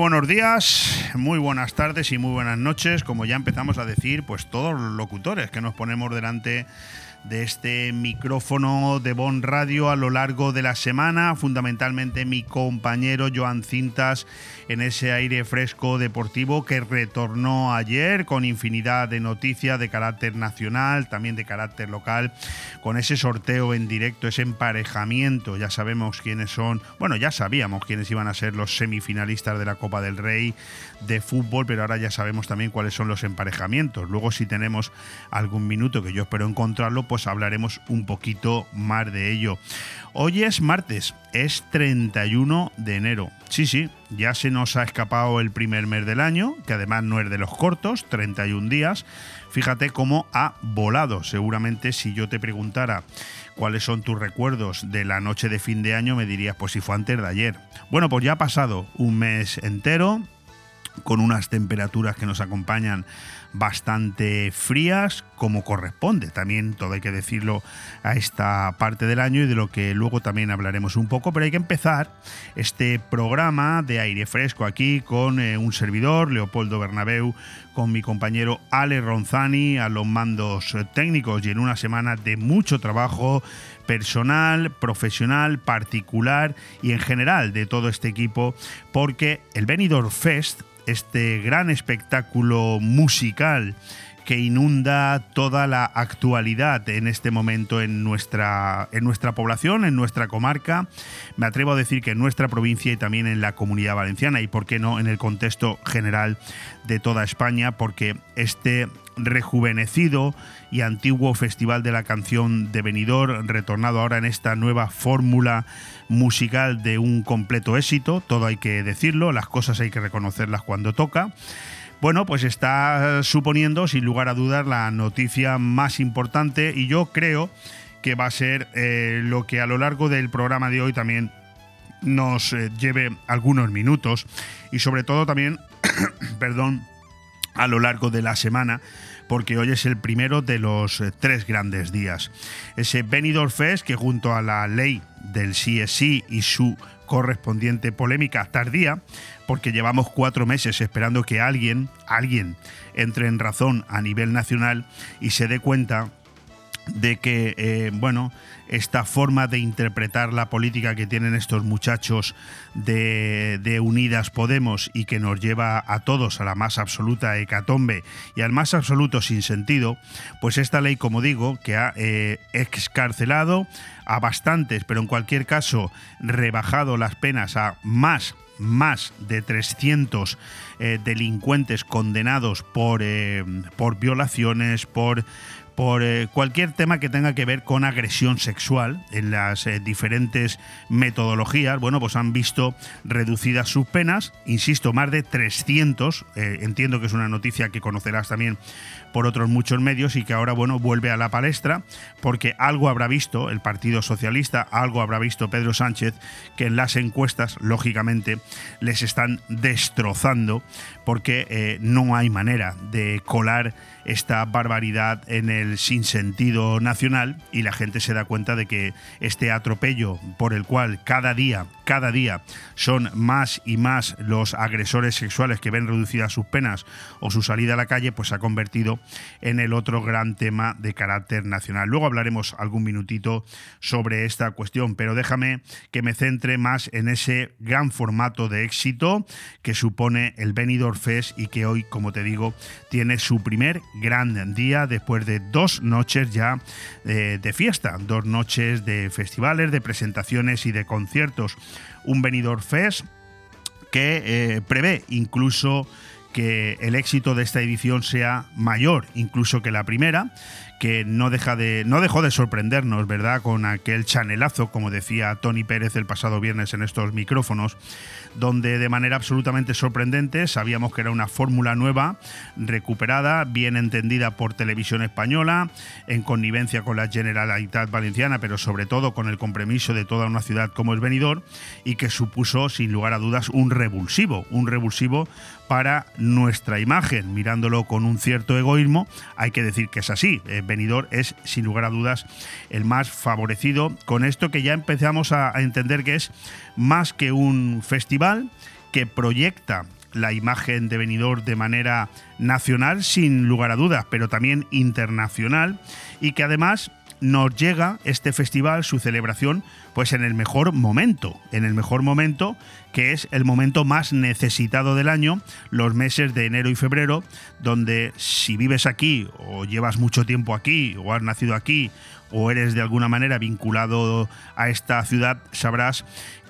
buenos días, muy buenas tardes y muy buenas noches. Como ya empezamos a decir, pues todos los locutores que nos ponemos delante de este micrófono de Bon Radio a lo largo de la semana, fundamentalmente mi compañero Joan Cintas en ese aire fresco deportivo que retornó ayer con infinidad de noticias de carácter nacional, también de carácter local, con ese sorteo en directo, ese emparejamiento, ya sabemos quiénes son, bueno, ya sabíamos quiénes iban a ser los semifinalistas de la Copa del Rey de fútbol, pero ahora ya sabemos también cuáles son los emparejamientos. Luego si tenemos algún minuto que yo espero encontrarlo, pues hablaremos un poquito más de ello. Hoy es martes, es 31 de enero. Sí, sí, ya se nos ha escapado el primer mes del año, que además no es de los cortos, 31 días. Fíjate cómo ha volado. Seguramente si yo te preguntara cuáles son tus recuerdos de la noche de fin de año, me dirías, pues si fue antes de ayer. Bueno, pues ya ha pasado un mes entero con unas temperaturas que nos acompañan bastante frías como corresponde. También todo hay que decirlo a esta parte del año y de lo que luego también hablaremos un poco, pero hay que empezar este programa de aire fresco aquí con eh, un servidor, Leopoldo Bernabeu, con mi compañero Ale Ronzani a los mandos técnicos y en una semana de mucho trabajo personal, profesional, particular y en general de todo este equipo porque el Benidorm Fest este gran espectáculo musical que inunda toda la actualidad en este momento en nuestra, en nuestra población, en nuestra comarca. Me atrevo a decir que en nuestra provincia y también en la comunidad valenciana y, por qué no, en el contexto general de toda España, porque este rejuvenecido y antiguo Festival de la Canción de Benidorm, retornado ahora en esta nueva fórmula musical de un completo éxito, todo hay que decirlo, las cosas hay que reconocerlas cuando toca. Bueno, pues está suponiendo, sin lugar a dudas, la noticia más importante y yo creo que va a ser eh, lo que a lo largo del programa de hoy también nos eh, lleve algunos minutos y sobre todo también, perdón, a lo largo de la semana porque hoy es el primero de los eh, tres grandes días. Ese Benidorm Fest que junto a la ley del CSI y su correspondiente polémica tardía, porque llevamos cuatro meses esperando que alguien, alguien, entre en razón a nivel nacional y se dé cuenta de que, eh, bueno, esta forma de interpretar la política que tienen estos muchachos de, Unidas Podemos y que nos lleva a todos a la más absoluta hecatombe y al más absoluto sinsentido, pues esta ley, como digo, que ha eh, excarcelado a bastantes, pero en cualquier caso rebajado las penas a más más de 300 eh, delincuentes condenados por, por violaciones, por por eh, cualquier tema que tenga que ver con agresión sexual en las eh, diferentes metodologías, bueno, pues han visto reducidas sus penas, insisto, más de 300, eh, entiendo que es una noticia que conocerás también por otros muchos medios y que ahora, bueno, vuelve a la palestra porque algo habrá visto el Partido Socialista, algo habrá visto Pedro Sánchez, que en las encuestas, lógicamente, les están destrozando porque no hay manera de colar esta barbaridad en el sinsentido nacional y la gente se da cuenta de que este atropello por el cual cada día, cada día son más y más los agresores sexuales que ven reducidas sus penas o su salida a la calle, pues se ha convertido en el otro gran tema de carácter nacional. Luego hablaremos algún minutito sobre esta cuestión, pero déjame que me centre más en ese gran formato de éxito que supone el Benidorm Fest y que hoy, como te digo, tiene su primer gran día después de dos noches ya eh, de fiesta, dos noches de festivales, de presentaciones y de conciertos. Un Benidorm Fest que eh, prevé incluso que el éxito de esta edición sea mayor incluso que la primera, que no deja de no dejó de sorprendernos, ¿verdad? Con aquel chanelazo, como decía Tony Pérez el pasado viernes en estos micrófonos, donde de manera absolutamente sorprendente sabíamos que era una fórmula nueva, recuperada, bien entendida por Televisión Española, en connivencia con la Generalitat Valenciana, pero sobre todo con el compromiso de toda una ciudad como es Benidorm y que supuso sin lugar a dudas un revulsivo, un revulsivo para nuestra imagen, mirándolo con un cierto egoísmo, hay que decir que es así. Benidorm es, sin lugar a dudas, el más favorecido. Con esto que ya empezamos a, entender que es más que un festival, que proyecta la imagen de Benidorm de manera nacional, sin lugar a dudas, pero también internacional, y que además nos llega este festival, su celebración, pues en el mejor momento, en el mejor momento que es el momento más necesitado del año, los meses de enero y febrero, donde si vives aquí o llevas mucho tiempo aquí o has nacido aquí o eres de alguna manera vinculado a esta ciudad, sabrás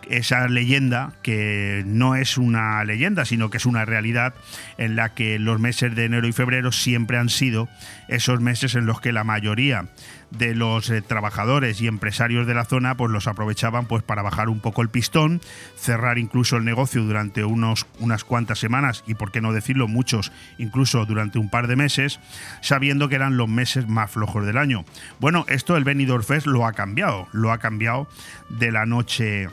esa leyenda que no es una leyenda, sino que es una realidad en la que los meses de enero y febrero siempre han sido esos meses en los que la mayoría de los eh, trabajadores y empresarios de la zona pues los aprovechaban pues para bajar un poco el pistón, cerrar incluso el negocio durante unos, unas cuantas semanas y por qué no decirlo muchos incluso durante un par de meses, sabiendo que eran los meses más flojos del año. Bueno, esto el Benidorm Fest lo ha cambiado, lo ha cambiado de la noche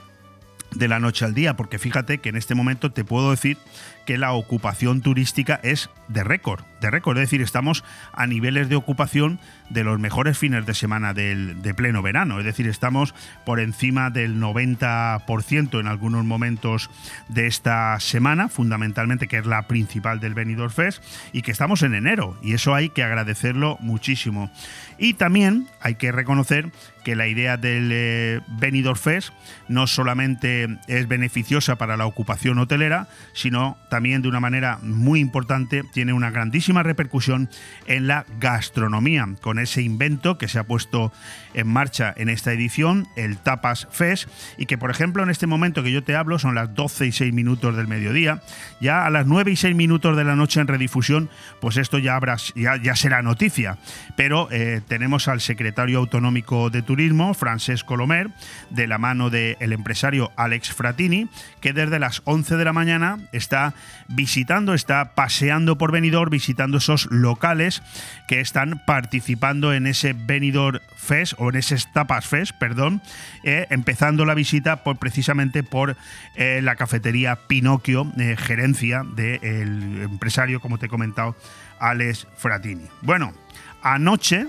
de la noche al día, porque fíjate que en este momento te puedo decir que la ocupación turística es de récord, de récord, es decir, estamos a niveles de ocupación de los mejores fines de semana del, de pleno verano, es decir, estamos por encima del 90% en algunos momentos de esta semana, fundamentalmente que es la principal del Benidorm Fest, y que estamos en enero, y eso hay que agradecerlo muchísimo. Y también hay que reconocer que la idea del eh, Benidorm Fest no solamente es beneficiosa para la ocupación hotelera, sino también de una manera muy importante tiene una grandísima repercusión en la gastronomía, con ese invento que se ha puesto en marcha en esta edición, el Tapas Fest, y que por ejemplo en este momento que yo te hablo son las 12 y 6 minutos del mediodía, ya a las 9 y 6 minutos de la noche en redifusión, pues esto ya, habrá, ya, será noticia. Pero eh, tenemos al secretario autonómico de turismo, Francesco Lomer, de la mano del empresario Alex Fratini, que desde las 11 de la mañana está visitando, está paseando por Benidorm, visitando esos locales que están participando en ese Benidorm Fest o en ese Tapas Fest, perdón, eh, empezando la visita por, precisamente por eh, la cafetería Pinocchio, eh, gerencia del empresario, como te he comentado, Alex Fratini. Bueno, anoche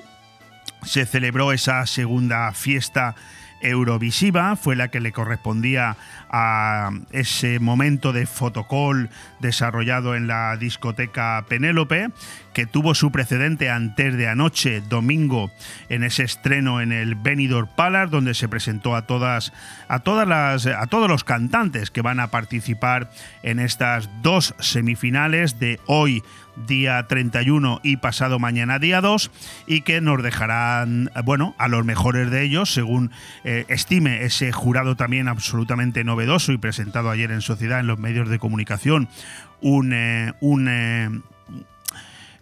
se celebró esa segunda fiesta Eurovisiva, fue la que le correspondía a ese momento de fotocall desarrollado en la discoteca Penélope, que tuvo su precedente antes de anoche, domingo, en ese estreno en el Benidorm Palace, donde se presentó a todas, a todas las, a todos los cantantes que van a participar en estas dos semifinales de hoy día 31 y pasado mañana día 2 y que nos dejarán, bueno, a los mejores de ellos, según eh, estime ese jurado también absolutamente novedoso y presentado ayer en sociedad en los medios de comunicación, un, eh, un eh,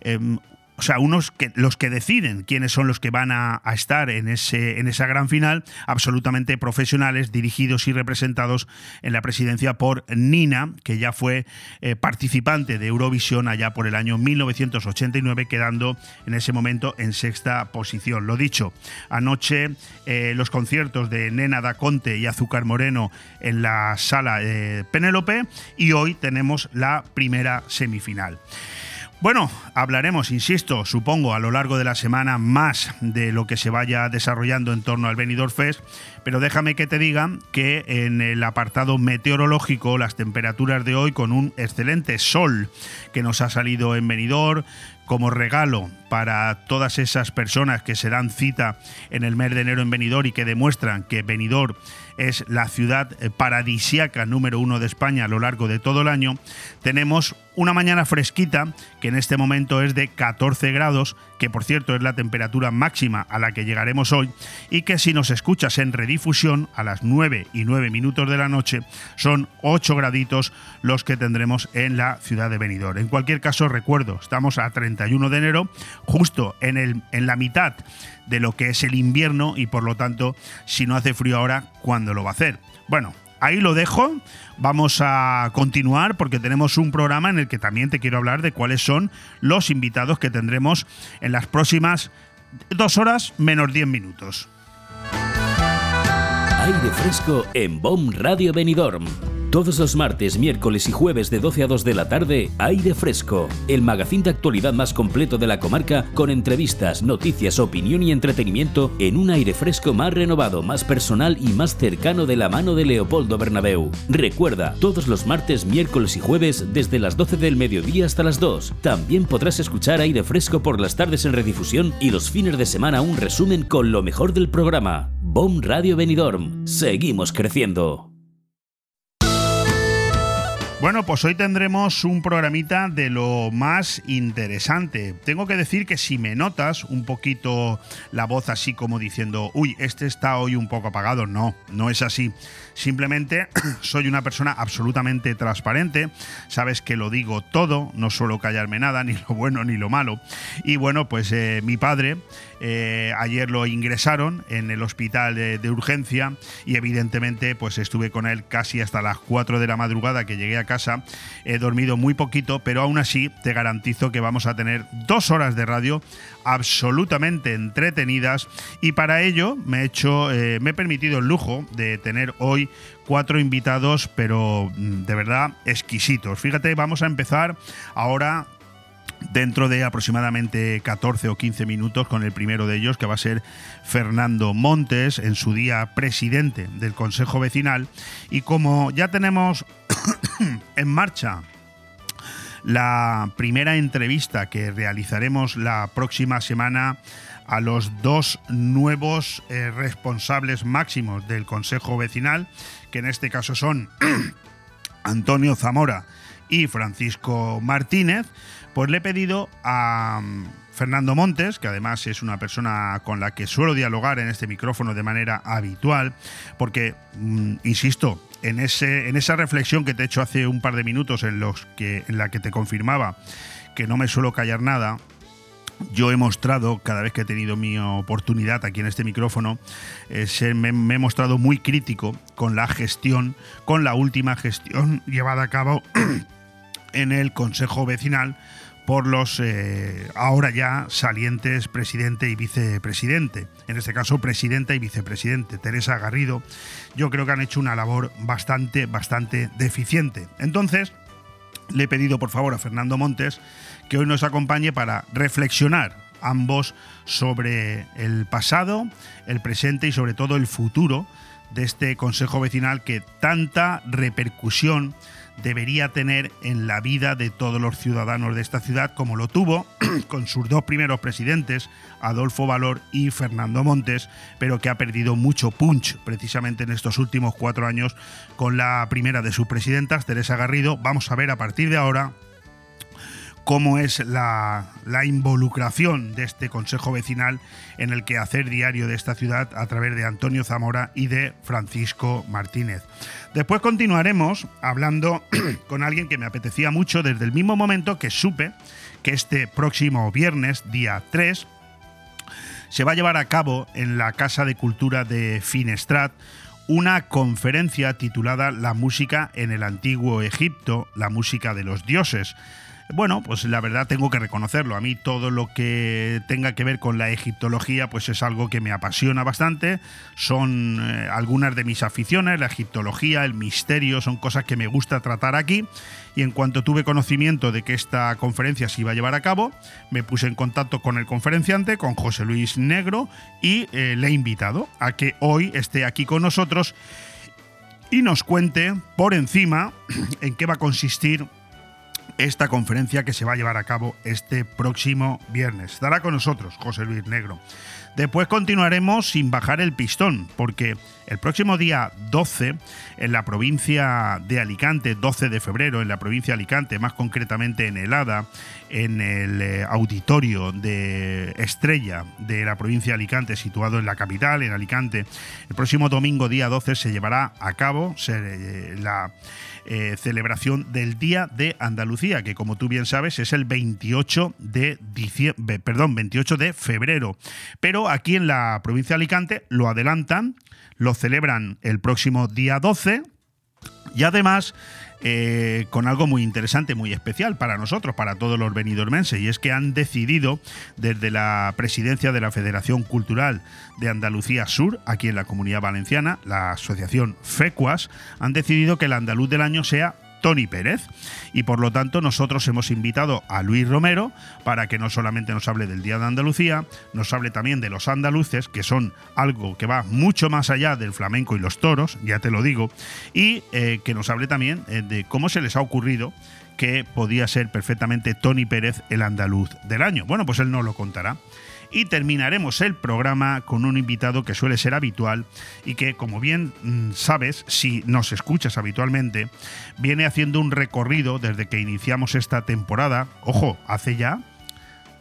em, o sea, unos que los que deciden quiénes son los que van a, estar en ese en esa gran final, absolutamente profesionales, dirigidos y representados en la presidencia por Nina, que ya fue eh, participante de Eurovisión allá por el año 1989, quedando en ese momento en sexta posición. Lo dicho, anoche eh, los conciertos de Nena da Conte y Azúcar Moreno en la sala de Penélope y hoy tenemos la primera semifinal. Bueno, hablaremos, insisto, supongo a lo largo de la semana más de lo que se vaya desarrollando en torno al Benidorm Fest, pero déjame que te diga que en el apartado meteorológico las temperaturas de hoy con un excelente sol que nos ha salido en Benidorm como regalo para todas esas personas que se dan cita en el mes de enero en Benidorm y que demuestran que Benidorm es la ciudad eh, paradisiaca número uno de España a lo largo de todo el año, tenemos una mañana fresquita que en este momento es de 14 grados, que por cierto es la temperatura máxima a la que llegaremos hoy, y que si nos escuchas en redifusión a las 9 y 9 minutos de la noche son 8 graditos los que tendremos en la ciudad de Benidorm. En cualquier caso, recuerdo, estamos a 31 de enero, justo en, el, en la mitad de lo que es el invierno y por lo tanto, si no hace frío ahora, ¿cuándo lo va a hacer? Bueno, ahí lo dejo. Vamos a continuar porque tenemos un programa en el que también te quiero hablar de cuáles son los invitados que tendremos en las próximas dos horas menos diez minutos. Aire fresco en BOM Radio Benidorm Todos los martes, miércoles y jueves de 12 a 2 de la tarde, Aire Fresco, el magazín de actualidad más completo de la comarca con entrevistas, noticias, opinión y entretenimiento en un aire fresco más renovado, más personal y más cercano de la mano de Leopoldo Bernabeu. Recuerda, todos los martes, miércoles y jueves desde las 12 del mediodía hasta las 2. También podrás escuchar Aire Fresco por las tardes en redifusión y los fines de semana un resumen con lo mejor del programa. BOM Radio Benidorm. Seguimos creciendo. Bueno, pues hoy tendremos un programita de lo más interesante. Tengo que decir que si me notas un poquito la voz así como diciendo, uy, este está hoy un poco apagado, no, no es así. Simplemente soy una persona absolutamente transparente, sabes que lo digo todo, no suelo callarme nada, ni lo bueno ni lo malo. Y bueno, pues eh, mi padre eh, ayer lo ingresaron en el hospital de, urgencia y evidentemente pues estuve con él casi hasta las 4 de la madrugada que llegué a casa. He dormido muy poquito, pero aún así te garantizo que vamos a tener dos horas de radio absolutamente entretenidas y para ello me he hecho, eh, me he permitido el lujo de tener hoy cuatro invitados, pero mm, de verdad exquisitos. Fíjate, vamos a empezar ahora dentro de aproximadamente 14 o 15 minutos con el primero de ellos, que va a ser Fernando Montes, en su día presidente del Consejo Vecinal. Y como ya tenemos en marcha la primera entrevista que realizaremos la próxima semana a los dos nuevos eh, responsables máximos del Consejo Vecinal, que en este caso son Antonio Zamora y Francisco Martínez, pues le he pedido a mm, Fernando Montes, que además es una persona con la que suelo dialogar en este micrófono de manera habitual, porque, mm, insisto, en, ese, en esa reflexión que te he hecho hace un par de minutos en, los que, en la que te confirmaba que no me suelo callar nada, yo he mostrado, cada vez que he tenido mi oportunidad aquí en este micrófono, eh, me, me, he mostrado muy crítico con la gestión, con la última gestión llevada a cabo en el Consejo Vecinal por los eh, ahora ya salientes presidente y vicepresidente, en este caso presidenta y vicepresidente, Teresa Garrido, yo creo que han hecho una labor bastante, bastante deficiente. Entonces, le he pedido por favor a Fernando Montes que hoy nos acompañe para reflexionar ambos sobre el pasado, el presente y sobre todo el futuro de este Consejo Vecinal que tanta repercusión debería tener en la vida de todos los ciudadanos de esta ciudad, como lo tuvo con sus dos primeros presidentes, Adolfo Valor y Fernando Montes, pero que ha perdido mucho punch precisamente en estos últimos cuatro años con la primera de sus presidentas, Teresa Garrido. Vamos a ver a partir de ahora cómo es la, involucración de este Consejo Vecinal en el quehacer diario de esta ciudad a través de Antonio Zamora y de Francisco Martínez. Después continuaremos hablando con alguien que me apetecía mucho desde el mismo momento que supe que este próximo viernes, día 3, se va a llevar a cabo en la Casa de Cultura de Finestrat una conferencia titulada La música en el antiguo Egipto, la música de los dioses bueno, pues la verdad tengo que reconocerlo. A mí todo lo que tenga que ver con la egiptología, pues es algo que me apasiona bastante. Son eh, algunas de mis aficiones, la egiptología, el misterio, son cosas que me gusta tratar aquí. Y en cuanto tuve conocimiento de que esta conferencia se iba a llevar a cabo, me puse en contacto con el conferenciante, con José Luis Negro, y eh, le he invitado a que hoy esté aquí con nosotros y nos cuente por encima en qué va a consistir esta conferencia que se va a llevar a cabo este próximo viernes. Estará con nosotros José Luis Negro. Después continuaremos sin bajar el pistón, porque el próximo día 12, en la provincia de Alicante, 12 de febrero, en la provincia de Alicante, más concretamente en Helada, en el eh, auditorio de Estrella de la provincia de Alicante, situado en la capital, en Alicante, el próximo domingo, día 12, se llevará a cabo eh, la eh, celebración del Día de Andalucía, que como tú bien sabes es el 28 de diciembre, perdón, 28 de febrero. Pero aquí en la provincia de Alicante lo adelantan, lo celebran el próximo día 12 y además eh, con algo muy interesante, muy especial para nosotros, para todos los benidormenses, y es que han decidido desde la presidencia de la Federación Cultural de Andalucía Sur, aquí en la Comunidad Valenciana, la asociación FECUAS, han decidido que el andaluz del año sea Tony Pérez. Y por lo tanto nosotros hemos invitado a Luis Romero para que no solamente nos hable del Día de Andalucía, nos hable también de los andaluces, que son algo que va mucho más allá del flamenco y los toros, ya te lo digo, y eh, que nos hable también eh, de cómo se les ha ocurrido que podía ser perfectamente Tony Pérez el andaluz del año. Bueno, pues él nos lo contará y terminaremos el programa con un invitado que suele ser habitual y que, como bien mm, sabes, si nos escuchas habitualmente, viene haciendo un recorrido desde que iniciamos esta temporada, ojo, hace ya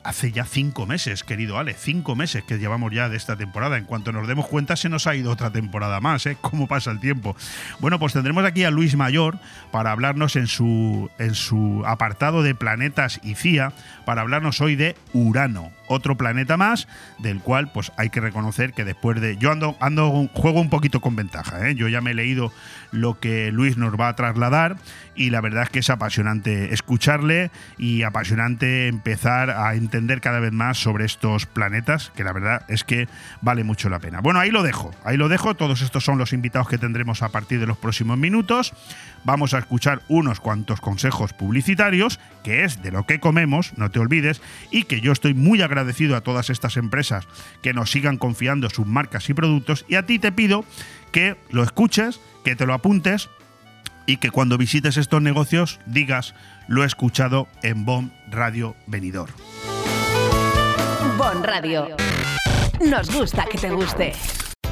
hace ya cinco meses, querido Ale, cinco meses que llevamos ya de esta temporada. En cuanto nos demos cuenta, se nos ha ido otra temporada más, ¿eh? ¿Cómo pasa el tiempo? Bueno, pues tendremos aquí a Luis Mayor para hablarnos en su, en su apartado de planetas y CIA, para hablarnos hoy de Urano otro planeta más, del cual pues hay que reconocer que después de... Yo ando, ando juego un poquito con ventaja, ¿eh? yo ya me he leído lo que Luis nos va a trasladar y la verdad es que es apasionante escucharle y apasionante empezar a entender cada vez más sobre estos planetas, que la verdad es que vale mucho la pena. Bueno, ahí lo dejo, ahí lo dejo, todos estos son los invitados que tendremos a partir de los próximos minutos. Vamos a escuchar unos cuantos consejos publicitarios, que es de lo que comemos, no te olvides, y que yo estoy muy agradecido agradecido a todas estas empresas que nos sigan confiando sus marcas y productos y a ti te pido que lo escuches, que te lo apuntes y que cuando visites estos negocios digas lo he escuchado en Bon Radio Venidor. Bon Radio. Nos gusta que te guste.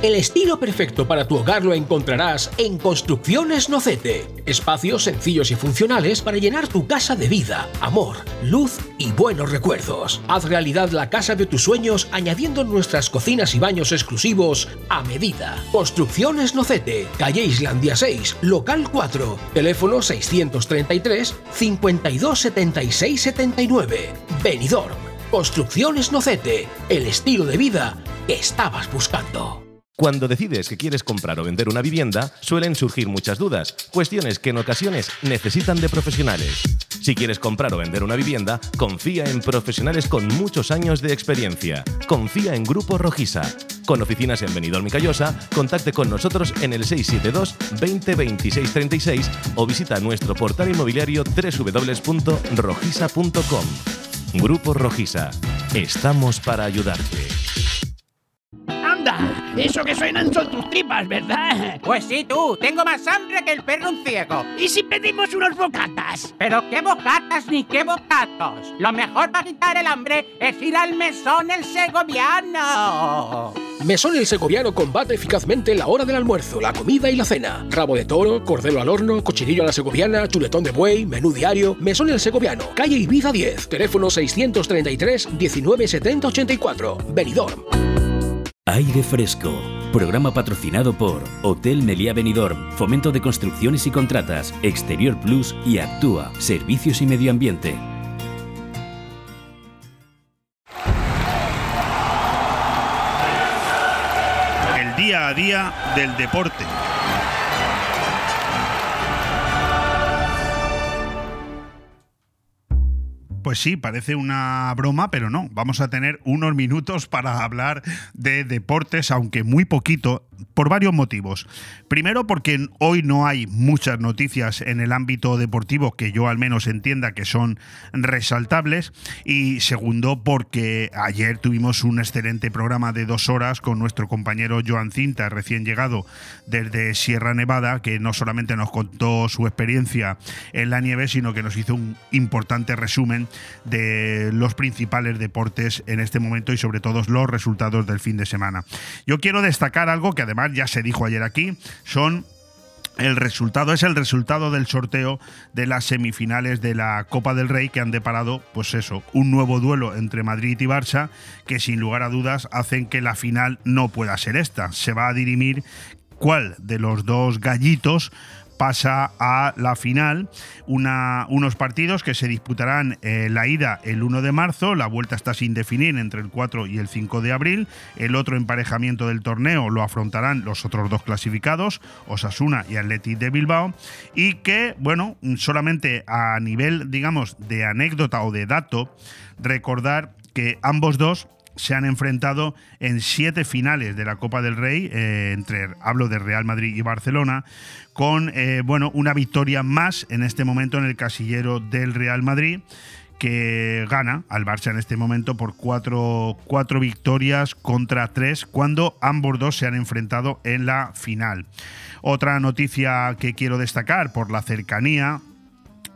El estilo perfecto para tu hogar lo encontrarás en Construcciones Nocete. Espacios sencillos y funcionales para llenar tu casa de vida, amor, luz y buenos recuerdos. Haz realidad la casa de tus sueños añadiendo nuestras cocinas y baños exclusivos a medida. Construcciones Nocete, calle Islandia 6, local 4, teléfono 633 527679 79. Benidorm. Construcciones Nocete, el estilo de vida que estabas buscando. Cuando decides que quieres comprar o vender una vivienda, suelen surgir muchas dudas, cuestiones que en ocasiones necesitan de profesionales. Si quieres comprar o vender una vivienda, confía en profesionales con muchos años de experiencia. Confía en Grupo Rojisa. Con oficinas en Benidorm y Callosa, contacte con nosotros en el 672 20 26 36 o visita nuestro portal inmobiliario www.rojisa.com. Grupo Rojisa. Estamos para ayudarte. Eso que suenan son tus tripas, ¿verdad? Pues sí, tú. Tengo más hambre que el perro un ciego. ¿Y si pedimos unos bocatas? Pero qué bocatas ni qué bocatos. Lo mejor para quitar el hambre es ir al mesón el segoviano. Mesón el Segoviano combate eficazmente la hora del almuerzo, la comida y la cena. Rabo de toro, cordero al horno, cochinillo a la segoviana, chuletón de buey, menú diario. Mesón el Segoviano, calle Ibiza 10, teléfono 633 1970 84. Benidorm. Aire Fresco. Programa patrocinado por Hotel Meliá Benidorm, Fomento de Construcciones y Contratas, Exterior Plus y Actúa, Servicios y Medio Ambiente. El día a día del deporte. Pues sí, parece una broma, pero no. Vamos a tener unos minutos para hablar de deportes, aunque muy poquito, por varios motivos. Primero, porque hoy no hay muchas noticias en el ámbito deportivo que yo al menos entienda que son resaltables. Y segundo, porque ayer tuvimos un excelente programa de dos horas con nuestro compañero Joan Cinta, recién llegado desde Sierra Nevada, que no solamente nos contó su experiencia en la nieve, sino que nos hizo un importante resumen de los principales deportes en este momento y sobre todo los resultados del fin de semana. Yo quiero destacar algo que además ya se dijo ayer aquí, son el resultado es el resultado del sorteo de las semifinales de la Copa del Rey que han deparado, pues eso, un nuevo duelo entre Madrid y Barça que sin lugar a dudas hacen que la final no pueda ser esta. Se va a dirimir cuál de los dos gallitos pasa a la final. Una, unos partidos que se disputarán eh, la ida el 1 de marzo, la vuelta está sin definir entre el 4 y el 5 de abril. El otro emparejamiento del torneo lo afrontarán los otros dos clasificados, Osasuna y Athletic de Bilbao. Y que, bueno, solamente a nivel, digamos, de anécdota o de dato, recordar que ambos dos se han enfrentado en siete finales de la Copa del Rey, eh, entre hablo de Real Madrid y Barcelona, con eh, bueno, una victoria más en este momento en el casillero del Real Madrid que gana al Barça en este momento por cuatro, cuatro, victorias contra tres cuando ambos dos se han enfrentado en la final. Otra noticia que quiero destacar por la cercanía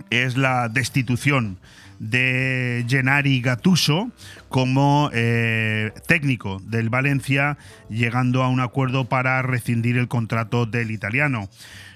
es la destitución de Gennari Gattuso como eh, técnico del Valencia, llegando a un acuerdo para rescindir el contrato del italiano.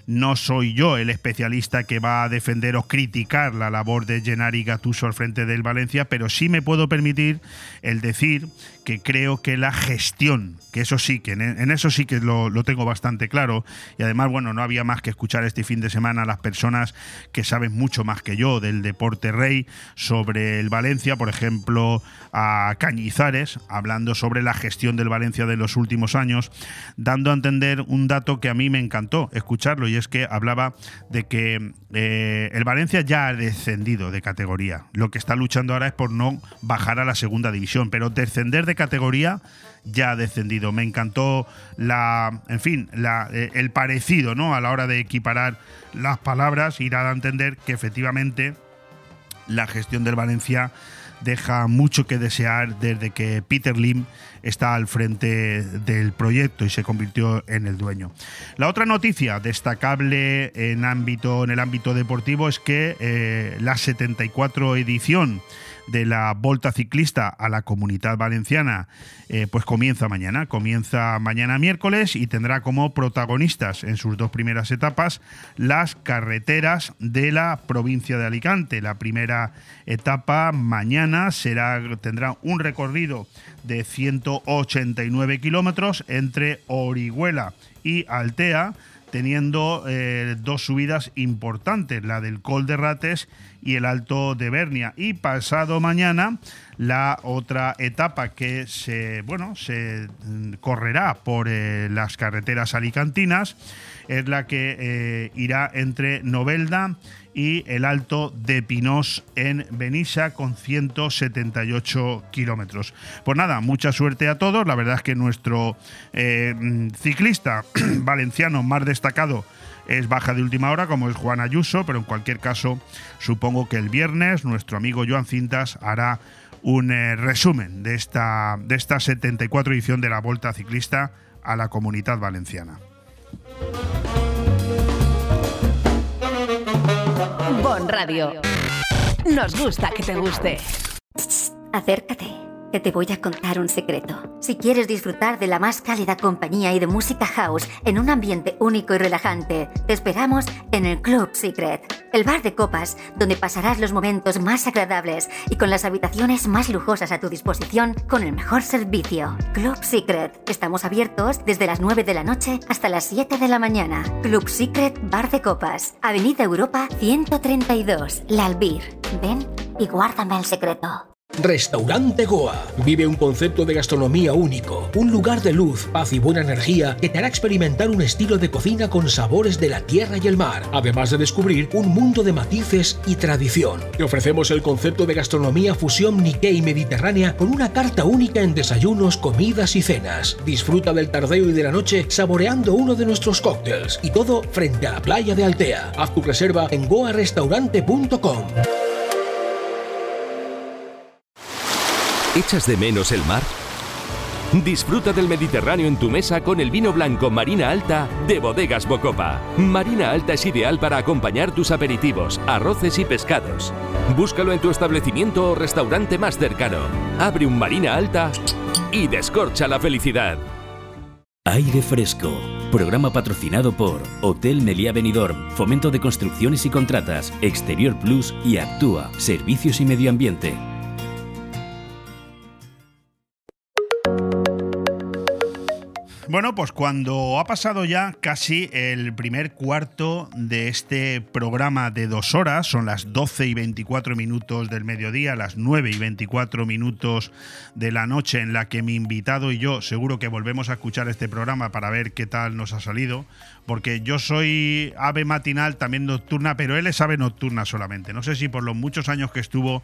No soy yo el especialista que va a defender o criticar la labor de Gennari Gattuso al frente del Valencia, pero sí me puedo permitir el decir que creo que la gestión, que eso sí, que en eso sí que lo, lo, tengo bastante claro, y además, bueno, no había más que escuchar este fin de semana a las personas que saben mucho más que yo del deporte rey sobre el Valencia, por ejemplo, a Cañizares, hablando sobre la gestión del Valencia de los últimos años, dando a entender un dato que a mí me encantó escucharlo, y es que hablaba de que eh, el Valencia ya ha descendido de categoría. Lo que está luchando ahora es por no bajar a la segunda división, pero descender de categoría ya ha descendido. Me encantó la, en fin, la, eh, el parecido, ¿no? A la hora de equiparar las palabras y dar a entender que efectivamente la gestión del Valencia deja mucho que desear desde que Peter Lim está al frente del proyecto y se convirtió en el dueño. La otra noticia destacable en, ámbito, en el ámbito deportivo es que eh, la 74 edición de la Volta Ciclista a la Comunidad Valenciana, eh, pues comienza mañana. Comienza mañana miércoles y tendrá como protagonistas en sus dos primeras etapas las carreteras de la provincia de Alicante. La primera etapa mañana será, tendrá un recorrido de 189 kilómetros entre Orihuela y Altea teniendo eh, dos subidas importantes, la del Col de Rates y el Alto de Bernia. Y pasado mañana la otra etapa que se, bueno, se mm, correrá por eh, las carreteras alicantinas es la que eh, irá entre Novelda el Alto de Pinós en Benissa con 178 kilómetros. Pues nada, mucha suerte a todos. La verdad es que nuestro eh, ciclista valenciano más destacado es baja de última hora, como es Juan Ayuso, pero en cualquier caso, supongo que el viernes nuestro amigo Joan Cintas hará un eh, resumen de esta, de esta 74 edición de la Volta Ciclista a la Comunidad Valenciana. Bon Radio. Nos gusta que te guste. Acércate que te voy a contar un secreto. Si quieres disfrutar de la más cálida compañía y de música house en un ambiente único y relajante, te esperamos en el Club Secret, el bar de copas donde pasarás los momentos más agradables y con las habitaciones más lujosas a tu disposición con el mejor servicio. Club Secret. Estamos abiertos desde las 9 de la noche hasta las 7 de la mañana. Club Secret Bar de Copas, Avenida Europa 132, La Albir. Ven y guárdame el secreto. Restaurante Goa. Vive un concepto de gastronomía único, un lugar de luz, paz y buena energía que te hará experimentar un estilo de cocina con sabores de la tierra y el mar, además de descubrir un mundo de matices y tradición. Te ofrecemos el concepto de gastronomía fusión Nikkei mediterránea con una carta única en desayunos, comidas y cenas. Disfruta del tardeo y de la noche saboreando uno de nuestros cócteles y todo frente a la playa de Altea. Haz tu reserva en goarestaurante.com. ¿Echas de menos el mar? Disfruta del Mediterráneo en tu mesa con el vino blanco Marina Alta de Bodegas Bocopa. Marina Alta es ideal para acompañar tus aperitivos, arroces y pescados. Búscalo en tu establecimiento o restaurante más cercano. Abre un Marina Alta y descorcha la felicidad. Aire Fresco. Programa patrocinado por Hotel Meliá Benidorm, Fomento de Construcciones y Contratas, Exterior Plus y Actúa, Servicios y Medio Ambiente. Bueno, pues cuando ha pasado ya casi el primer cuarto de este programa de dos horas, son las 12 y 24 minutos del mediodía, las 9 y 24 minutos de la noche en la que mi invitado y yo seguro que volvemos a escuchar este programa para ver qué tal nos ha salido, porque yo soy ave matinal, también nocturna, pero él es ave nocturna solamente. No sé si por los muchos años que estuvo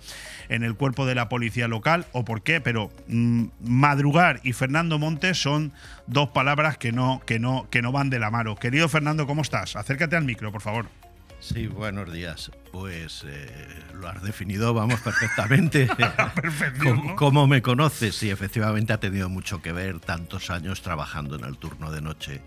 en el cuerpo de la policía local o por qué, pero mm, madrugar y Fernando Montes son dos palabras que no, que no, que no van de la mano. Querido Fernando, ¿cómo estás? Acércate al micro, por favor. Sí, buenos días. Pues eh, lo has definido, vamos, perfectamente. Perfección, ¿no? ¿Cómo, me conoces? Sí, efectivamente ha tenido mucho que ver tantos años trabajando en el turno de noche.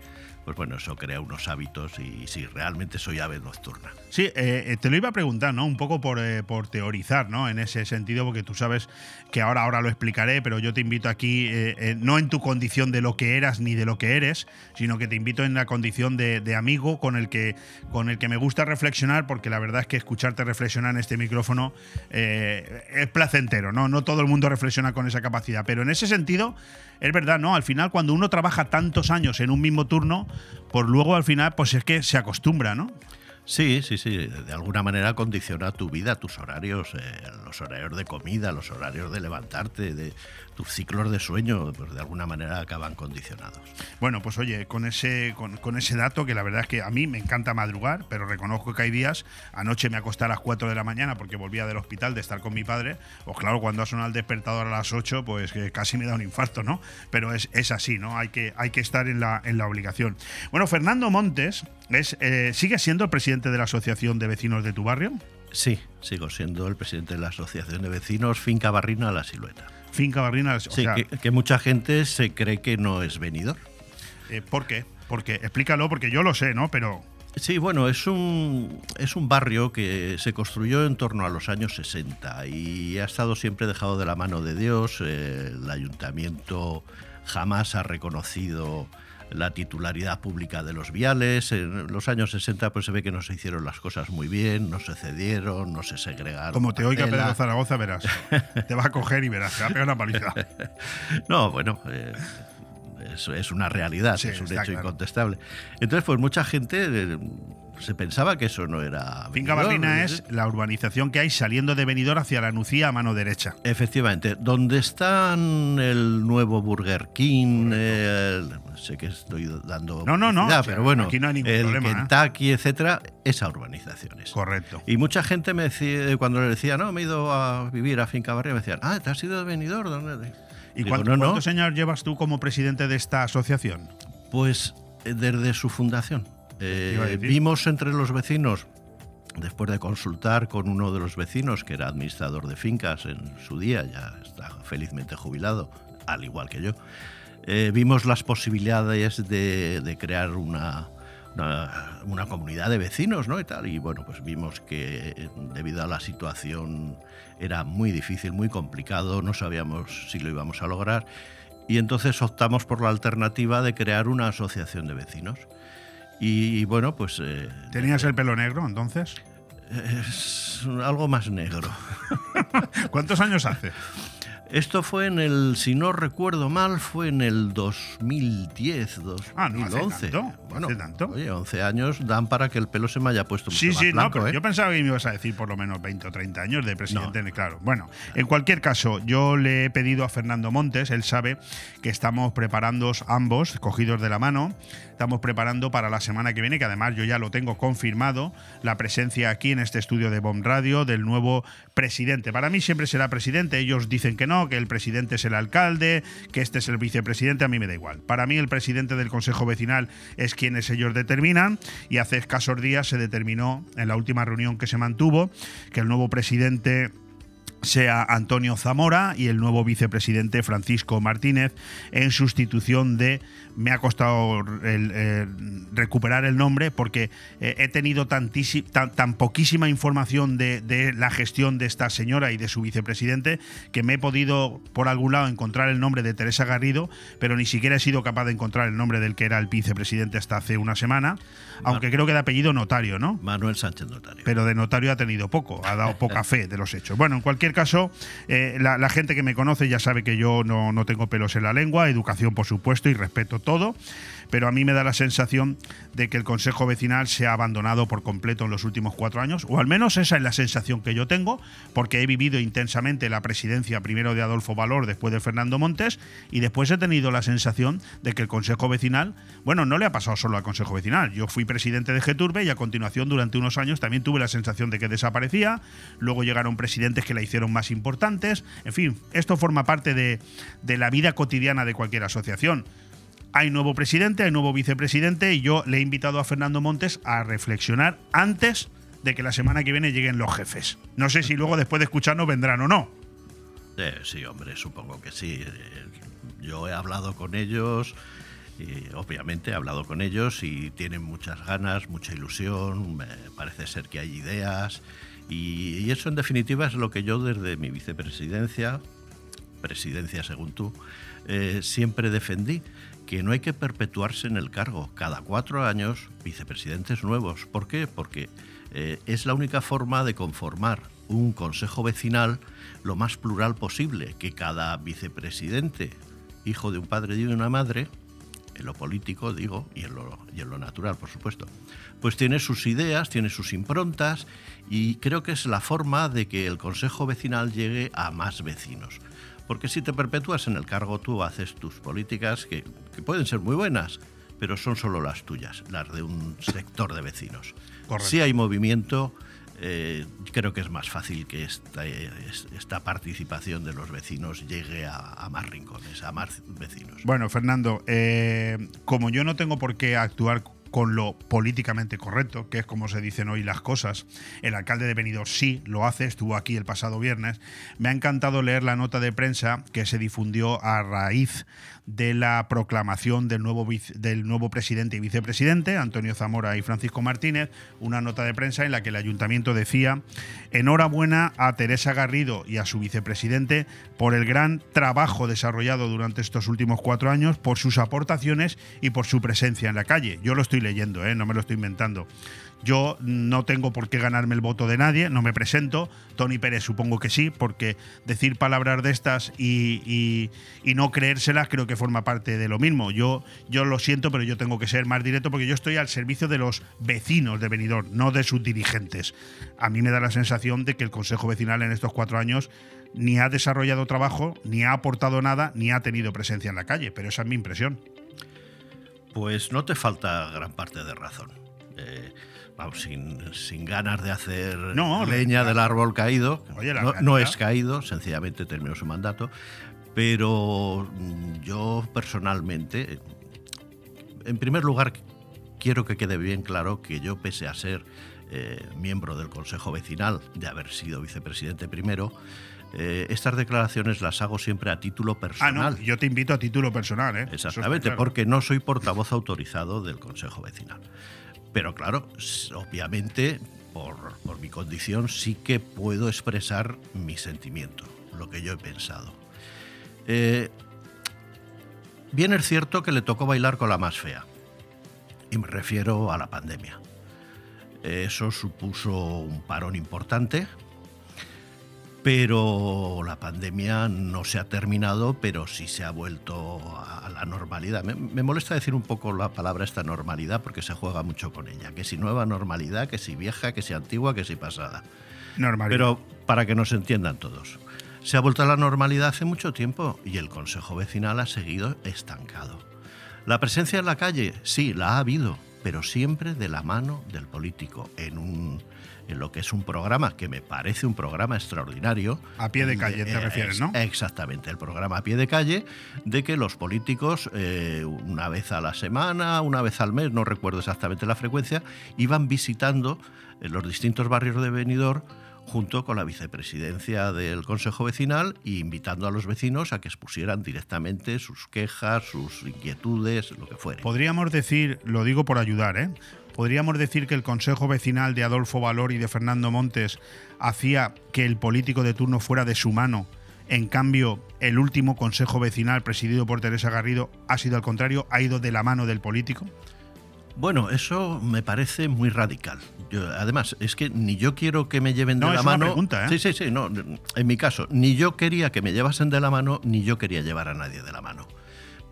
Pues bueno, eso crea unos hábitos y sí, realmente soy ave nocturna. Sí, eh, eh, te lo iba a preguntar, ¿no? Un poco por, eh, por teorizar, ¿no? En ese sentido, porque tú sabes que ahora, ahora lo explicaré, pero yo te invito aquí, no en tu condición de lo que eras ni de lo que eres, sino que te invito en la condición de, de amigo con el, que, con el que me gusta reflexionar, porque la verdad es que escucharte reflexionar en este micrófono es placentero, ¿no? No todo el mundo reflexiona con esa capacidad, pero en ese sentido, es verdad, ¿no? Al final, cuando uno trabaja tantos años en un mismo turno, pues luego al final, pues es que se acostumbra, ¿no? Sí, sí, sí. De alguna manera condiciona tu vida, tus horarios, eh, los horarios de comida, los horarios de levantarte, de tus ciclos de sueño, pues de alguna manera acaban condicionados. Bueno, pues oye, con ese, con, ese dato, que la verdad es que a mí me encanta madrugar, pero reconozco que hay días, anoche me acosté a las 4 de la mañana porque volvía del hospital de estar con mi padre, pues claro, cuando ha sonado el despertador a las 8, pues que casi me da un infarto, ¿no? Pero es, es así, ¿no? Hay que, hay que estar en la, en la obligación. Bueno, Fernando Montes es, eh, sigue siendo el presidente de la Asociación de Vecinos de tu barrio. Sí, sigo siendo el presidente de la Asociación de Vecinos Finca Barrina La Silueta. Finca Barrina, o Sí, sea, que, que mucha gente se cree que no es venidor. eh, ¿por qué? Porque, explícalo, porque yo lo sé, ¿no? Pero Sí, bueno, es un, es un barrio que se construyó en torno a los años 60 y ha estado siempre dejado de la mano de Dios. Eh, el ayuntamiento jamás ha reconocido la titularidad pública de los viales. En los años 60 pues se ve que no se hicieron las cosas muy bien, no se cedieron, no se segregaron. como te oiga. Pedro Zaragoza, verás. te va a coger y verás, te va a pegar una paliza. No, bueno, eh, es, es una realidad, Sí, es un hecho claro. incontestable. Entonces, pues mucha gente eh, se pensaba que eso no era. Finca Barrina ¿eh? es la urbanización que hay saliendo de Benidorm hacia la Nucía a mano derecha. Efectivamente, donde están el nuevo Burger King, eh, el- sé que estoy dando No, no, no, pero bueno, aquí no hay ningún el problema, ¿eh? Kentucky, etcétera, esa urbanización es. Correcto. Y mucha gente me decía, cuando le decía, no, me he ido a vivir a Finca Barrera, me decían, ah, ¿te has ido de Benidorm? ¿Dónde? ¿Y Digo, cuánto- no, no, cuántos años llevas tú como presidente de esta asociación? Pues eh, desde su fundación. Eh, vimos entre los vecinos, después de consultar con uno de los vecinos, que era administrador de fincas en su día, ya está felizmente jubilado, al igual que yo, eh, vimos las posibilidades de, de crear una, una, una comunidad de vecinos, ¿no? Y tal. Y bueno, pues vimos que eh, debido a la situación era muy difícil, muy complicado, no sabíamos si lo íbamos a lograr. Y entonces optamos por la alternativa de crear una asociación de vecinos. Y, bueno, pues eh, ¿Tenías el pelo negro entonces? es algo más negro. ¿Cuántos años hace? Esto fue en el, si no recuerdo mal, fue en el 2010, 2011. Ah, no hace tanto, Bueno, hace tanto. Oye, 11 años dan para que el pelo se me haya puesto mucho Sí, más sí, no, blanco, pero ¿eh? yo pensaba que me ibas a decir por lo menos 20 o 30 años de presidente, claro. Bueno, en cualquier caso, yo le he pedido a Fernando Montes, él sabe que estamos preparando ambos, cogidos de la mano, estamos preparando para la semana que viene, que además yo ya lo tengo confirmado, la presencia aquí en este estudio de Bomb Radio del nuevo presidente. Para mí siempre será presidente, ellos dicen que no, que el presidente es el alcalde, que este es el vicepresidente, a mí me da igual. Para mí el presidente del Consejo Vecinal es quienes ellos determinan y hace escasos días se determinó en la última reunión que se mantuvo que el nuevo presidente sea Antonio Zamora y el nuevo vicepresidente Francisco Martínez en sustitución de me ha costado el, eh, recuperar el nombre porque eh, he tenido tantísi- tan, tan poquísima información de, de la gestión de esta señora y de su vicepresidente que me he podido por algún lado encontrar el nombre de Teresa Garrido, pero ni siquiera he sido capaz de encontrar el nombre del que era el vicepresidente hasta hace una semana, aunque creo que de apellido notario, ¿no? Manuel Sánchez Notario. Pero de notario ha tenido poco, ha dado poca fe de los hechos. Bueno, en cualquier cualquier caso, eh, la, la gente que me conoce ya sabe que yo no, no tengo pelos en la lengua, educación por supuesto y respeto todo pero a mí me da la sensación de que el Consejo Vecinal se ha abandonado por completo en los últimos cuatro años, o al menos esa es la sensación que yo tengo, porque he vivido intensamente la presidencia primero de Adolfo Valor, después de Fernando Montes, y después he tenido la sensación de que el Consejo Vecinal, bueno, no le ha pasado solo al Consejo Vecinal, yo fui presidente de Geturbe y a continuación durante unos años también tuve la sensación de que desaparecía, luego llegaron presidentes que la hicieron más importantes, en fin, esto forma parte de, de la vida cotidiana de cualquier asociación hay nuevo presidente, hay nuevo vicepresidente y yo le he invitado a Fernando Montes a reflexionar antes de que la semana que viene lleguen los jefes. No sé si luego después de escucharnos vendrán o no. Eh, sí, hombre, supongo que sí. Eh, yo he hablado con ellos, y obviamente he hablado con ellos y tienen muchas ganas, mucha ilusión, parece ser que hay ideas y, y eso en definitiva es lo que yo desde mi vicepresidencia, presidencia según tú, eh, siempre defendí que no hay que perpetuarse en el cargo. Cada cuatro años, vicepresidentes nuevos. ¿Por qué? Porque eh, es la única forma de conformar un consejo vecinal lo más plural posible, que cada vicepresidente, hijo de un padre y de una madre, en lo político, digo, y en lo, y en lo natural, por supuesto, pues tiene sus ideas, tiene sus improntas, y creo que es la forma de que el consejo vecinal llegue a más vecinos. Porque si te perpetúas en el cargo, tú haces tus políticas que, que pueden ser muy buenas, pero son solo las tuyas, las de un sector de vecinos. Correcto. Si hay movimiento, eh, creo que es más fácil que esta, esta participación de los vecinos llegue a, a, más rincones, a más vecinos. Bueno, Fernando, eh, como yo no tengo por qué actuar con lo políticamente correcto, que es como se dicen hoy las cosas. El alcalde de Benidorm sí lo hace, estuvo aquí el pasado viernes. Me ha encantado leer la nota de prensa que se difundió a raíz de la proclamación del nuevo, del nuevo presidente y vicepresidente, Antonio Zamora y Francisco Martínez, una nota de prensa en la que el ayuntamiento decía, enhorabuena a Teresa Garrido y a su vicepresidente por el gran trabajo desarrollado durante estos últimos cuatro años, por sus aportaciones y por su presencia en la calle. Yo lo estoy leyendo, ¿eh? no me lo estoy inventando. Yo no tengo por qué ganarme el voto de nadie, no me presento. Tony Pérez supongo que sí, porque decir palabras de estas y, no creérselas creo que forma parte de lo mismo. Yo, yo lo siento, pero yo tengo que ser más directo porque yo estoy al servicio de los vecinos de Benidorm, no de sus dirigentes. A mí me da la sensación de que el Consejo Vecinal en estos cuatro años ni ha desarrollado trabajo, ni ha aportado nada, ni ha tenido presencia en la calle, pero esa es mi impresión. Pues no te falta gran parte de razón. Eh, vamos, sin, sin, ganas de hacer no, leña del árbol caído. Oye, no, no, es caído, sencillamente terminó su mandato. Pero mm, yo personalmente, en primer lugar, quiero que quede bien claro que yo, pese a ser eh, miembro del Consejo Vecinal, de haber sido vicepresidente primero, eh, estas declaraciones las hago siempre a título personal. Ah, no, yo te invito a título personal, ¿eh? Exactamente, claro. porque no soy portavoz autorizado del Consejo Vecinal. Pero claro, obviamente, por, por, mi condición, sí que puedo expresar mi sentimiento, lo que yo he pensado. Eh, bien es cierto que le tocó bailar con la más fea, y me refiero a la pandemia. Eso supuso un parón importante, pero la pandemia no se ha terminado, pero sí se ha vuelto a la normalidad. Me, me, molesta decir un poco la palabra esta normalidad porque se juega mucho con ella. Que si nueva normalidad, que si vieja, que si antigua, que si pasada. Normalidad. Pero para que nos entiendan todos. Se ha vuelto a la normalidad hace mucho tiempo y el Consejo Vecinal ha seguido estancado. La presencia en la calle, sí, la ha habido, pero siempre de la mano del político, en un en lo que es un programa que me parece un programa extraordinario. A pie de calle te refieres, ¿no? Exactamente, el programa a pie de calle de que los políticos eh, una vez a la semana, una vez al mes, no recuerdo exactamente la frecuencia, iban visitando en los distintos barrios de Benidorm junto con la vicepresidencia del Consejo Vecinal e invitando a los vecinos a que expusieran directamente sus quejas, sus inquietudes, lo que fuera. Podríamos decir, lo digo por ayudar, ¿eh? Podríamos decir que el Consejo Vecinal de Adolfo Valor y de Fernando Montes hacía que el político de turno fuera de su mano. En cambio, el último Consejo Vecinal presidido por Teresa Garrido ha sido al contrario, ha ido de la mano del político. Bueno, eso me parece muy radical. Yo, además, es que ni yo quiero que me lleven de No, la es una mano. pregunta, ¿eh? Sí, sí, sí. No, en mi caso, ni yo quería que me llevasen de la mano, ni yo quería llevar a nadie de la mano.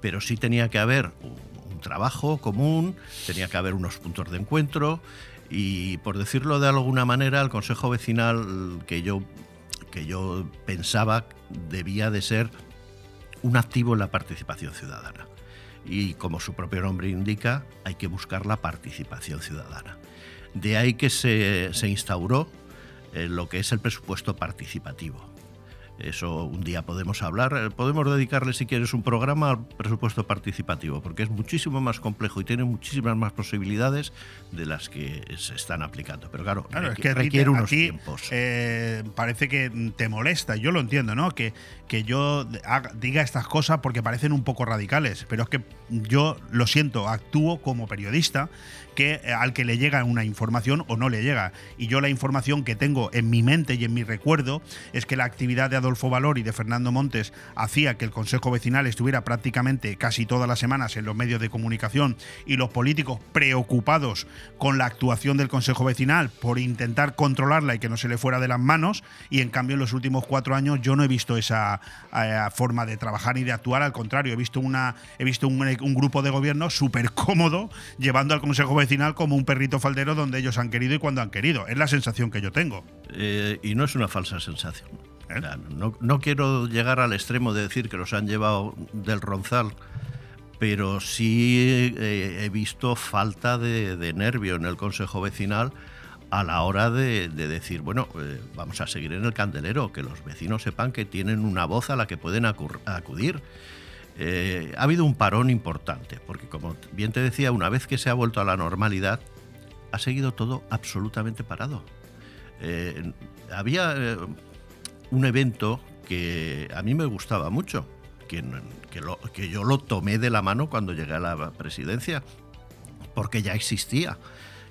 Pero sí tenía que haber trabajo común, tenía que haber unos puntos de encuentro y, por decirlo de alguna manera, el consejo vecinal que yo, que yo pensaba debía de ser un activo en la participación ciudadana. Y como su propio nombre indica, hay que buscar la participación ciudadana. De ahí que se, se instauró eh, lo que es el presupuesto participativo. Eso un día podemos hablar, eh, podemos dedicarle si quieres un programa al presupuesto participativo, porque es muchísimo más complejo y tiene muchísimas más posibilidades de las que se están aplicando. Pero claro, Claro, es que requiere unos ti, tiempos. eh, parece que te molesta, yo lo entiendo, ¿no? Que, que yo diga estas cosas porque parecen un poco radicales, pero es que yo lo siento, actúo como periodista que eh, al que le llega una información o no le llega. Y yo la información que tengo en mi mente y en mi recuerdo es que la actividad de Adolfo Valor y de Fernando Montes hacía que el Consejo Vecinal estuviera prácticamente casi todas las semanas en los medios de comunicación y los políticos preocupados con la actuación del Consejo Vecinal por intentar controlarla y que no se le fuera de las manos. Y en cambio en los últimos cuatro años yo no he visto esa eh, forma de trabajar y de actuar. Al contrario, he visto, una, he visto un, un grupo de gobierno súper cómodo llevando al Consejo Vecinal como un perrito faldero donde ellos han querido y cuando han querido. Es la sensación que yo tengo. Eh, y no es una falsa sensación. Sea, no, no quiero llegar al extremo de decir que los han llevado del ronzal, pero sí eh, he visto falta de, de nervio en el Consejo Vecinal a la hora de, de decir, bueno, eh, vamos a seguir en el candelero, que los vecinos sepan que tienen una voz a la que pueden acudir. Eh, ha habido un parón importante, porque como bien te decía, una vez que se ha vuelto a la normalidad, ha seguido todo absolutamente parado. Eh, había un evento que a mí me gustaba mucho, que, que, lo- que yo lo tomé de la mano cuando llegué a la presidencia, porque ya existía,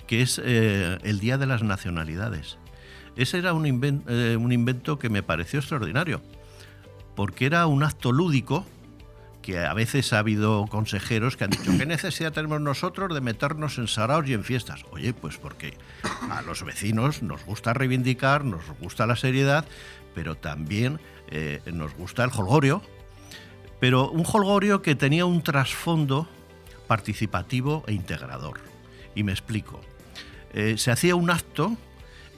que es eh, el Día de las Nacionalidades. Ese era eh, un invento que me pareció extraordinario, porque era un acto lúdico que a veces ha habido consejeros que han dicho, ¿qué necesidad tenemos nosotros de meternos en saraos y en fiestas? Oye, pues porque a los vecinos nos gusta reivindicar, nos gusta la seriedad, pero también eh, nos gusta el holgorio, pero un holgorio que tenía un trasfondo participativo e integrador. Y me explico. Eh, se hacía un acto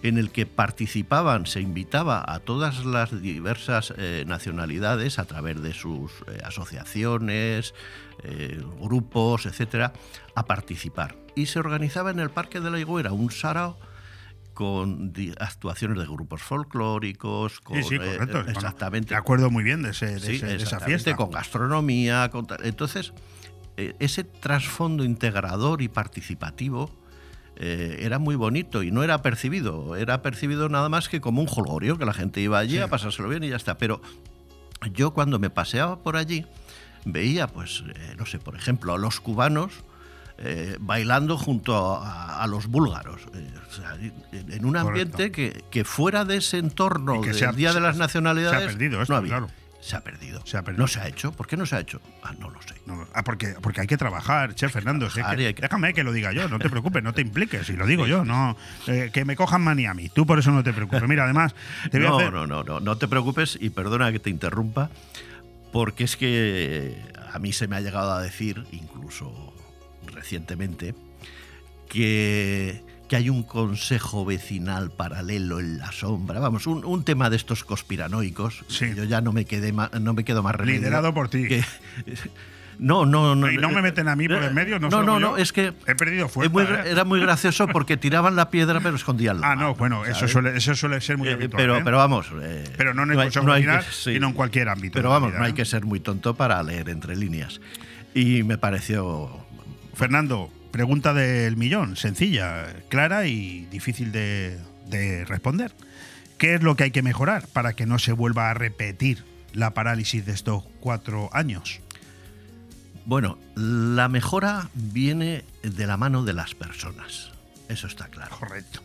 en el que participaban, se invitaba a todas las diversas eh, nacionalidades a través de sus eh, asociaciones, eh, grupos, etcétera, a participar. Y se organizaba en el Parque de la Higuera un sarao con actuaciones de grupos folclóricos, con, Sí, sí, correcto. Bueno, exactamente. me acuerdo muy bien de, ese- de Sí, ese- de esa fiesta. con gastronomía. con. Entonces, ese trasfondo integrador y participativo eh, era muy bonito y no era percibido. Era percibido nada más que como un jolgorio, que la gente iba allí a pasárselo bien y ya está. Pero yo cuando me paseaba por allí, veía, pues, eh, no sé, por ejemplo, a los cubanos eh, bailando junto a, a los búlgaros. Eh, o sea, en un ambiente que, que fuera de ese entorno del ha- Día de las Nacionalidades se ha perdido esto, no había. claro. Se ha perdido. Se ha perdido. No se ha hecho. ¿Por qué no se ha hecho? Ah, no lo sé. No, ah, porque, porque hay que trabajar, Che Fernando. que- que- Déjame que lo diga yo, no te preocupes, no te impliques, si lo digo yo, no eh, que me cojan manía a mí. Tú por eso no te preocupes. Mira, además, te voy a no, hacer. no, no, no, no te preocupes y perdona que te interrumpa, porque es que a mí se me ha llegado a decir, incluso recientemente, que, que hay un consejo vecinal paralelo en la sombra. Vamos, un, un tema de estos conspiranoicos. Sí. Yo ya no me, quedé no me quedo más remedio Liderado por ti. que- no, no, no. y no me meten a mí por el medio, no No, no, yo. no, es que He perdido fuerza. muy ¿eh? era muy gracioso porque tiraban la piedra pero escondían la Ah, no, bueno, eso suele, eso suele ser muy Eh, habitual. pero, ¿eh? pero vamos. eh, Pero no en el hay- Consejo hay Vecinal, que- sí. sino en cualquier ámbito. Pero vamos, no hay que ser muy tonto para leer entre líneas. Y me pareció. Fernando, pregunta del millón, sencilla, clara y difícil de, de responder. ¿Qué es lo que hay que mejorar para que no se vuelva a repetir la parálisis de estos cuatro años? Bueno, la mejora viene de la mano de las personas. Eso está claro. Correcto.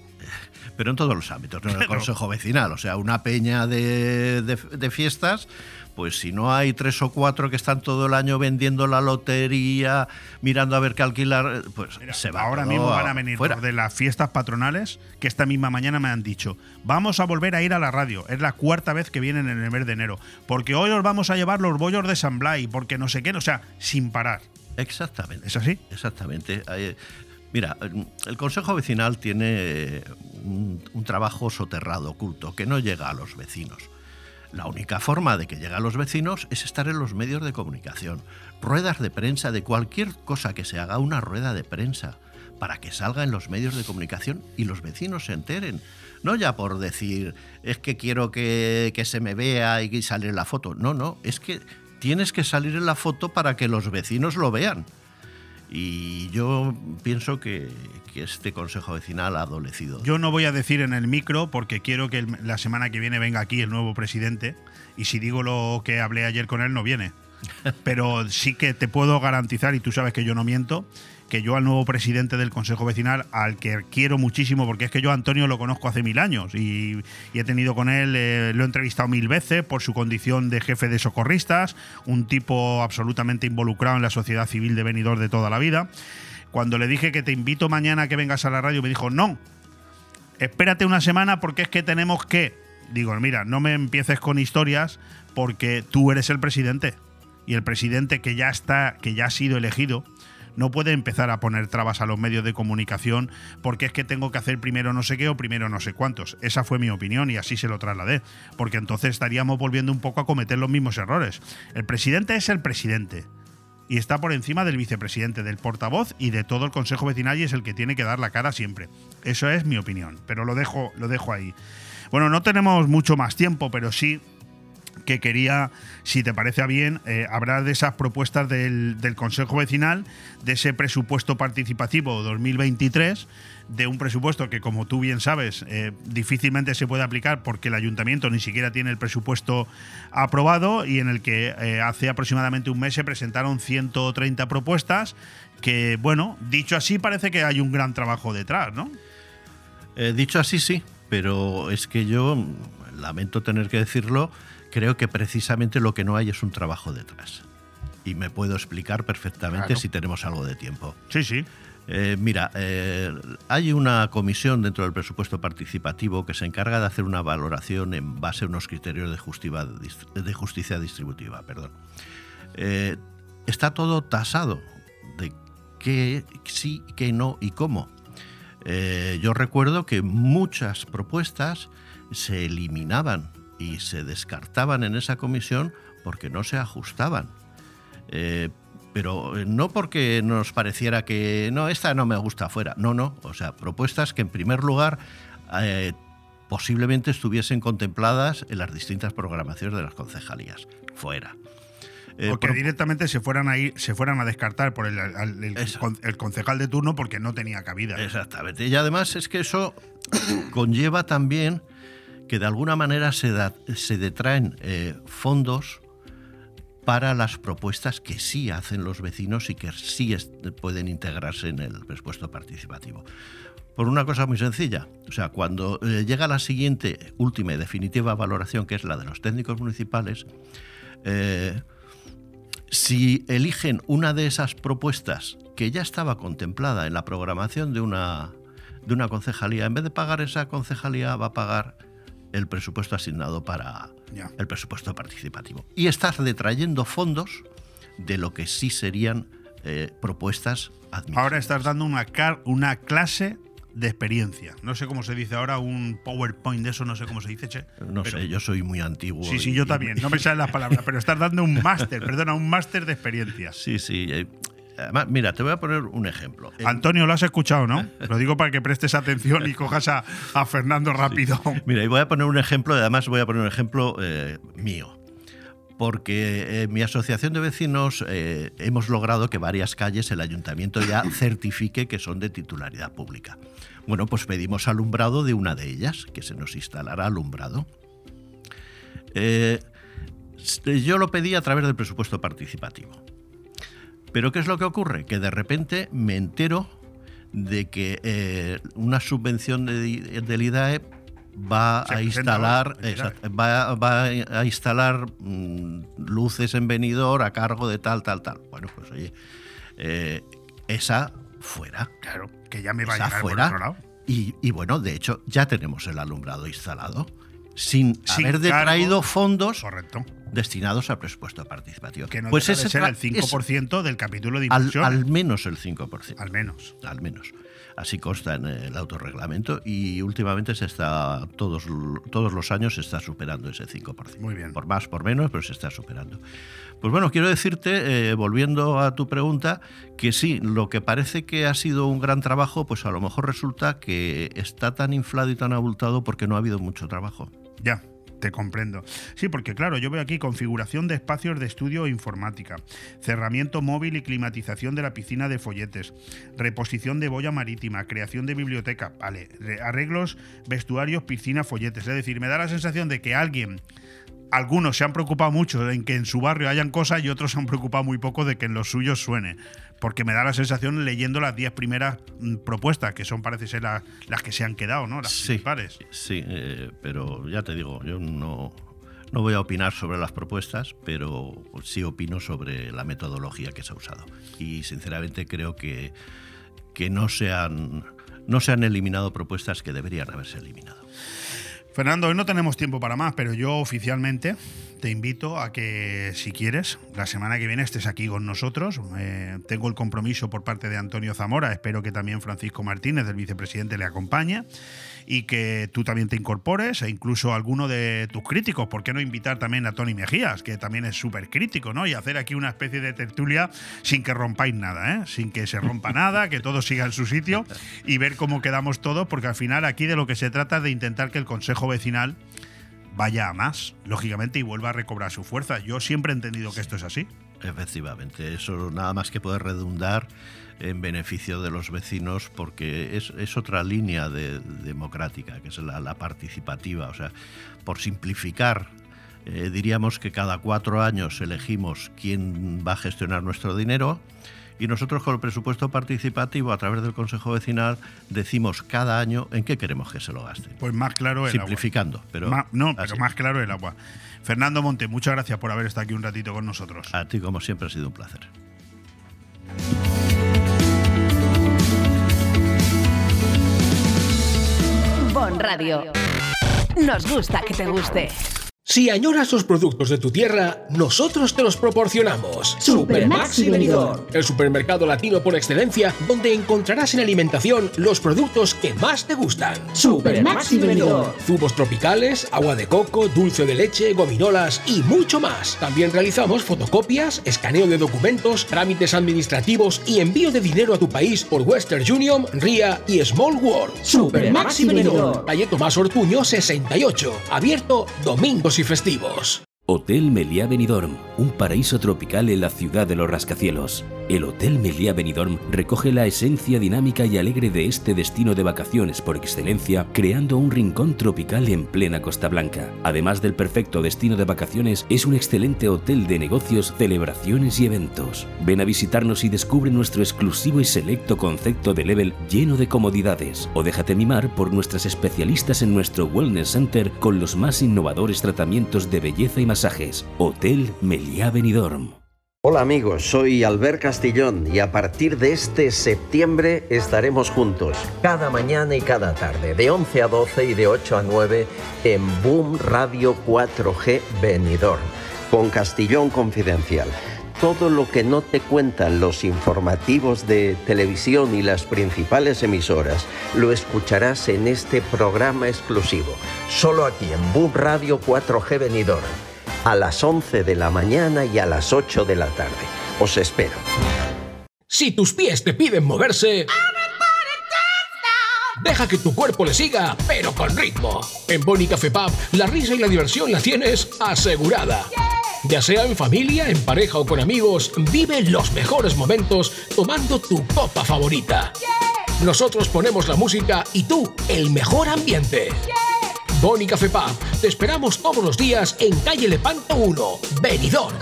pero en todos los ámbitos, no en el consejo vecinal. O sea, una peña de, de- de fiestas, pues si no hay tres o cuatro que están todo el año vendiendo la lotería, mirando a ver qué alquilar, pues se va. Ahora mismo van a venir fuera. de las fiestas patronales que esta misma mañana me han dicho, vamos a volver a ir a la radio. Es la cuarta vez que vienen en el mes de enero. Porque hoy os vamos a llevar los bollos de San Blay, porque no sé qué, o sea, sin parar. Exactamente. ¿Es así? Exactamente. Mira, el Consejo Vecinal tiene un, un trabajo soterrado, oculto, que no llega a los vecinos. La única forma de que llegue a los vecinos es estar en los medios de comunicación, ruedas de prensa, de cualquier cosa que se haga una rueda de prensa, para que salga en los medios de comunicación y los vecinos se enteren. No ya por decir, es que quiero que, que se me vea y salir en la foto. No, no, es que tienes que salir en la foto para que los vecinos lo vean. Y yo pienso que, que este consejo vecinal ha adolecido. Yo no voy a decir en el micro porque quiero que el- la semana que viene venga aquí el nuevo presidente y si digo lo que hablé ayer con él no viene. Pero sí que te puedo garantizar, y tú sabes que yo no miento, que yo al nuevo presidente del Consejo Vecinal, al que quiero muchísimo, porque es que yo Antonio lo conozco hace mil años y, he tenido con él, eh, lo he entrevistado mil veces por su condición de jefe de socorristas, un tipo absolutamente involucrado en la sociedad civil de Benidorm de toda la vida. Cuando le dije que te invito mañana a que vengas a la radio, me dijo, no, espérate una semana porque es que tenemos que. Digo, mira, no me empieces con historias porque tú eres el presidente. Y el presidente que ya está, que ya ha sido elegido, no puede empezar a poner trabas a los medios de comunicación porque es que tengo que hacer primero no sé qué o primero no sé cuántos. Esa fue mi opinión y así se lo trasladé. Porque entonces estaríamos volviendo un poco a cometer los mismos errores. El presidente es el presidente y está por encima del vicepresidente, del portavoz y de todo el consejo vecinal y es el que tiene que dar la cara siempre. Eso es mi opinión, pero lo dejo, lo dejo ahí. Bueno, no tenemos mucho más tiempo, pero sí que quería, si te parece bien, eh, hablar de esas propuestas del, del Consejo Vecinal, de ese presupuesto participativo 2023, de un presupuesto que, como tú bien sabes, eh, difícilmente se puede aplicar porque el ayuntamiento ni siquiera tiene el presupuesto aprobado y en el que eh, hace aproximadamente un mes se presentaron 130 propuestas que, bueno, dicho así, parece que hay un gran trabajo detrás, ¿no? Dicho así, sí, pero es que yo, lamento tener que decirlo, creo que precisamente lo que no hay es un trabajo detrás. Y me puedo explicar perfectamente Claro. si tenemos algo de tiempo. Sí, sí. Eh, mira, eh, hay una comisión dentro del presupuesto participativo que se encarga de hacer una valoración en base a unos criterios de justicia, de justicia distributiva. Perdón. Eh, está todo tasado de qué sí, qué no y cómo. Yo recuerdo que muchas propuestas se eliminaban y se descartaban en esa comisión porque no se ajustaban. Eh, pero eh, no porque nos pareciera que no, esta no me gusta fuera. No, no. O sea, propuestas que en primer lugar eh, posiblemente estuviesen contempladas en las distintas programaciones de las concejalías. Fuera. Eh, o que pro- directamente se fueran a ir, se fueran a descartar por el, con- el concejal de turno porque no tenía cabida. Exactamente. Y además es que eso conlleva también que de alguna manera se, se detraen eh, fondos para las propuestas que sí hacen los vecinos y que sí pueden integrarse en el presupuesto participativo. Por una cosa muy sencilla, o sea, cuando eh, llega la siguiente, última y definitiva valoración, que es la de los técnicos municipales, eh, si eligen una de esas propuestas que ya estaba contemplada en la programación de una, de una concejalía, en vez de pagar esa concejalía, va a pagar el presupuesto asignado para el presupuesto participativo. Y estás detrayendo fondos de lo que sí serían eh, propuestas administrativas. Ahora estás dando una, una clase de experiencia. No sé cómo se dice ahora, un PowerPoint de eso, no sé cómo se dice, che. No Pero- sé, yo soy muy antiguo. Sí, sí, yo y- también. No me salen las palabras, pero estás dando un máster, perdona, un máster de experiencias. Sí, sí. Eh, Además, mira, te voy a poner un ejemplo. Antonio, lo has escuchado, ¿no? Lo digo para que prestes atención y cojas a, a Fernando rápido. Mira, y voy a poner un ejemplo, además voy a poner un ejemplo eh, mío. Porque en mi asociación de vecinos eh, hemos logrado que varias calles el ayuntamiento ya certifique que son de titularidad pública. Bueno, pues pedimos alumbrado de una de ellas, que se nos instalará alumbrado. Eh, yo lo pedí a través del presupuesto participativo. Pero ¿qué es lo que ocurre? Que de repente me entero de que eh, una subvención de- del IDAE va Se a instalar exacto, va, va a instalar mm, luces en venidor a cargo de tal tal tal. Bueno pues oye eh, esa fuera. Claro, que ya me va a llegar por fuera. otro lado. y, y bueno de hecho ya tenemos el alumbrado instalado sin, Sin haber cargo. detraído fondos Correcto. destinados al presupuesto participativo Que no pues ese ser el 5% del capítulo de al, inversión. al menos el 5%. Al menos. Al menos. Así consta en el autorreglamento y últimamente se está, todos, todos los años se está superando ese 5%. Muy bien. Por más, por menos, pero se está superando. Pues bueno, quiero decirte, eh, volviendo a tu pregunta, que sí, lo que parece que ha sido un gran trabajo, pues a lo mejor resulta que está tan inflado y tan abultado porque no ha habido mucho trabajo. Ya, te comprendo. Sí, porque claro, yo veo aquí configuración de espacios de estudio e informática, cerramiento móvil y climatización de la piscina de folletes, reposición de boya marítima, creación de biblioteca, vale, re- arreglos, vestuarios, piscina, folletes. Es decir, me da la sensación de que alguien algunos se han preocupado mucho en que en su barrio hayan cosas y otros se han preocupado muy poco de que en los suyos suene. Porque me da la sensación leyendo las 10 primeras mm, propuestas, que son parece ser las, las que se han quedado, ¿no? Las Sí, principales. sí, eh, pero ya te digo, yo no, no voy a opinar sobre las propuestas, pero sí opino sobre la metodología que se ha usado. Y sinceramente creo que, que no, se han, no se han eliminado propuestas que deberían haberse eliminado. Fernando, hoy no tenemos tiempo para más, pero yo oficialmente te invito a que, si quieres, la semana que viene estés aquí con nosotros. Eh, tengo el compromiso por parte de Antonio Zamora, espero que también Francisco Martínez, el vicepresidente, le acompañe y que tú también te incorpores e incluso alguno de tus críticos. ¿Por qué no invitar también a Tony Mejías, que también es súper crítico, ¿no? Y hacer aquí una especie de tertulia sin que rompáis nada, ¿eh? Sin que se rompa nada, que todo siga en su sitio y ver cómo quedamos todos, porque al final aquí de lo que se trata es de intentar que el Consejo Vecinal vaya a más, lógicamente, y vuelva a recobrar su fuerza. Yo siempre he entendido que esto es así. Efectivamente, eso nada más que puede redundar en beneficio de los vecinos porque es, es otra línea de- democrática, que es la, la participativa. O sea, por simplificar, eh, diríamos que cada cuatro años elegimos quién va a gestionar nuestro dinero y nosotros con el presupuesto participativo a través del Consejo Vecinal decimos cada año en qué queremos que se lo gaste. Pues más claro el Simplificando, agua. pero no, pero más claro el agua. Fernando Monte, muchas gracias por haber estado aquí un ratito con nosotros. A ti, como siempre, ha sido un placer. Bon Radio. Nos gusta que te guste. Si añoras los productos de tu tierra, nosotros te los proporcionamos. Supermaxi Benidorm. El supermercado latino por excelencia, donde encontrarás en alimentación los productos que más te gustan. Supermaxi Benidorm. Zumos tropicales, agua de coco, dulce de leche, gominolas y mucho más. También realizamos fotocopias, escaneo de documentos, trámites administrativos y envío de dinero a tu país por Western Union, RIA y Small World. Supermaxi Benidorm. Calle Tomás Ortuño 68, abierto domingos y festivos. Hotel Meliá Benidorm, un paraíso tropical en la ciudad de los rascacielos. El Hotel Meliá Benidorm recoge la esencia dinámica y alegre de este destino de vacaciones por excelencia, creando un rincón tropical en plena Costa Blanca. Además del perfecto destino de vacaciones, es un excelente hotel de negocios, celebraciones y eventos. Ven a visitarnos y descubre nuestro exclusivo y selecto concepto de level lleno de comodidades, o déjate mimar por nuestras especialistas en nuestro Wellness Center con los más innovadores tratamientos de belleza y Hotel Meliá Benidorm. Hola amigos, soy Albert Castillón y a partir de este septiembre estaremos juntos cada mañana y cada tarde, de 11 a 12 y de 8 a 9 en Boom Radio 4G Benidorm, con Castillón Confidencial. Todo lo que no te cuentan los informativos de televisión y las principales emisoras lo escucharás en este programa exclusivo, solo aquí en Boom Radio 4G Benidorm a las 11 de la mañana y a las 8 de la tarde. Os espero. Si tus pies te piden moverse, deja que tu cuerpo le siga, pero con ritmo. En Boni Café Pub, la risa y la diversión la tienes asegurada. Ya sea en familia, en pareja o con amigos, vive los mejores momentos tomando tu copa favorita. Nosotros ponemos la música y tú el mejor ambiente. Boni Café Pub, te esperamos todos los días en calle Lepanto 1, Benidorm.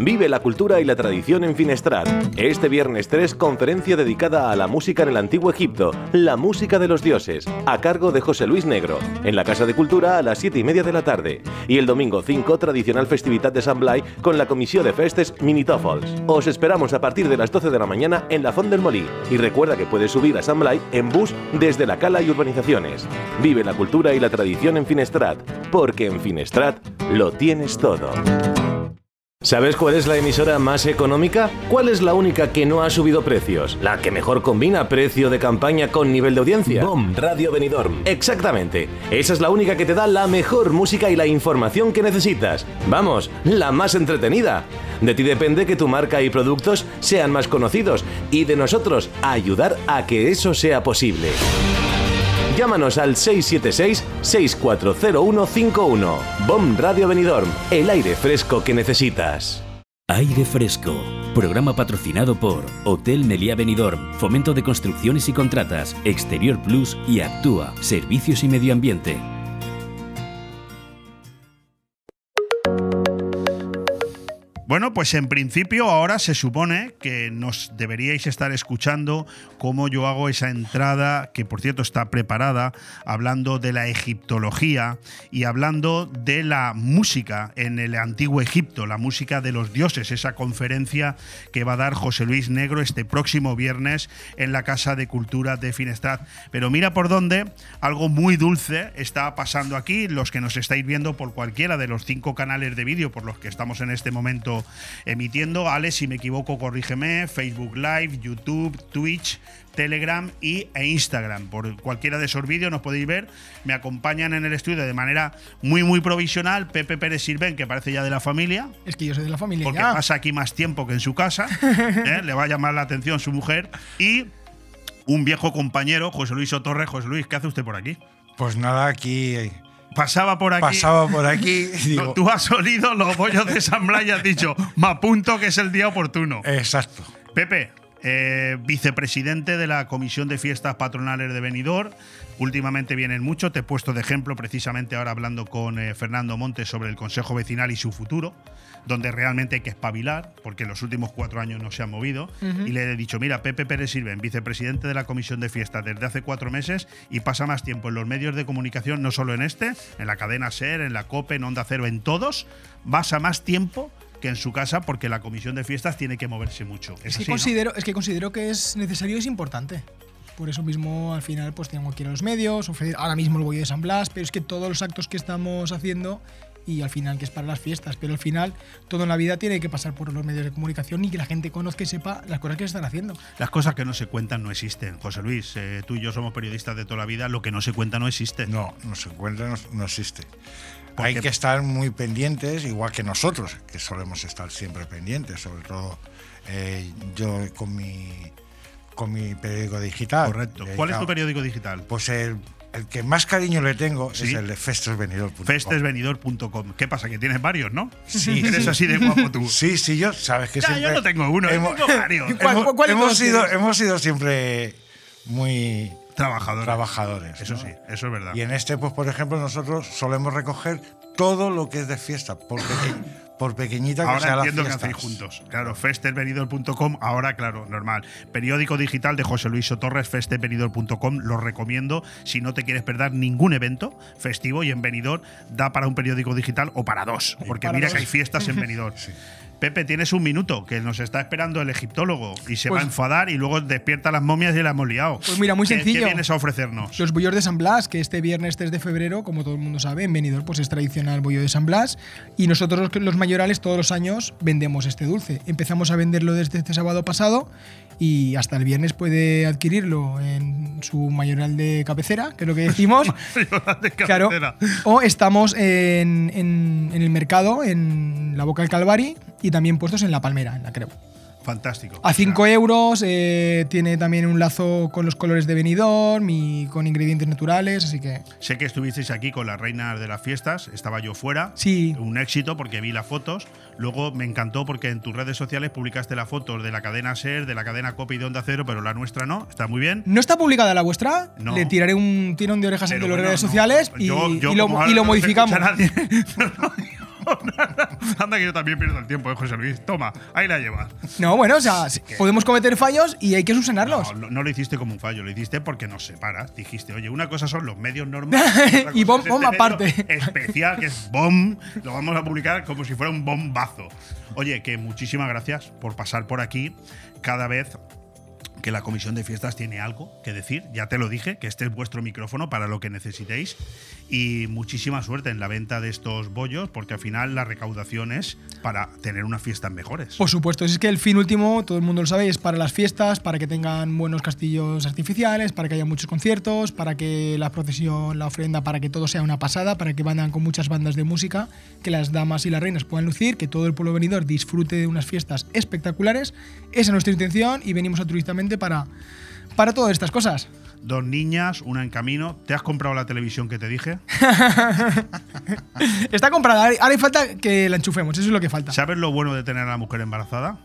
Vive la cultura y la tradición en Finestrat. Este viernes 3, conferencia dedicada a la música en el Antiguo Egipto, la música de los dioses, a cargo de José Luis Negro, en la Casa de Cultura a las 7 y media de la tarde. Y el domingo 5, tradicional festividad de San Blai con la Comisión de Festes Minitofols. Os esperamos a partir de las 12 de la mañana en la Font del Molí. Y recuerda que puedes subir a San Blai en bus desde la Cala y Urbanizaciones. Vive la cultura y la tradición en Finestrat, porque en Finestrat lo tienes todo. ¿Sabes cuál es la emisora más económica? ¿Cuál es la única que no ha subido precios? ¿La que mejor combina precio de campaña con nivel de audiencia? BOM Radio Benidorm. Exactamente. Esa es la única que te da la mejor música y la información que necesitas. Vamos, la más entretenida. De ti depende que tu marca y productos sean más conocidos y de nosotros ayudar a que eso sea posible. Llámanos al 676-640151. BOM Radio Benidorm, el aire fresco que necesitas. Aire Fresco. Programa patrocinado por Hotel Meliá Benidorm, Fomento de Construcciones y Contratas, Exterior Plus y Actúa, Servicios y Medio Ambiente. Bueno, pues en principio ahora se supone que nos deberíais estar escuchando cómo yo hago esa entrada, que por cierto está preparada, hablando de la egiptología y hablando de la música en el antiguo Egipto, la música de los dioses, esa conferencia que va a dar José Luis Negro este próximo viernes en la Casa de Cultura de Finestrat. Pero mira por dónde algo muy dulce está pasando aquí, los que nos estáis viendo por cualquiera de los cinco canales de vídeo por los que estamos en este momento emitiendo. Ale, si me equivoco, corrígeme. Facebook Live, YouTube, Twitch, Telegram y, e Instagram. Por cualquiera de esos vídeos nos podéis ver. Me acompañan en el estudio de manera muy, muy provisional Pepe Pérez Sirven, que parece ya de la familia. Es que yo soy de la familia. Porque ya. pasa aquí más tiempo que en su casa. ¿eh? Le va a llamar la atención su mujer. Y un viejo compañero, José Luis Otorre. José Luis, ¿qué hace usted por aquí? Pues nada, aquí pasaba por aquí. Pasaba por aquí. Digo, Tú has olido los bollos de San Blas y has dicho, me apunto que es el día oportuno. Exacto. Pepe, eh, vicepresidente de la Comisión de Fiestas Patronales de Benidorm. Últimamente vienen mucho. Te he puesto de ejemplo precisamente ahora hablando con eh, Fernando Montes sobre el Consejo Vecinal y su futuro, donde realmente hay que espabilar, porque en los últimos cuatro años no se han movido. Uh -huh. Y le he dicho, mira, Pepe Pérez Sirven, vicepresidente de la Comisión de Fiestas desde hace cuatro meses y pasa más tiempo en los medios de comunicación, no solo en este, en la cadena SER, en la COPE, en Onda Cero, en todos, pasa más tiempo que en su casa porque la comisión de fiestas tiene que moverse mucho. Es, es, que, así, considero, ¿no? es que considero que es necesario y es importante. Por eso mismo al final pues tengo que ir a los medios, ofrecer ahora mismo el bollo de San Blas, pero es que todos los actos que estamos haciendo y al final que es para las fiestas, pero al final todo en la vida tiene que pasar por los medios de comunicación y que la gente conozca y sepa las cosas que se están haciendo. Las cosas que no se cuentan no existen, José Luis. Eh, tú y yo somos periodistas de toda la vida, lo que no se cuenta no existe. No, no se cuenta, no, no existe. Porque Hay que estar muy pendientes, igual que nosotros, que solemos estar siempre pendientes, sobre todo eh, yo con mi, con mi periódico digital. Correcto. ¿Cuál es tu periódico digital? Pues el, el que más cariño le tengo ¿Sí? es el de festesvenidor.com. Festesvenidor.com. ¿Qué pasa? Que tienes varios, ¿no? Sí. Eres así de guapo tú. Sí, sí, yo, sabes que ya, siempre. Yo no tengo uno, hemos, tengo varios. ¿Cuál, cuál hemos, sido, hemos sido siempre muy trabajadores. trabajadores eso ¿no? sí, eso es verdad. Y en este, pues, por ejemplo, nosotros solemos recoger todo lo que es de fiesta, por, peque, por pequeñita que ahora sea la entiendo que hacéis juntos. Claro, festevenidor.com, ahora, claro, normal. Periódico digital de José Luis Sotorres, festevenidor.com, lo recomiendo si no te quieres perder ningún evento festivo y en Benidorm da para un periódico digital o para dos, porque para mira dos. que hay fiestas en Benidorm. sí. Pepe, tienes un minuto, que nos está esperando el egiptólogo y se Pues- va a enfadar y luego despierta las momias y la hemos liado. Pues mira, muy ¿Qué- sencillo. ¿Qué vienes a ofrecernos? Los bollos de San Blas, que este viernes 3 de febrero, como todo el mundo sabe, en Benidorm pues es tradicional bollo de San Blas. Y nosotros los mayorales todos los años vendemos este dulce. Empezamos a venderlo desde este sábado pasado y hasta el viernes puede adquirirlo en su mayoral de cabecera, que es lo que decimos. De Claro. O estamos en, en- en el mercado, en la Boca del Calvari y también puestos en la Palmera, en la Creu. Fantástico. A 5 euros, eh, tiene también un lazo con los colores de Benidorm y con ingredientes naturales, así que Sé que estuvisteis aquí con las reinas de las fiestas, estaba yo fuera. Sí. Un éxito porque vi las fotos. Luego me encantó porque en tus redes sociales publicaste las fotos de la cadena SER, de la cadena Copa y de Onda Cero, pero la nuestra no. Está muy bien. ¿No está publicada la vuestra? No. Le tiraré un tirón de orejas entre las bueno, redes no. sociales y, Yo- yo y lo, y lo modificamos. Anda que yo también pierdo el tiempo, ¿eh, José Luis. Toma, ahí la llevas. No, bueno, o sea, podemos cometer fallos y hay que subsanarlos. No, no lo hiciste como un fallo, lo hiciste porque nos separas. Dijiste, oye, una cosa son los medios normales Y bom- es bom medio aparte. Especial, que es BOM. Lo vamos a publicar como si fuera un bombazo. Oye, que muchísimas gracias por pasar por aquí cada vez que la comisión de fiestas tiene algo que decir. Ya te lo dije, que este es vuestro micrófono para lo que necesitéis. Y muchísima suerte en la venta de estos bollos, porque al final la recaudación es para tener unas fiestas mejores. Por supuesto, es que el fin último, todo el mundo lo sabe, es para las fiestas, para que tengan buenos castillos artificiales, para que haya muchos conciertos, para que la procesión, la ofrenda, para que todo sea una pasada, para que vayan con muchas bandas de música, que las damas y las reinas puedan lucir, que todo el pueblo venidor disfrute de unas fiestas espectaculares. Esa es nuestra intención y venimos altruistamente para, para todas estas cosas. Dos niñas, una en camino. ¿Te has comprado la televisión que te dije? Está comprada, ahora ahora hay falta que la enchufemos, eso es lo que falta. ¿Sabes lo bueno de tener a la mujer embarazada?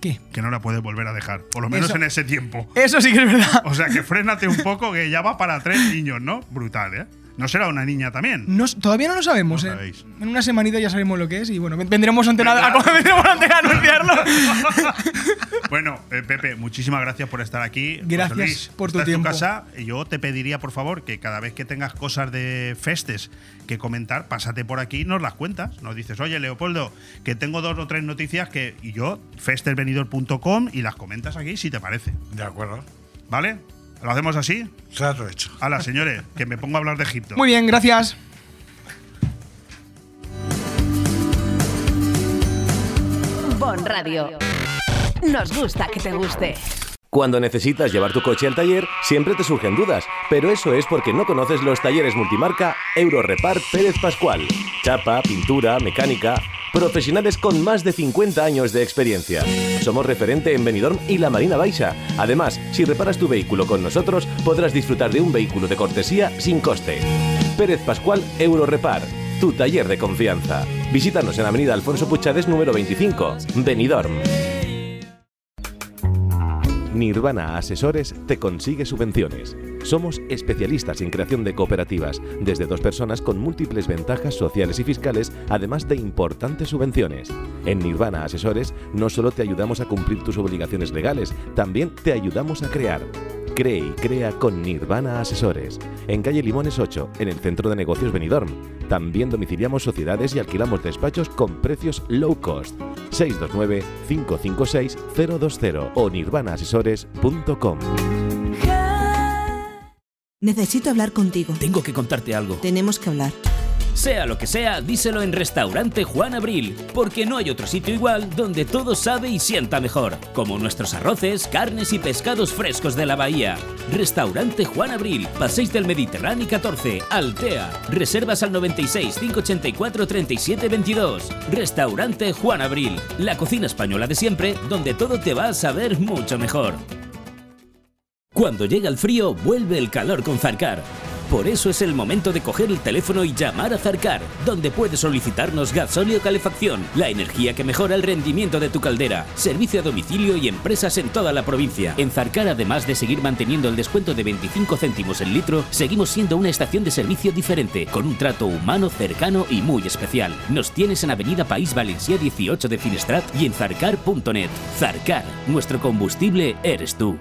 ¿Qué? Que no la puedes volver a dejar, por lo menos Eso- en ese tiempo. Eso sí que es verdad. O sea que frénate un poco, que ya va para tres niños, ¿no? Brutal, ¿eh? ¿No será una niña también? No- todavía no lo sabemos. No ¿eh? sabéis. En una semanita ya sabemos lo que es y bueno, vendremos a antena, a, vendremos a anunciarlo. Bueno, eh, Pepe, muchísimas gracias por estar aquí. Gracias Luis, por tu tiempo. casa. Yo te pediría, por favor, que cada vez que tengas cosas de festes que comentar, pásate por aquí y nos las cuentas. Nos dices, oye, Leopoldo, que tengo dos o tres noticias que. Y yo, festesvenidor.com y las comentas aquí si te parece. De acuerdo. ¿Vale? ¿Lo hacemos así? Trato hecho. Hala, señores, que me pongo a hablar de Egipto. Muy bien, gracias. Bon Radio. Nos gusta que te guste. Cuando necesitas llevar tu coche al taller, siempre te surgen dudas, pero eso es porque no conoces los talleres multimarca Eurorepar Pérez Pascual. Chapa, pintura, mecánica, profesionales con más de 50 años de experiencia. Somos referente en Benidorm y la Marina Baixa. Además, si reparas tu vehículo con nosotros, podrás disfrutar de un vehículo de cortesía sin coste. Pérez Pascual Eurorepar, tu taller de confianza. Visítanos en Avenida Alfonso Puchades número 25, Benidorm. Nirvana Asesores te consigue subvenciones. Somos especialistas en creación de cooperativas, desde dos personas con múltiples ventajas sociales y fiscales, además de importantes subvenciones. En Nirvana Asesores no solo te ayudamos a cumplir tus obligaciones legales, también te ayudamos a crear. Cree y crea con Nirvana Asesores. En calle Limones 8, en el centro de negocios Benidorm. También domiciliamos sociedades y alquilamos despachos con precios low cost. 629-556-020 o nirvanaasesores.com. Necesito hablar contigo. Tengo que contarte algo. Tenemos que hablar. Sea lo que sea, díselo en Restaurante Juan Abril, porque no hay otro sitio igual donde todo sabe y sienta mejor, como nuestros arroces, carnes y pescados frescos de la bahía. Restaurante Juan Abril, Paséis del Mediterráneo 14, Altea. Reservas al 96 584 37 22. Restaurante Juan Abril, la cocina española de siempre, donde todo te va a saber mucho mejor. Cuando llega el frío, vuelve el calor con Zarcar. Por eso es el momento de coger el teléfono y llamar a Zarcar, donde puedes solicitarnos gasóleo calefacción, la energía que mejora el rendimiento de tu caldera, servicio a domicilio y empresas en toda la provincia. En Zarcar, además de seguir manteniendo el descuento de 25 céntimos el litro, seguimos siendo una estación de servicio diferente, con un trato humano, cercano y muy especial. Nos tienes en Avenida País Valencia 18 de Finestrat y en zarcar.net. Zarcar, nuestro combustible eres tú.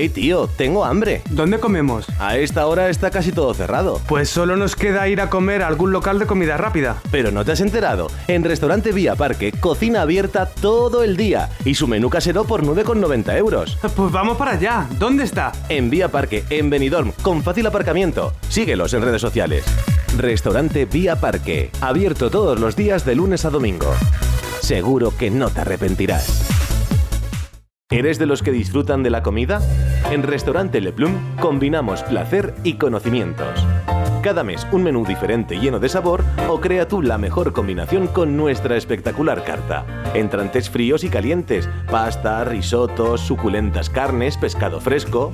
Hey tío, tengo hambre. ¿Dónde comemos? A esta hora está casi todo cerrado. Pues solo nos queda ir a comer a algún local de comida rápida. Pero no te has enterado. En Restaurante Vía Parque, cocina abierta todo el día y su menú casero por 9,90 euros. Pues vamos para allá. ¿Dónde está? En Vía Parque, en Benidorm, con fácil aparcamiento. Síguelos en redes sociales. Restaurante Vía Parque, abierto todos los días de lunes a domingo. Seguro que no te arrepentirás. ¿Eres de los que disfrutan de la comida? En Restaurante Le Plum combinamos placer y conocimientos. Cada mes un menú diferente lleno de sabor o crea tú la mejor combinación con nuestra espectacular carta. Entrantes fríos y calientes, pasta, risotos, suculentas carnes, pescado fresco.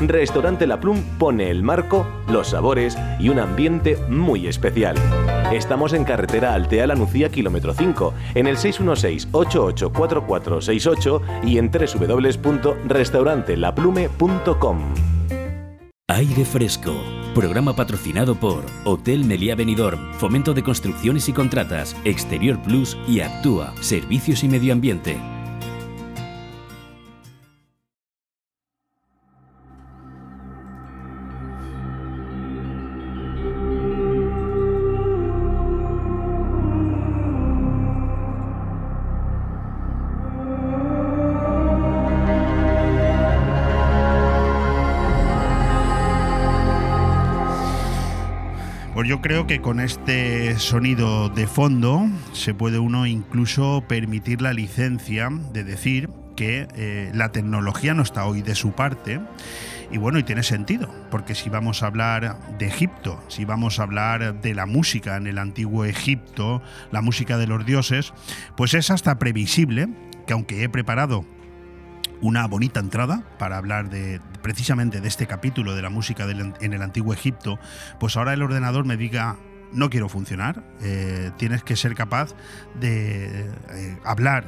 Restaurante La Plum pone el marco, los sabores y un ambiente muy especial. Estamos en carretera Altea La Nucía, kilómetro 5, en el 616-884468 y en www.restaurantelaplume.com. Aire fresco, Programa patrocinado por Hotel Meliá Benidorm, Fomento de Construcciones y Contratas, Exterior Plus y Actúa, Servicios y Medio Ambiente. Que con este sonido de fondo se puede uno incluso permitir la licencia de decir que eh, la tecnología no está hoy de su parte. Y bueno, y tiene sentido, porque si vamos a hablar de Egipto, si vamos a hablar de la música en el antiguo Egipto, la música de los dioses, pues es hasta previsible que aunque he preparado una bonita entrada para hablar de precisamente de este capítulo de la música del- en el antiguo Egipto, pues ahora el ordenador me diga no quiero funcionar, eh, tienes que ser capaz de eh, hablar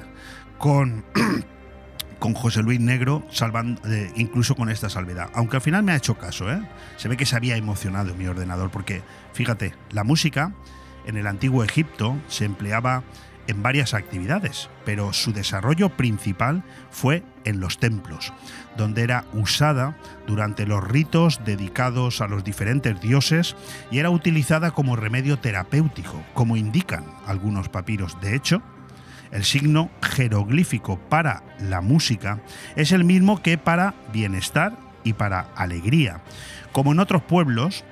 con con José Luis Negro, salvando, eh, incluso con esta salvedad. Aunque al final me ha hecho caso, se ve que se había emocionado mi ordenador, porque fíjate, la música en el antiguo Egipto se empleaba en varias actividades, pero su desarrollo principal fue en los templos, donde era usada durante los ritos dedicados a los diferentes dioses y era utilizada como remedio terapéutico, como indican algunos papiros. De hecho, el signo jeroglífico para la música es el mismo que para bienestar y para alegría. Como en otros pueblos,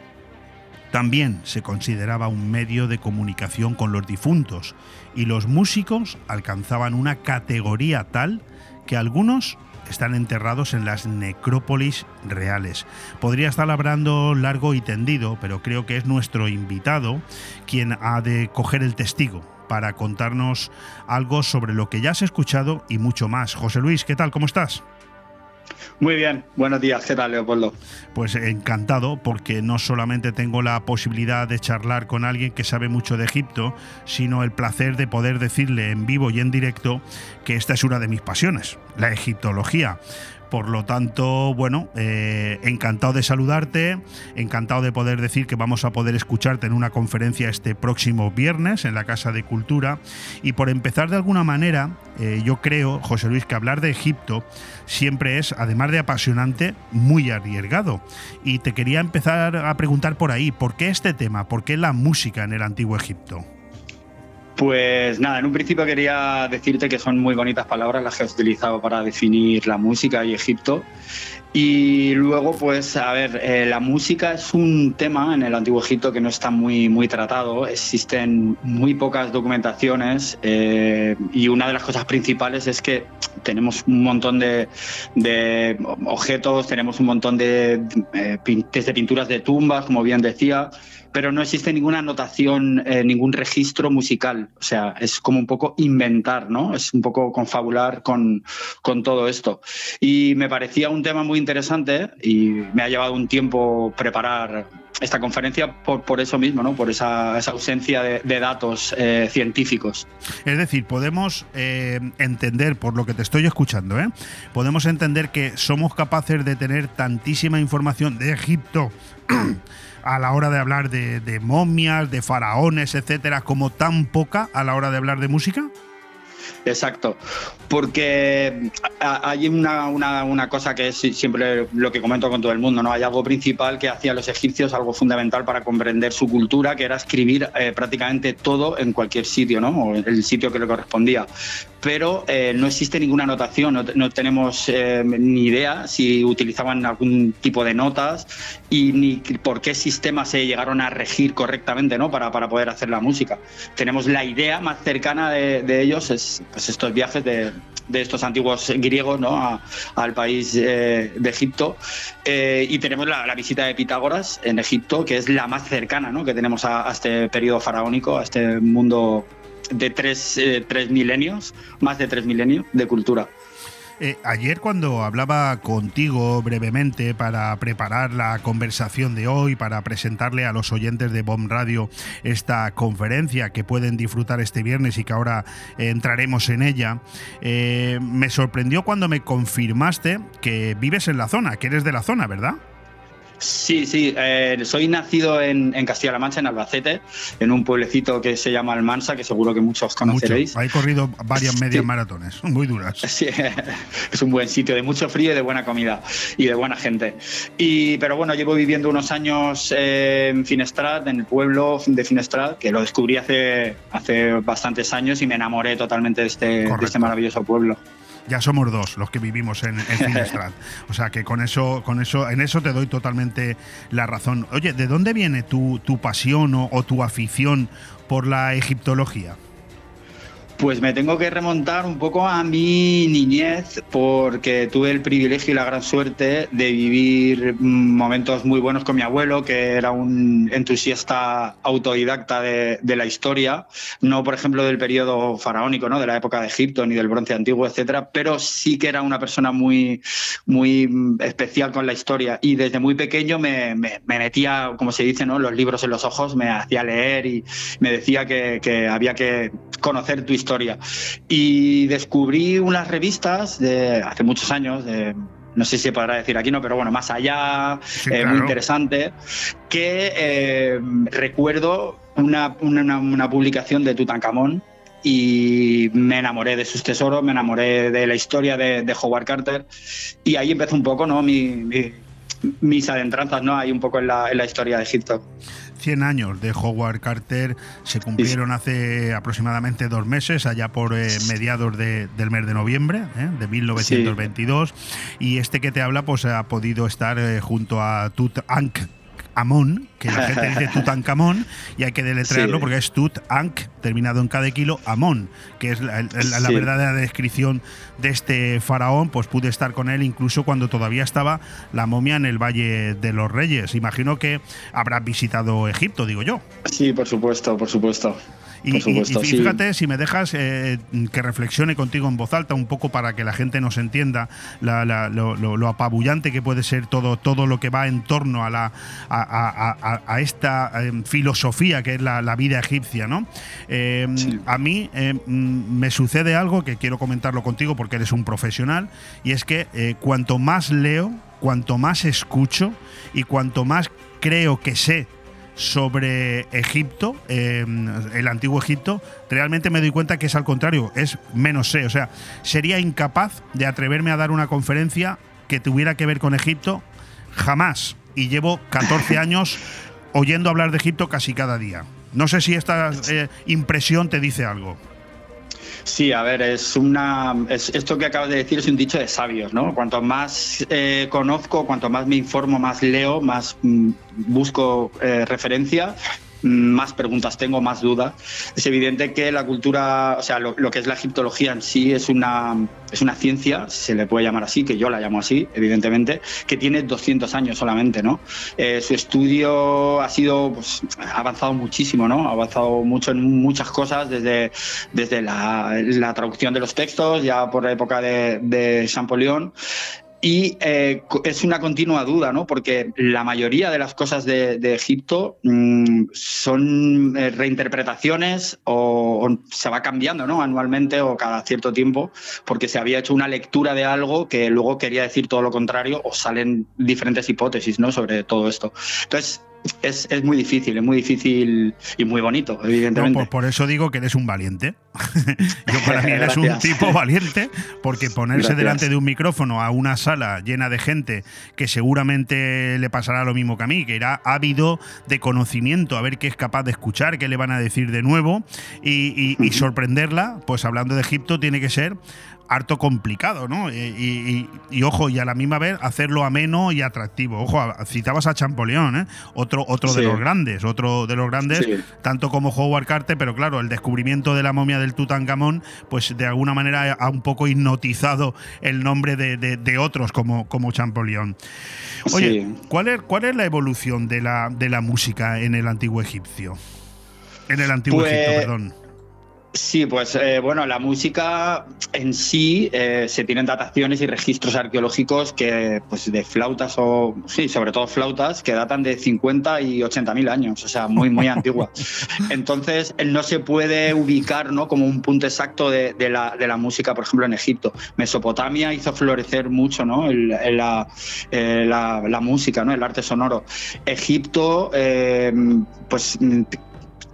también se consideraba un medio de comunicación con los difuntos y los músicos alcanzaban una categoría tal que algunos están enterrados en las necrópolis reales. Podría estar hablando largo y tendido, pero creo que es nuestro invitado quien ha de coger el testigo para contarnos algo sobre lo que ya has escuchado y mucho más. José Luis, ¿qué tal? ¿Cómo estás? Muy bien, buenos días, ¿qué Leopoldo? Pues encantado, porque no solamente tengo la posibilidad de charlar con alguien que sabe mucho de Egipto, sino el placer de poder decirle en vivo y en directo que esta es una de mis pasiones, la egiptología. Por lo tanto, bueno, eh, encantado de saludarte, encantado de poder decir que vamos a poder escucharte en una conferencia este próximo viernes en la Casa de Cultura. Y por empezar de alguna manera, eh, yo creo, José Luis, que hablar de Egipto siempre es, además de apasionante, muy arriesgado. Y te quería empezar a preguntar por ahí, ¿por qué este tema? ¿Por qué la música en el antiguo Egipto? Pues nada, en un principio quería decirte que son muy bonitas palabras las que has utilizado para definir la música y Egipto. Y luego, pues, a ver, eh, la música es un tema en el Antiguo Egipto que no está muy, muy tratado. Existen muy pocas documentaciones eh, y una de las cosas principales es que tenemos un montón de, de objetos, tenemos un montón de, eh, desde pinturas de tumbas, como bien decía, pero no existe ninguna anotación, eh, ningún registro musical. O sea, es como un poco inventar, ¿no? Es un poco confabular con, con todo esto. Y me parecía un tema muy interesante y me ha llevado un tiempo preparar esta conferencia por, por eso mismo, ¿no? Por esa, esa ausencia de, de datos eh, científicos. Es decir, podemos eh, entender, por lo que te estoy escuchando, ¿eh? podemos entender que somos capaces de tener tantísima información de Egipto a la hora de hablar de, momias, de faraones, etcétera, como tan poca a la hora de hablar de música. Exacto, porque a- hay una, una- una cosa que es siempre lo que comento con todo el mundo, ¿no? Hay algo principal que hacían los egipcios, algo fundamental para comprender su cultura, que era escribir eh, prácticamente todo en cualquier sitio, ¿no? O el sitio que le correspondía. Pero eh, no existe ninguna anotación, no, no tenemos eh, ni idea si utilizaban algún tipo de notas y ni por qué sistemas se llegaron a regir correctamente, ¿no? Para, para poder hacer la música. Tenemos la idea más cercana de, de ellos, es pues estos viajes de, de estos antiguos griegos ¿no? A- al país eh, de Egipto. Eh, y tenemos la, la visita de Pitágoras en Egipto, que es la más cercana ¿no? que tenemos a, a este periodo faraónico, a este mundo de tres, eh, tres milenios, más de tres milenios de cultura. Eh, ayer cuando hablaba contigo brevemente para preparar la conversación de hoy, para presentarle a los oyentes de BOM Radio esta conferencia que pueden disfrutar este viernes y que ahora eh, entraremos en ella, eh, me sorprendió cuando me confirmaste que vives en la zona, que eres de la zona, ¿verdad? Sí, sí, eh, soy nacido en, Castilla-La Mancha, en Albacete, en un pueblecito que se llama Almansa, que seguro que muchos conoceréis. He corrido varias medias maratones, muy duras. Sí, es un buen sitio, de mucho frío y de buena comida y de buena gente. Y, pero bueno, llevo viviendo unos años en Finestrat, en el pueblo de Finestrat, que lo descubrí hace, hace bastantes años y me enamoré totalmente de este, de este maravilloso pueblo ya somos dos los que vivimos en, en o sea que con eso, con eso, en eso te doy totalmente la razón. Oye, ¿de dónde viene tu, tu pasión o tu afición por la egiptología? Pues me tengo que remontar un poco a mi niñez porque tuve el privilegio y la gran suerte de vivir momentos muy buenos con mi abuelo, que era un entusiasta autodidacta de, la historia, no por ejemplo del periodo faraónico, ¿no? de la época de Egipto ni del bronce antiguo, etcétera, pero sí que era una persona muy, muy especial con la historia y desde muy pequeño me, metía, como se dice, ¿no? los libros en los ojos, me hacía leer y me decía que, que había que conocer tu historia historia. Y descubrí unas revistas de hace muchos años, no sé si se podrá decir aquí, no, pero bueno, más allá, eh, muy interesante, que eh, recuerdo una, una, publicación de Tutankamón y me enamoré de sus tesoros, me enamoré de la historia de, Howard Carter y ahí empezó un poco ¿no? mis adentranzas ¿no? ahí un poco en la, en la historia de Egipto. 100 años de Howard Carter se cumplieron hace aproximadamente dos meses, allá por eh, mediados del mes de noviembre eh, de 1922. Y este que te habla, pues ha podido estar eh, junto a Tut Ankh Amón, que la gente dice Tutankamón, y hay que deletrearlo porque es Tut Ankh, terminado en cada kilo, Amón, que es la, verdadera descripción de este faraón. Pues pude estar con él incluso cuando todavía estaba la momia en el Valle de los Reyes. Imagino que habrá visitado Egipto, digo yo. Sí, por supuesto, por supuesto. Y, fíjate, si me dejas eh, que reflexione contigo en voz alta un poco para que la gente nos entienda lo, apabullante que puede ser todo, todo lo que va en torno a, la, a, esta em, filosofía que es la, vida egipcia. ¿no? Em, a mí em, me sucede algo que quiero comentarlo contigo porque eres un profesional y es que eh, cuanto más leo, cuanto más escucho y cuanto más creo que sé sobre Egipto, em, el antiguo Egipto, realmente me doy cuenta que es al contrario, es menos sé. O sea, sería incapaz de atreverme a dar una conferencia que tuviera que ver con Egipto jamás. Y llevo 14 años oyendo hablar de Egipto casi cada día. No sé si esta eh, impresión te dice algo. Sí, a ver, es una. esto que acabas de decir es un dicho de sabios, ¿no? Cuanto más eh, conozco, cuanto más me informo, más leo, más mm, busco eh, referencia más preguntas tengo, más dudas. Es evidente que la cultura, o sea, lo, que es la egiptología en sí es una, es una ciencia, se le puede llamar así, que yo la llamo así, evidentemente, que tiene 200 años solamente, ¿no? Eh, su estudio ha sido, pues, ha avanzado muchísimo, ¿no? Ha avanzado mucho en muchas cosas, desde, desde la, traducción de los textos, ya por la época de, de Champollion, y eh, es una continua duda, ¿no? Porque la mayoría de las cosas de, Egipto mm, son eh, reinterpretaciones o, se va cambiando, ¿no? Anualmente o cada cierto tiempo, porque se había hecho una lectura de algo que luego quería decir todo lo contrario o salen diferentes hipótesis, ¿no? Sobre todo esto. Entonces, es, muy difícil, es muy difícil y muy bonito, evidentemente. por, eso digo que eres un valiente. Yo para mí eres un tipo valiente, porque ponerse delante de un micrófono a una sala llena de gente que seguramente le pasará lo mismo que a mí, que irá ávido de conocimiento, a ver qué es capaz de escuchar, qué le van a decir de nuevo y sorprenderla, pues hablando de Egipto tiene que ser harto complicado, ¿no? Y, ojo, y a la misma vez hacerlo ameno y atractivo. Ojo, citabas a Champollion, ¿eh? Otro, otro de los grandes, otro de los grandes, tanto como Howard Carter, pero claro, el descubrimiento de la momia del Tutankamón, pues de alguna manera ha un poco hipnotizado el nombre de, otros como, como Champollion. Oye, ¿cuál, es, ¿cuál es la evolución de la, de la música en el antiguo egipcio? En el antiguo Egipto, pues perdón Sí, pues eh, bueno, la música en sí eh, se tienen dataciones y registros arqueológicos que, pues de flautas o, sí, sobre todo flautas, que datan de 50 y 80 mil años, o sea, muy, muy antigua. Entonces, no se puede ubicar ¿no? como un punto exacto de, de, la, de, la, música, por ejemplo, en Egipto. Mesopotamia hizo florecer mucho ¿no? El, la, eh, la, la, música, ¿no? el arte sonoro. Egipto, pues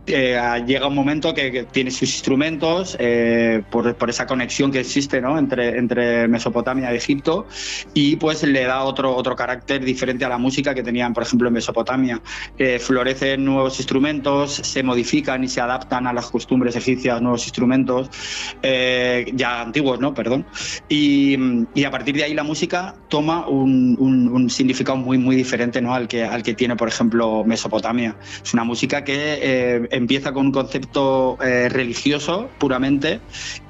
eh, llega un momento que, tiene sus instrumentos eh, por, esa conexión que existe entre, Mesopotamia y Egipto y pues le da otro, otro carácter diferente a la música que tenían, por ejemplo, en Mesopotamia. Eh, florecen nuevos instrumentos, se modifican y se adaptan a las costumbres egipcias nuevos instrumentos, eh, ya antiguos, ¿no? Perdón. Y, a partir de ahí la música toma un, un, un, significado muy, muy diferente ¿no? al, que, al que tiene, por ejemplo, Mesopotamia. Es una música que empieza con un concepto eh, religioso puramente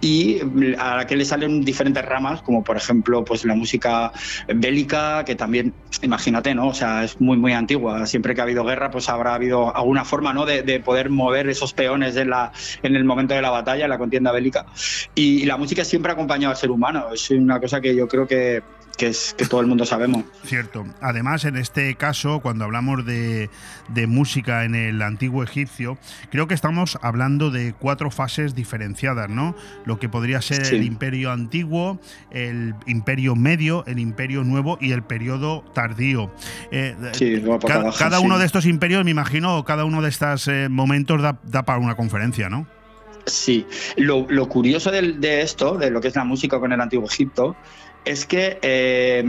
y a la que le salen diferentes ramas, como por ejemplo pues la música bélica, que también, imagínate, ¿no? O sea, es muy, muy antigua. Siempre que ha habido guerra, pues habrá habido alguna forma, ¿no? De, de poder mover esos peones en, la, en el momento de la batalla, en la contienda bélica. Y, y la música siempre ha acompañado al ser humano. Es una cosa que yo creo que que es que todo el mundo sabemos. Cierto. Además, en este caso, cuando hablamos de, de, música en el antiguo egipcio, creo que estamos hablando de cuatro fases diferenciadas, ¿no? Lo que podría ser sí. el imperio antiguo, el imperio medio, el imperio nuevo y el periodo tardío. Eh, sí, cada, abajo, cada sí. uno de estos imperios, me imagino, cada uno de estos eh, momentos da, da para una conferencia, ¿no? Sí, lo, lo curioso de, de, esto, de lo que es la música con el antiguo Egipto, es que eh,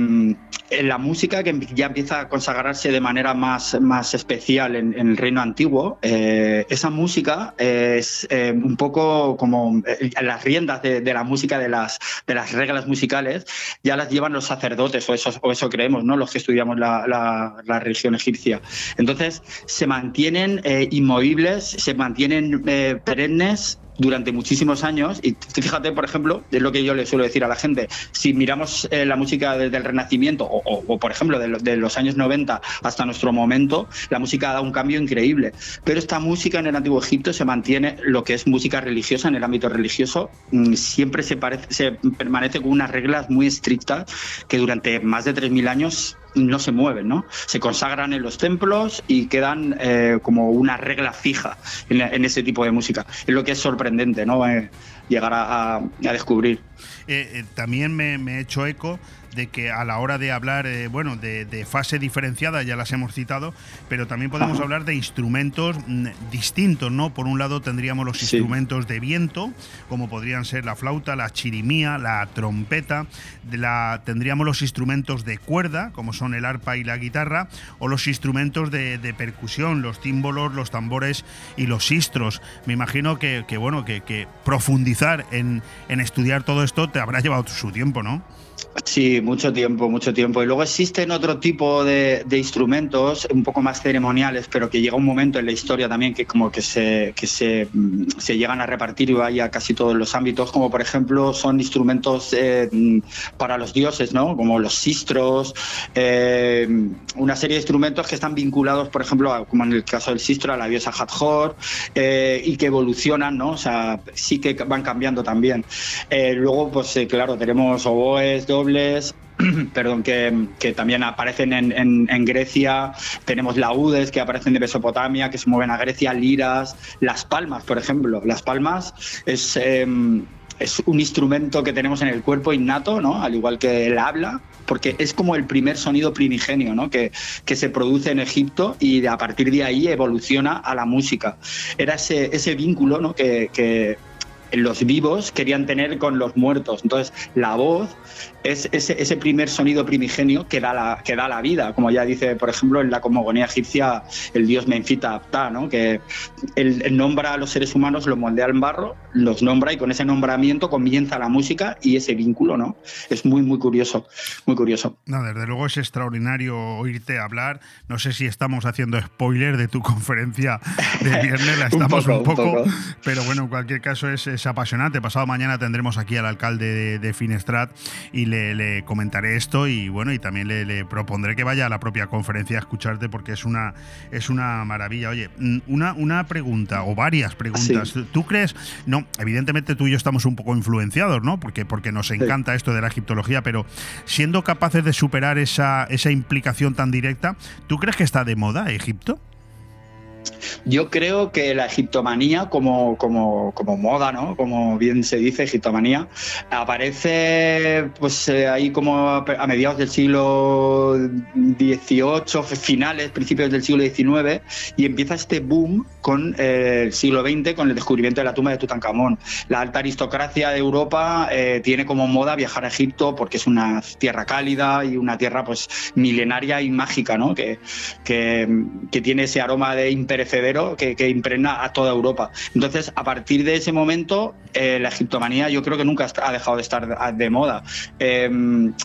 la música que ya empieza a consagrarse de manera más, más especial en, el reino antiguo, eh, esa música es eh, un poco como eh, las riendas de, la música, de las, de las reglas musicales, ya las llevan los sacerdotes, o eso, o eso creemos, ¿no? los que estudiamos la, la, la religión egipcia. Entonces, se mantienen eh, inmovibles, se mantienen perennes durante muchísimos años. Y fíjate, por ejemplo, es lo que yo le suelo decir a la gente, si miramos eh, la música desde el Renacimiento o, por ejemplo, de, los años 90 hasta nuestro momento, la música ha dado un cambio increíble. Pero esta música en el Antiguo Egipto se mantiene, lo que es música religiosa, en el ámbito religioso, mmm, siempre se, parece, se permanece con unas reglas muy estrictas que durante más de 3.000 años no se mueven, ¿no? Se consagran en los templos y quedan eh, como una regla fija en, en, ese tipo de música. Es lo que es sorprendente, ¿no? Eh, llegar a, a, descubrir. Eh, también me, me he hecho eco de que a la hora de hablar, eh, bueno, de, de, fase diferenciada, ya las hemos citado, pero también podemos hablar de instrumentos mm, distintos, ¿no? Por un lado tendríamos los sí. instrumentos de viento, como podrían ser la flauta, la chirimía, la trompeta, de la, tendríamos los instrumentos de cuerda, como son el arpa y la guitarra, o los instrumentos de, de percusión, los tímbolos, los tambores y los sistros. Me imagino que, que bueno, que, que profundizar en, en estudiar todo esto te habrá llevado su tiempo, ¿no? Sí, mucho tiempo, mucho tiempo. Y luego existen otro tipo de, instrumentos un poco más ceremoniales, pero que llega un momento en la historia también que como que se, que se, se llegan a repartir y vaya a casi todos los ámbitos, como por ejemplo son instrumentos eh, para los dioses, ¿no? Como los sistros, eh, una serie de instrumentos que están vinculados, por ejemplo, a, como en el caso del sistro, a la diosa Hathor, eh, y que evolucionan, ¿no? O sea, sí que van cambiando también. Eh, luego, pues claro, tenemos oboes, dobles, perdón, que, que, también aparecen en, Grecia, tenemos laúdes que aparecen de Mesopotamia, que se mueven a Grecia, liras, las palmas, por ejemplo. Las palmas es, eh, es un instrumento que tenemos en el cuerpo innato, ¿no? al igual que el habla, porque es como el primer sonido primigenio ¿no? que, que se produce en Egipto y a partir de ahí evoluciona a la música. Era ese, ese vínculo ¿no? que, que los vivos querían tener con los muertos. Entonces, la voz es ese, ese, primer sonido primigenio que da, la, que da la vida, como ya dice, por ejemplo, en la cosmogonía egipcia el dios Menfita Apta, ¿no? que él, él, nombra a los seres humanos, los moldea en barro, los nombra y con ese nombramiento comienza la música y ese vínculo, ¿no? Es muy, muy curioso, muy curioso. No, desde luego es extraordinario oírte hablar. No sé si estamos haciendo spoiler de tu conferencia de viernes, la estamos un, poco, un, poco, un poco, pero bueno, en cualquier caso es, es apasionante. Pasado mañana tendremos aquí al alcalde de, de Finestrat y le, le, comentaré esto y bueno, y también le, le, propondré que vaya a la propia conferencia a escucharte porque es una, es una maravilla. Oye, mm, una, una pregunta o varias preguntas. Sí. ¿Tú crees? No, evidentemente tú y yo estamos un poco influenciados, ¿no? Porque, porque nos encanta sí. esto de la egiptología, pero siendo capaces de superar esa, esa implicación tan directa, ¿tú crees que está de moda Egipto? Yo creo que la egiptomanía como, como, como, moda, ¿no? Como bien se dice, egiptomanía, aparece pues eh, ahí como a mediados del siglo XVIII, finales, principios del siglo XIX, y empieza este boom con eh, el siglo XX, con el descubrimiento de la tumba de Tutankamón. La alta aristocracia de Europa eh, tiene como moda viajar a Egipto porque es una tierra cálida y una tierra pues milenaria y mágica, ¿no? Que, que, que tiene ese aroma de imperecedero que, que, impregna a toda Europa. Entonces, a partir de ese momento, eh, la egiptomanía yo creo que nunca ha dejado de estar de moda. Eh,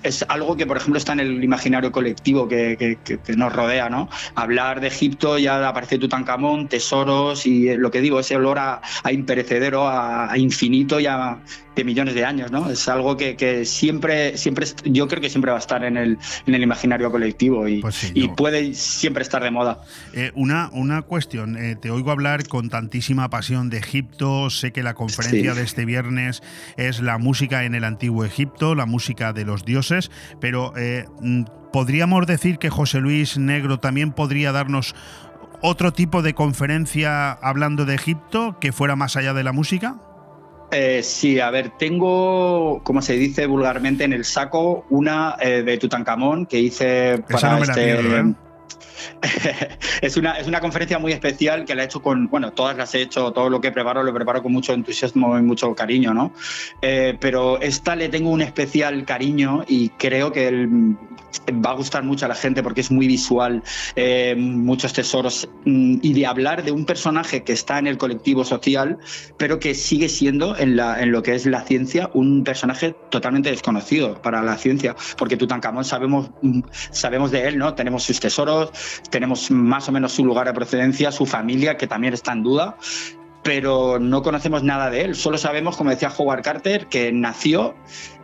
es algo que, por ejemplo, está en el imaginario colectivo que, nos rodea, ¿no? Hablar de Egipto ya aparece Tutankamón, tesoros y lo que digo, ese olor a, a imperecedero, a, a, infinito y a millones de años, ¿no? Es algo que, siempre, siempre, yo creo que siempre va a estar en el, en el imaginario colectivo y, pues sí, y puede siempre estar de moda. Eh, una, una cuestión, eh, te oigo hablar con tantísima pasión de Egipto, sé que la conferencia sí. de este viernes es la música en el antiguo Egipto, la música de los dioses, pero eh, ¿podríamos decir que José Luis Negro también podría darnos otro tipo de conferencia hablando de Egipto que fuera más allá de la música? Eh, sí, a ver, tengo, como se dice vulgarmente en el saco, una eh, de Tutankamón que hice para Esa no me este. La ¿eh? es, una, es una conferencia muy especial que la he hecho con, bueno, todas las he hecho, todo lo que preparo lo preparo con mucho entusiasmo y mucho cariño, ¿no? Eh, pero esta le tengo un especial cariño y creo que el, va a gustar mucho a la gente porque es muy visual, eh, muchos tesoros mm, y de hablar de un personaje que está en el colectivo social, pero que sigue siendo en, la, en lo que es la ciencia un personaje totalmente desconocido para la ciencia, porque Tutankamón sabemos, mm, sabemos de él, ¿no? Tenemos sus tesoros, tenemos más o menos su lugar de procedencia, su familia, que también está en duda, pero no conocemos nada de él. Solo sabemos, como decía Howard Carter, que nació,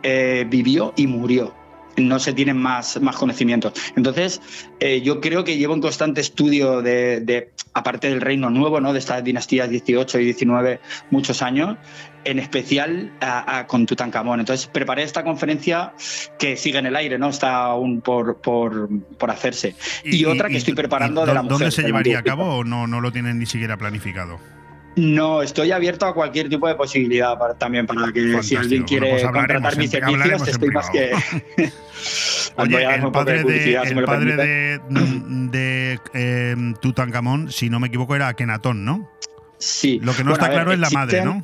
eh, vivió y murió. No se tienen más, más conocimientos. Entonces, eh, yo creo que llevo un constante estudio de, de, aparte del Reino Nuevo, ¿no? de estas dinastías 18 y 19, muchos años, en especial a, a, con Tutankamón. Entonces preparé esta conferencia que sigue en el aire, ¿no? Está aún por, por, por hacerse. Y, y, otra que y, estoy preparando de la mujer. ¿Dónde se llevaría a cabo o no, no lo tienen ni siquiera planificado? No, estoy abierto a cualquier tipo de posibilidad para, también para que Fantástico. si alguien quiere bueno, pues contratar mis servicios, estoy más que. Oye, el padre, de, el si padre de, de eh, Tutankamón, si no me equivoco, era Akenatón, ¿no? Sí. Lo que no bueno, está claro es la madre, ¿no?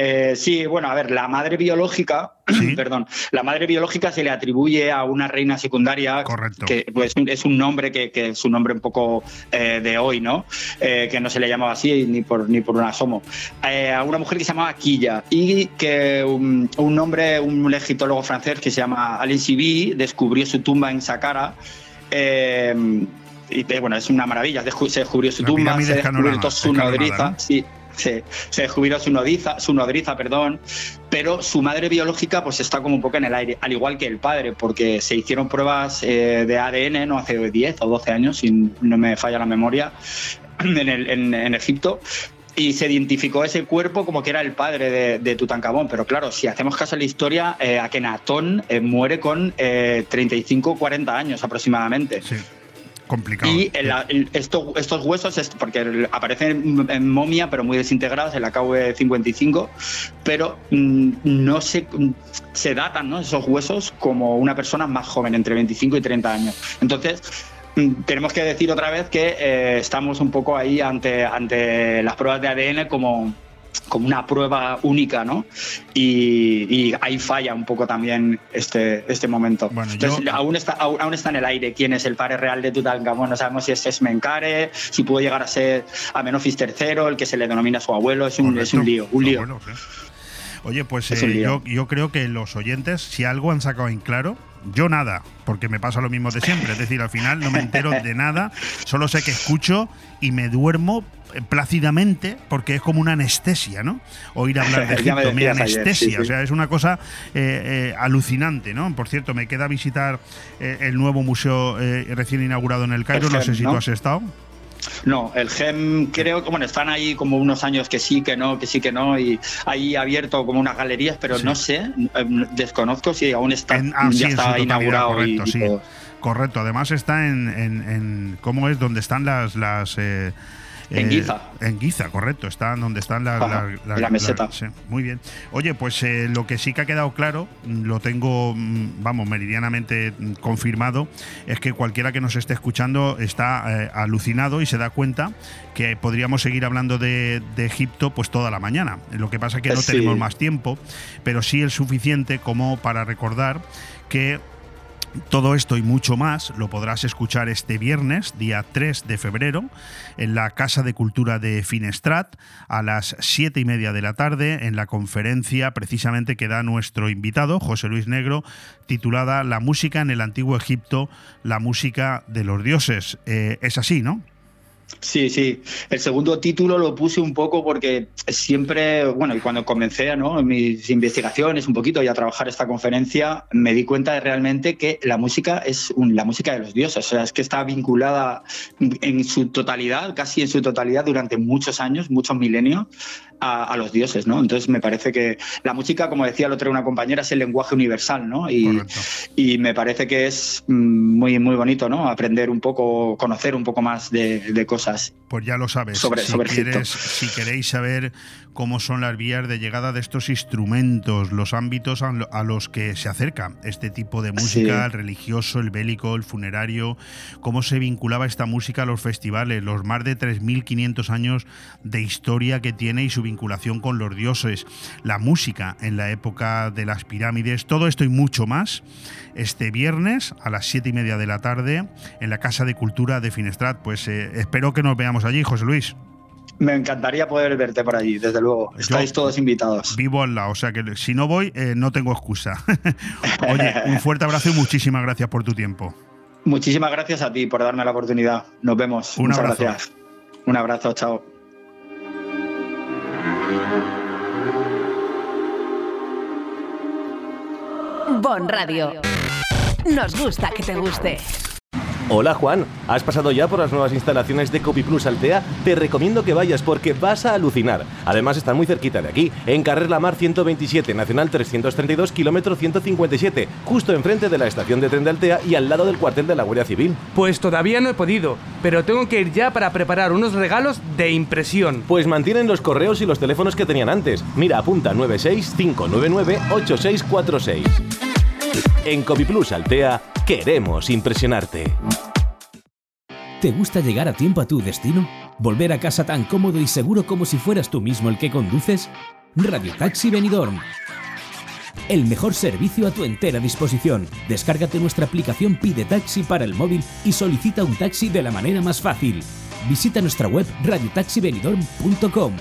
Eh, sí, bueno, a ver, la madre biológica, ¿Sí? perdón, la madre biológica se le atribuye a una reina secundaria, Correcto. que pues, es un nombre que, que es un nombre un poco eh, de hoy, ¿no? Eh, que no se le llamaba así ni por, ni por un asomo. Eh, a una mujer que se llamaba Quilla y que un, un hombre, un egiptólogo francés que se llama Alain Sibi, descubrió su tumba en Saqqara. y bueno, es una maravilla, se descubrió su tumba, se descubrió su nodriza. ¿no? sí, se, se descubrió su nodriza, su nodriza, perdón, pero su madre biológica pues está como un poco en el aire, al igual que el padre, porque se hicieron pruebas eh, de ADN no hace 10 o 12 años, si no me falla la memoria, en Egipto, y se identificó ese cuerpo como que era el padre de, de Tutankamón. Pero claro, si hacemos caso a la historia, eh, Akenatón eh, muere con eh, 35 40 años aproximadamente. Sí complicado. Y el, el, esto, estos huesos, porque aparecen en momia, pero muy desintegrados en la KV55, pero mm, no se, se datan esos huesos como una persona más joven, entre 25 y 30 años. Entonces, mm, tenemos que decir otra vez que eh, estamos un poco ahí ante, ante las pruebas de ADN como como una prueba única, ¿no? Y, y, ahí falla un poco también este, este momento. Bueno, Entonces, yo... aún, está, aún, aún, está en el aire quién es el padre real de Tutankamón. No sabemos si es Esmenkare, si pudo llegar a ser Amenofis III, el que se le denomina su abuelo. Es un, es un lío, un lío. Abuelo, sí. Oye, pues eh, yo, yo creo que los oyentes, si algo han sacado en claro, yo nada, porque me pasa lo mismo de siempre. Es decir, al final no me entero de nada, solo sé que escucho y me duermo eh, plácidamente porque es como una anestesia, ¿no? Oír hablar de Egipto, me ayer, anestesia, sí, o sea, es una cosa eh, eh, alucinante, ¿no? Por cierto, me queda visitar eh, el nuevo museo recién inaugurado en el Cairo, no sé si ¿no? tú has estado. No, el GEM creo que, bueno, están ahí como unos años que sí, que no, que sí, que no, y ahí abierto como unas galerías, pero no sé, eh, desconozco si aún está, Ah, ya en está totalidad, inaugurado. correcto, y sí. todo. Correcto, además está en, en, en- ¿cómo es? Donde están las... las eh, En eh, Giza. En Giza, correcto, está donde están. Ajá, la meseta. sí, muy bien. Oye, pues eh, lo que sí que ha quedado claro, lo tengo, mm, vamos, meridianamente mm, confirmado, es que cualquiera que nos esté escuchando está eh, alucinado y se da cuenta que podríamos seguir hablando de, de Egipto pues toda la mañana. Lo que pasa es que no Sí. tenemos más tiempo, pero sí el suficiente como para recordar que todo esto y mucho más lo podrás escuchar este viernes, día 3 de febrero, en la Casa de Cultura de Finestrat, a las 7 y media de la tarde, en la conferencia precisamente que da nuestro invitado, José Luis Negro, titulada La música en el antiguo Egipto, la música de los dioses. Eh, es así, ¿no? Sí, sí. El segundo título lo puse un poco porque siempre, bueno, y cuando comencé ¿no? mis investigaciones un poquito y a trabajar esta conferencia, me di cuenta de realmente que la música es un- la música de los dioses. O sea, es que está vinculada en su totalidad, casi en su totalidad, durante muchos años, muchos milenios, a, a los dioses, ¿no? Entonces me parece que la música, como decía el otro día una compañera, es el lenguaje universal, ¿no? Y, y me parece que es mm, muy, muy bonito, ¿no? Aprender un poco, conocer un poco más de, de cosas. Pues ya lo sabes. Sobre- si, sobre quieres, si queréis saber cómo son las vías de llegada de estos instrumentos, los ámbitos a los que se acerca este tipo de música, Sí. el religioso, el bélico, el funerario, cómo se vinculaba esta música a los festivales, los más de 3.500 años de historia que tiene y su vinculación con los dioses, la música en la época de las pirámides, todo esto y mucho más este viernes a las 7 y media de la tarde en la Casa de Cultura de Finestrat. Pues eh, espero que nos veamos allí, José Luis. Me encantaría poder verte por allí, desde luego. Estáis todos invitados. Vivo al lado, o sea que si no voy, eh, no tengo excusa. Oye, un fuerte abrazo y muchísimas gracias por tu tiempo. Muchísimas gracias a ti por darme la oportunidad. Nos vemos. Un Muchas abrazo. gracias. Un abrazo, chao. Bon Radio. Nos gusta que te guste. Hola Juan, ¿has pasado ya por las nuevas instalaciones de Copy Plus Altea? Te recomiendo que vayas porque vas a alucinar. Además están muy cerquita de aquí, en Carrer La Mar 127, Nacional 332, kilómetro 157, justo enfrente de la estación de tren de Altea y al lado del cuartel de la Guardia Civil. Pues todavía no he podido, pero tengo que ir ya para preparar unos regalos de impresión. Pues mantienen los correos y los teléfonos que tenían antes. Mira, apunta 965998646. En Copy Plus Altea queremos impresionarte. ¿Te gusta llegar a tiempo a tu destino? ¿Volver a casa tan cómodo y seguro como si fueras tú mismo el que conduces? Radio Taxi Benidorm. El mejor servicio a tu entera disposición. Descárgate nuestra aplicación Pide Taxi para el móvil y solicita un taxi de la manera más fácil. Visita nuestra web radiotaxibenidorm.com.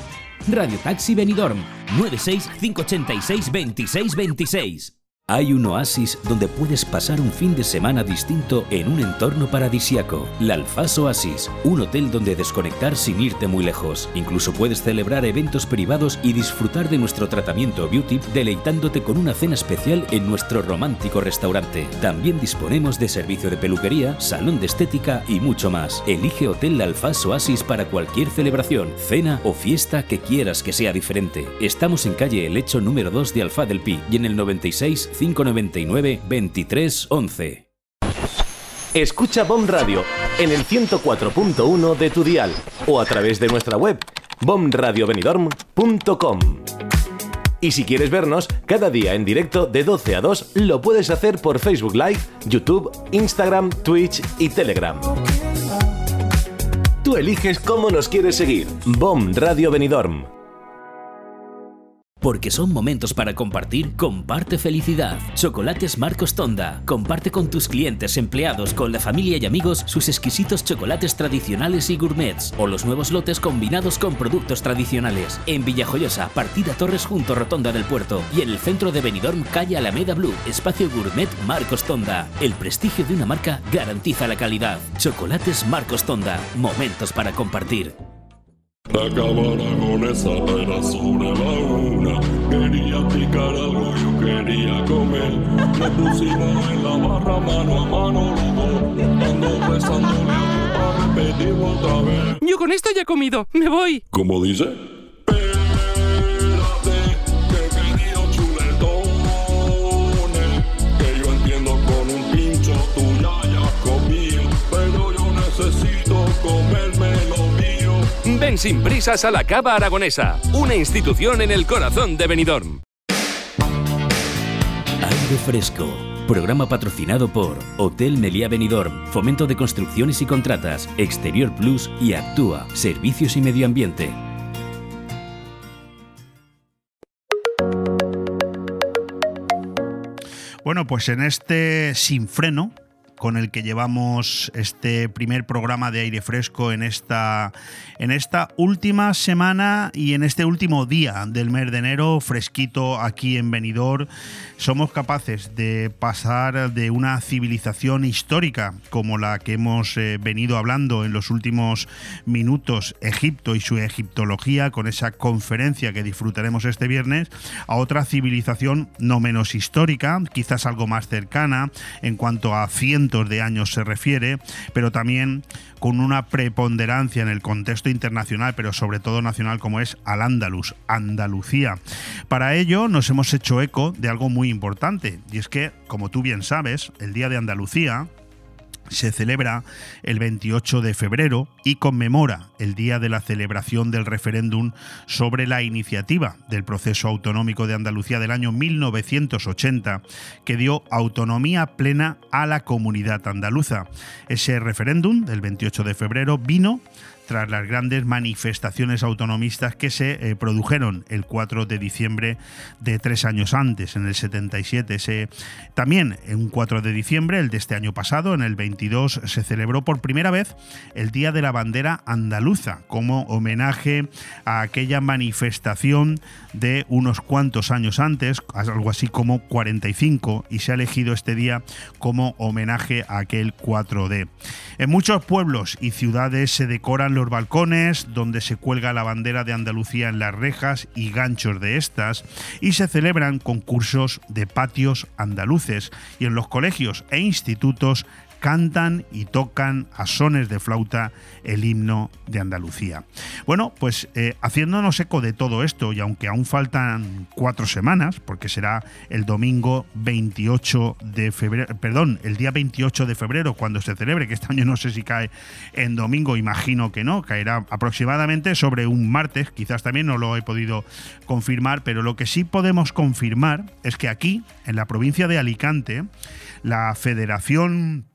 Radio Taxi Benidorm 96 586 26 26. Hay un oasis donde puedes pasar un fin de semana distinto en un entorno paradisiaco. La Alfaz Oasis, un hotel donde desconectar sin irte muy lejos. Incluso puedes celebrar eventos privados y disfrutar de nuestro tratamiento beauty deleitándote con una cena especial en nuestro romántico restaurante. También disponemos de servicio de peluquería, salón de estética y mucho más. Elige Hotel La Alfaz Oasis para cualquier celebración, cena o fiesta que quieras que sea diferente. Estamos en calle El Hecho número 2 de Alfa del Pi y en el 96 599 23 11. Escucha BOM Radio en el 104.1 de tu dial o a través de nuestra web bomradiobenidorm.com. Y si quieres vernos cada día en directo de 12 a 2, lo puedes hacer por Facebook Live, YouTube, Instagram, Twitch y Telegram. Tú eliges cómo nos quieres seguir. BOM Radio Benidorm. Porque son momentos para compartir, comparte felicidad. Chocolates Marcos Tonda. Comparte con tus clientes, empleados, con la familia y amigos sus exquisitos chocolates tradicionales y gourmets o los nuevos lotes combinados con productos tradicionales. En Villajoyosa, partida Torres junto Rotonda del Puerto y en el centro de Benidorm, calle Alameda Blue, espacio gourmet Marcos Tonda. El prestigio de una marca garantiza la calidad. Chocolates Marcos Tonda. Momentos para compartir. Acabara con esa pena sobre la una. Quería picar algo, yo quería comer. Nos pusimos en la barra mano a mano los dos. Ando para repetirlo otra vez. Yo con esto ya he comido. Me voy. ¿Cómo dice? Ven sin prisas a la Cava Aragonesa, una institución en el corazón de Benidorm. Aire Fresco. Programa patrocinado por Hotel Meliá Benidorm, Fomento de Construcciones y Contratas, Exterior Plus y Actúa, Servicios y Medio Ambiente. Bueno, pues en este sin freno con el que llevamos este primer programa de aire fresco en esta, en esta última semana y en este último día del mes de enero, fresquito aquí en Benidorm, somos capaces de pasar de una civilización histórica como la que hemos eh, venido hablando en los últimos minutos, Egipto y su egiptología, con esa conferencia que disfrutaremos este viernes, a otra civilización no menos histórica, quizás algo más cercana en cuanto a de años se refiere, pero también con una preponderancia en el contexto internacional, pero sobre todo nacional, como es al Andalus, Andalucía. Para ello nos hemos hecho eco de algo muy importante, y es que, como tú bien sabes, el Día de Andalucía, se celebra el 28 de febrero y conmemora el día de la celebración del referéndum sobre la iniciativa del proceso autonómico de Andalucía del año 1980 que dio autonomía plena a la comunidad andaluza. Ese referéndum del 28 de febrero vino tras las grandes manifestaciones autonomistas que se eh, produjeron el 4 de diciembre de tres años antes, en el 77. Se, también en un 4 de diciembre, el de este año pasado, en el 22, se celebró por primera vez el Día de la Bandera Andaluza, como homenaje a aquella manifestación de unos cuantos años antes, algo así como 45, y se ha elegido este día como homenaje a aquel 4D. En muchos pueblos y ciudades se decoran los balcones, donde se cuelga la bandera de Andalucía en las rejas y ganchos de estas, y se celebran concursos de patios andaluces, y en los colegios e institutos cantan y tocan a sones de flauta el himno de Andalucía. Bueno, pues eh, haciéndonos eco de todo esto, y aunque aún faltan cuatro semanas, porque será el domingo 28 de febrero, perdón, el día 28 de febrero cuando se celebre, que este año no sé si cae en domingo, imagino que no, caerá aproximadamente sobre un martes, quizás también no lo he podido confirmar, pero lo que sí podemos confirmar es que aquí, en la provincia de Alicante, la Federación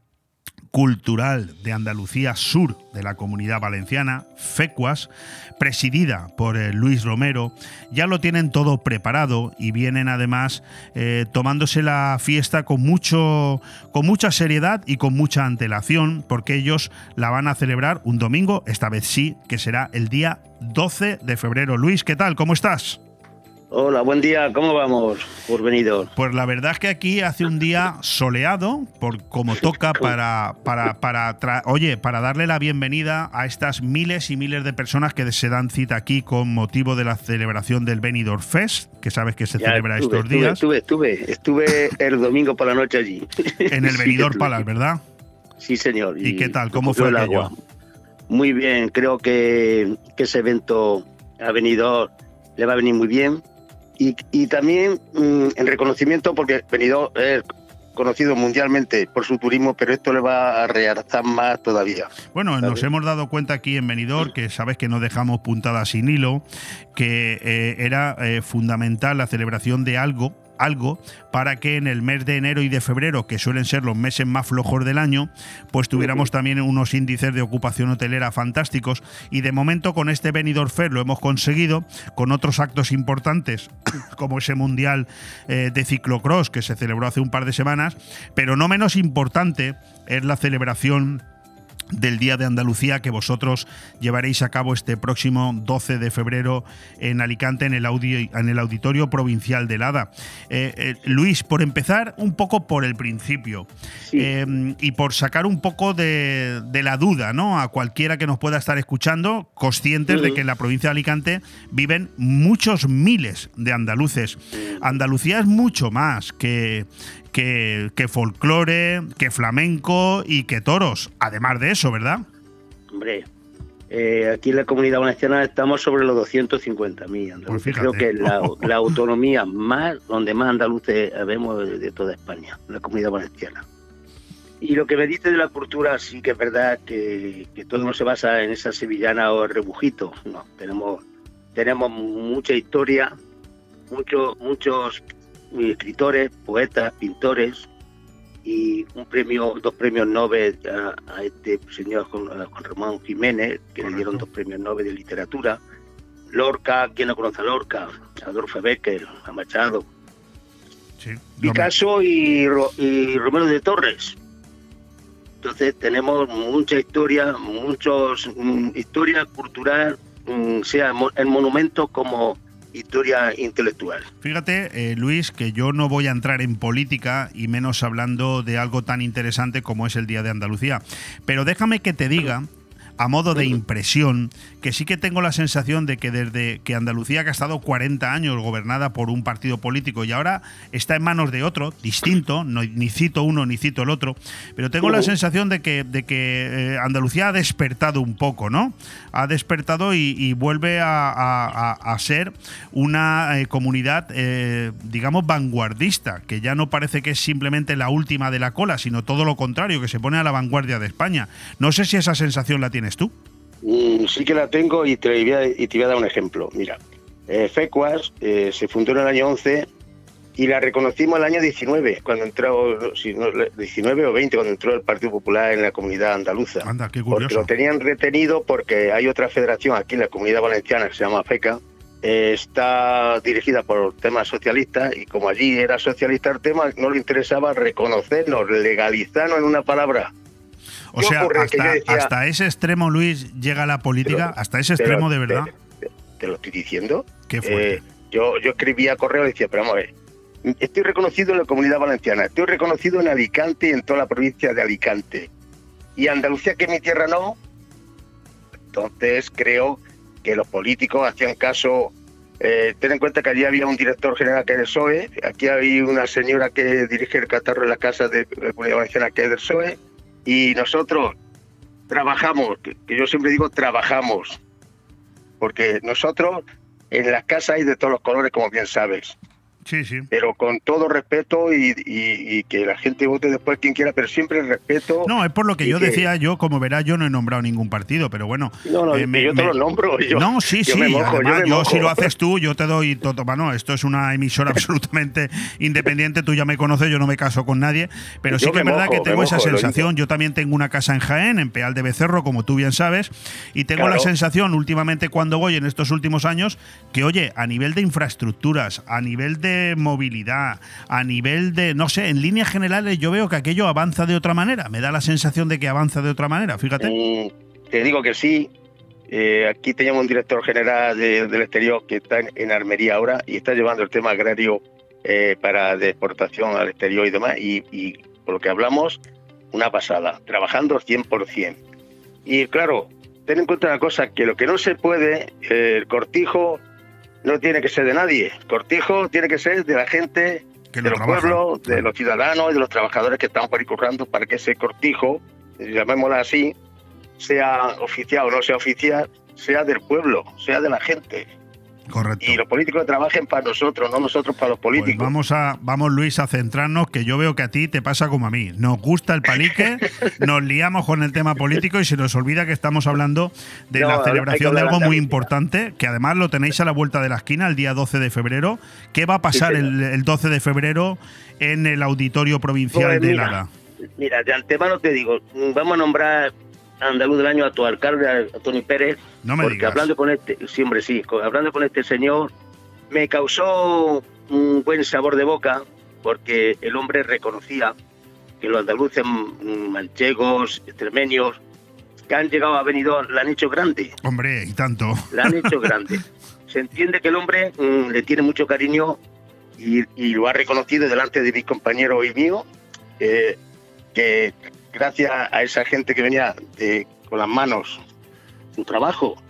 Cultural de Andalucía Sur de la Comunidad Valenciana, FECUAS, presidida por eh, Luis Romero, ya lo tienen todo preparado y vienen además eh, tomándose la fiesta con, mucho, con mucha seriedad y con mucha antelación, porque ellos la van a celebrar un domingo, esta vez sí, que será el día 12 de febrero. Luis, ¿qué tal? ¿Cómo estás? Hola, buen día, ¿cómo vamos por venido? Pues la verdad es que aquí hace un día soleado, por como toca para, para, para oye, para darle la bienvenida a estas miles y miles de personas que se dan cita aquí con motivo de la celebración del Benidorm Fest, que sabes que se celebra estos días. Estuve, estuve, estuve el domingo por la noche allí. En el Benidorm Palace, ¿verdad? Sí, señor. ¿Y, qué tal? ¿Cómo fue el agua? Muy bien, creo que, que ese evento a Benidorm le va a venir muy bien y, también mm, en reconocimiento, porque venido es conocido mundialmente por su turismo, pero esto le va a realzar más todavía. Bueno, nos hemos dado cuenta aquí en Benidorm, que sabes que no dejamos puntadas sin hilo, que eh, era eh, fundamental la celebración de algo algo para que en el mes de enero y de febrero, que suelen ser los meses más flojos del año, pues tuviéramos también unos índices de ocupación hotelera fantásticos. Y de momento con este Benidorm Fair lo hemos conseguido, con otros actos importantes, como ese Mundial eh, de Ciclocross que se celebró hace un par de semanas, pero no menos importante es la celebración del Día de Andalucía que vosotros llevaréis a cabo este próximo 12 de febrero en Alicante, en el, en el Auditorio Provincial del ADA. Eh, eh, Luis, por empezar un poco por el principio eh, y por sacar un poco de, la duda ¿no? a cualquiera que nos pueda estar escuchando, conscientes de que en la provincia de Alicante viven muchos miles de andaluces. Andalucía es mucho más que, que, que folclore, que flamenco y que toros, además de eso, ¿verdad? Hombre, eh, aquí en la comunidad valenciana estamos sobre los 250.000 andaluces. Pues Creo que es la, autonomía más, donde más andaluces vemos de, toda España, la comunidad valenciana. Y lo que me dice de la cultura, sí que es verdad que, todo no se basa en esa sevillana o rebujito. No, tenemos, tenemos mucha historia, muchos muchos escritores, poetas, pintores y un premio, dos premios Nobel a, este señor Juan, Ramón Jiménez, que le dieron dos premios Nobel de literatura. Lorca, ¿quién no conoce a Lorca? Adolfo Becker, a Machado. Picasso y, Romero de Torres. Entonces tenemos mucha historia, muchos mm, historia cultural, mm, sea en monumentos como historia intelectual. Fíjate, eh, Luis, que yo no voy a entrar en política y menos hablando de algo tan interesante como es el Día de Andalucía. Pero déjame que te diga a modo de impresión, que sí que tengo la sensación de que desde que Andalucía, que ha estado 40 años gobernada por un partido político y ahora está en manos de otro, distinto, no, ni cito uno ni cito el otro, pero tengo la sensación de que, de que eh, Andalucía ha despertado un poco, ¿no? Ha despertado y, vuelve a, ser una eh, comunidad, eh, digamos, vanguardista, que ya no parece que es simplemente la última de la cola, sino todo lo contrario, que se pone a la vanguardia de España. No sé si esa sensación la tiene tú? Mm, sí que la tengo y te, voy a, y te voy a dar un ejemplo. Mira, eh, FECUAS eh, se fundó en el año 11 y la reconocimos el año 19, cuando entró, si 19 o 20, cuando entró el Partido Popular en la comunidad andaluza. Anda, qué curioso. Porque lo tenían retenido porque hay otra federación aquí en la comunidad valenciana que se llama FECA, eh, está dirigida por temas socialistas y como allí era socialista el tema, no le interesaba reconocernos, legalizarnos en una palabra o sea, hasta, ese extremo, Luis, llega la política, hasta ese extremo de verdad. Te, lo estoy diciendo. Qué fuerte. Eh, yo, yo escribía correo y decía, pero vamos a ver, estoy reconocido en la comunidad valenciana, estoy reconocido en Alicante y en toda la provincia de Alicante. Y Andalucía, que es mi tierra, no. Entonces creo que los políticos hacían caso. Eh, ten en cuenta que allí había un director general que es del PSOE, aquí hay una señora que dirige el catarro en la casa de la comunidad valenciana que es del PSOE, y nosotros trabajamos, que, yo siempre digo trabajamos, porque nosotros en las casas hay de todos los colores, como bien sabes. Sí, sí. Pero con todo respeto y, que la gente vote después quien quiera, pero siempre el respeto. No, es por lo que yo decía, yo, como verás, yo no he nombrado ningún partido, pero bueno. No, no, eh, yo te lo nombro. no, sí, sí. yo, si lo haces tú, yo te doy todo. Bueno, esto es una emisora absolutamente independiente, tú ya me conoces, yo no me caso con nadie, pero sí que es verdad que tengo esa sensación. Yo también tengo una casa en Jaén, en Peal de Becerro, como tú bien sabes, y tengo la sensación últimamente cuando voy en estos últimos años que, oye, a nivel de infraestructuras, a nivel de movilidad, a nivel de, no sé, en líneas generales yo veo que aquello avanza de otra manera. Me da la sensación de que avanza de otra manera, fíjate. Mm, te digo que sí. Eh, aquí teníamos un director general del exterior que está en, Armería ahora y está llevando el tema agrario eh, para de exportación al exterior y demás. Y, por lo que hablamos, una pasada, trabajando 100%. Y claro, ten en cuenta una cosa, que lo que no se puede, eh, el cortijo no tiene que ser de nadie. Cortijo tiene que ser de la gente, de los pueblos, de los ciudadanos y de los trabajadores que están por ahí currando para que ese cortijo, llamémoslo así, sea oficial o no sea oficial, sea del pueblo, sea de la gente. Correcto. Y los políticos trabajen para nosotros, no nosotros para los Pues políticos. vamos a, vamos Luis a centrarnos, que yo veo que a ti te pasa como a mí. Nos gusta el palique, nos liamos con el tema político y se nos olvida que estamos hablando de No, la celebración de algo muy importante, que además lo tenéis a la vuelta de la esquina el día 12 de febrero. ¿Qué va a pasar Sí, el, el 12 de febrero en el Auditorio Provincial Pues de Lara? Mira, de antemano te digo, vamos a nombrar andaluz del año a tu alcalde, a Tony Pérez, No me porque digas. hablando con este, sí, hombre, sí, hablando con este señor, me causó un buen sabor de boca, porque el hombre reconocía que los andaluces mm, manchegos, extremeños, que han llegado a Benidorm, la han hecho grande, Hombre, y tanto. la han hecho grande. Se entiende que el hombre mm, le tiene mucho cariño y, y lo ha reconocido delante de mis compañeros y mío, eh, que gracias a esa gente que venía de- con las manos, su trabajo,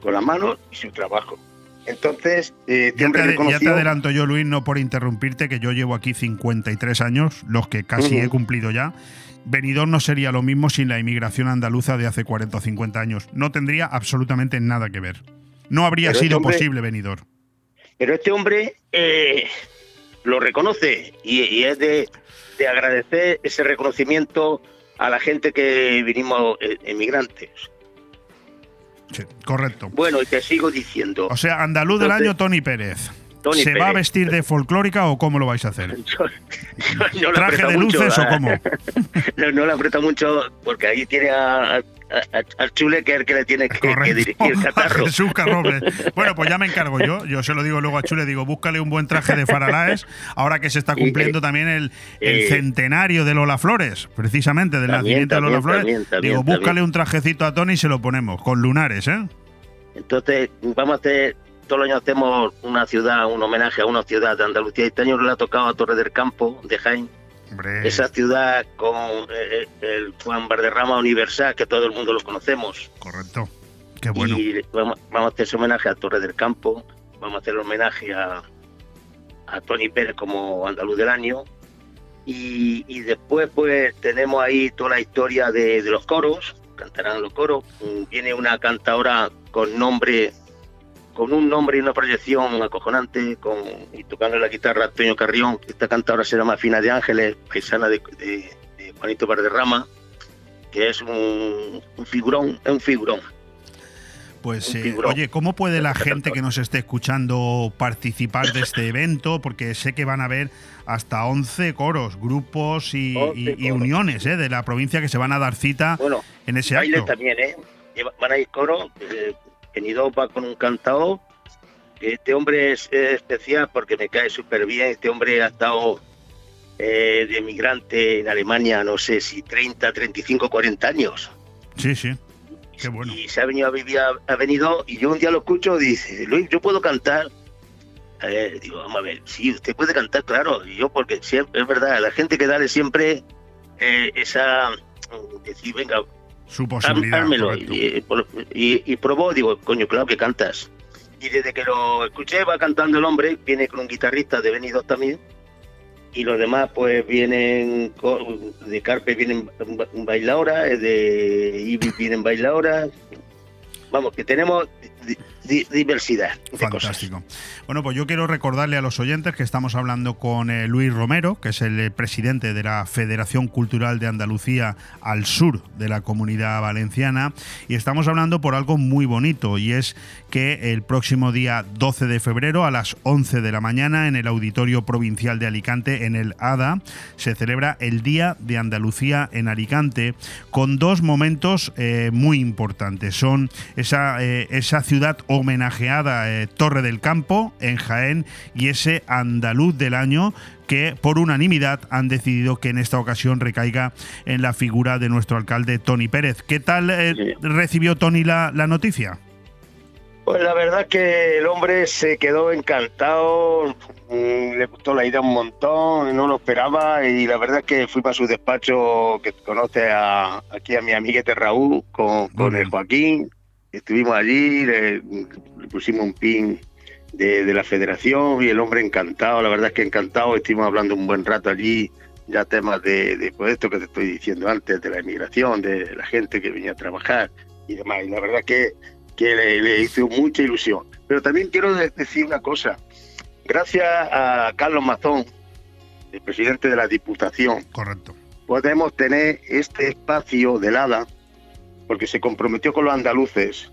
con las manos y su trabajo. Entonces, eh, Ya siempre te, ya te adelanto yo, Luis, no por interrumpirte, que yo llevo aquí 53 años, los que casi he cumplido ya. Benidorm no sería lo mismo sin la inmigración andaluza de hace 40 o 50 años. No tendría absolutamente nada que ver. No habría Pero este sido hombre- posible Benidorm. Pero este hombre eh, lo reconoce y, y es de, de agradecer ese reconocimiento a la gente que vinimos eh, emigrantes. Sí, correcto. Bueno, y te sigo diciendo. O sea, andaluz del Entonces- año Tony Pérez. Tony ¿Se va a vestir de folclórica o cómo lo vais a hacer? no ¿Traje de mucho, luces o cómo? No, no le aprieta mucho porque ahí tiene a- al chule que es el que le tiene que, que dirigir el catarro. Jesús Carroble. Bueno, pues ya me encargo yo. Yo se lo digo luego a Chule, digo, búscale un buen traje de Faralaes, ahora que se está cumpliendo también el, el eh, centenario de Lola Flores, precisamente del También, nacimiento de Lola Flores. también, digo, búscale un trajecito a Tony y se lo ponemos, con lunares, ¿eh? Entonces, vamos a hacer, todos los años hacemos una ciudad, un homenaje a una ciudad de Andalucía. Este año le ha tocado a Torre del Campo, de Jaén. Esa ciudad con eh, el Juan Valderrama Universal, que todo el mundo lo conocemos. Correcto. Qué bueno. Y vamos, vamos a hacer homenaje a Torre del Campo, vamos a hacer homenaje a, a Tony Pérez como andaluz del año. Y, y después pues tenemos ahí toda la historia de, de los coros, cantarán los coros. Viene una cantadora con nombre, con un nombre y una proyección acojonante, con, y tocando la guitarra Antonio Carrión. Esta cantadora se llama Fina de Ángeles, paisana de, de- de Juanito Valderrama, que es un, un figurón, es un figurón. Pues, eh, oye, ¿cómo puede la gente que nos esté escuchando participar de este evento? Porque sé que van a haber hasta 11 coros, grupos y, 11 y- y coros. uniones ¿eh? de la provincia que se van a dar cita Bueno, en ese bailes acto. también, ¿eh? Van a ir coro, eh, venido va con un cantador. Este hombre es, especial porque me cae súper bien. Este hombre ha estado eh, de migrante en Alemania, no sé si 30, 35, 40 años. Sí, sí. Qué bueno. Y se ha venido a vivir, ha venido, y yo un día lo escucho y dice, Luis, yo puedo cantar. Eh, digo, vamos a ver, sí, usted puede cantar, claro. Y yo, porque siempre, es verdad, la gente que dale siempre eh, esa, mm, decir, venga, Su posibilidad. Y, por- y- y probó, digo, coño, claro que cantas. Y desde que lo escuché, va cantando el hombre, viene con un guitarrista de Benidorm también. Y los demás, pues vienen, de Carpe vienen ba- bailadoras, de Ibis vienen bailadoras. Vamos, que tenemos diversidad de. Fantástico. Bueno, pues yo quiero recordarle a los oyentes que estamos hablando con eh, Luis Romero, que es el eh, presidente de la Federación Cultural de Andalucía al sur de la comunidad valenciana, y estamos hablando por algo muy bonito, y es que el próximo día 12 de febrero a las 11 de la mañana en el Auditorio Provincial de Alicante, en el ADA, se celebra el Día de Andalucía en Alicante, con dos momentos eh, muy importantes. Son esa, esa ciudad homenajeada, eh, Torre del Campo, en Jaén, y ese andaluz del año que por unanimidad han decidido que en esta ocasión recaiga en la figura de nuestro alcalde Tony Pérez. ¿Qué tal eh, recibió Tony la, la noticia? Pues la verdad que el hombre se quedó encantado, mm, le gustó la idea un montón, no lo esperaba y la verdad que fui para su despacho que conoce a, aquí a mi amiguete Raúl con, con el Joaquín, estuvimos allí, le, le pusimos un pin de, de la federación y el hombre encantado, la verdad es que encantado, estuvimos hablando un buen rato allí, ya temas de, de pues, esto que te estoy diciendo antes, de la inmigración, de la gente que venía a trabajar y demás, y la verdad que que le, le hizo mucha ilusión. Pero también quiero de- decir una cosa. Gracias a Carlos Mazón, el presidente de la Diputación, Correcto. podemos tener este espacio del ADA, porque se comprometió con los andaluces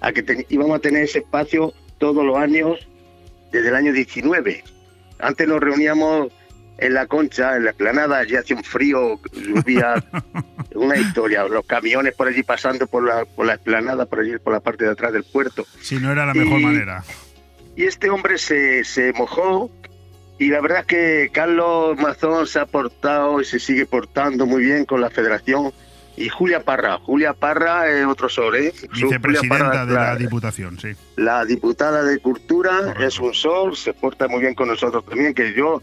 a que íbamos a tener ese espacio todos los años desde el año 19. Antes nos reuníamos en la concha, en la explanada, allí hacía un frío, llovía, una historia, los camiones por allí pasando por la, por la explanada, por allí, por la parte de atrás del puerto. Si no era la mejor Y- manera. Y este hombre se, se mojó y la verdad es que Carlos Mazón se ha portado y se sigue portando muy bien con la federación. Y Julia Parra, Julia Parra es otro sol, ¿eh? Vicepresidenta Parra, de la la, Diputación, sí. la diputada de Cultura es un sol, se porta muy bien con nosotros también, que yo...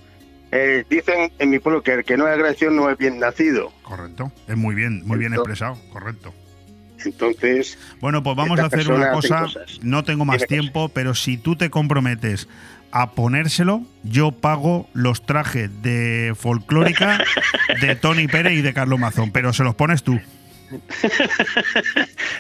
eh, dicen en mi pueblo que el que no es agradecido no es bien nacido. Correcto. Es muy bien, muy bien Entonces- expresado, correcto. Entonces, Bueno, pues vamos a hacer una cosa. No tengo más tiempo, pero si tú te comprometes a ponérselo, yo pago los trajes de folclórica de Tony Pérez y de Carlos Mazón, pero se los pones tú.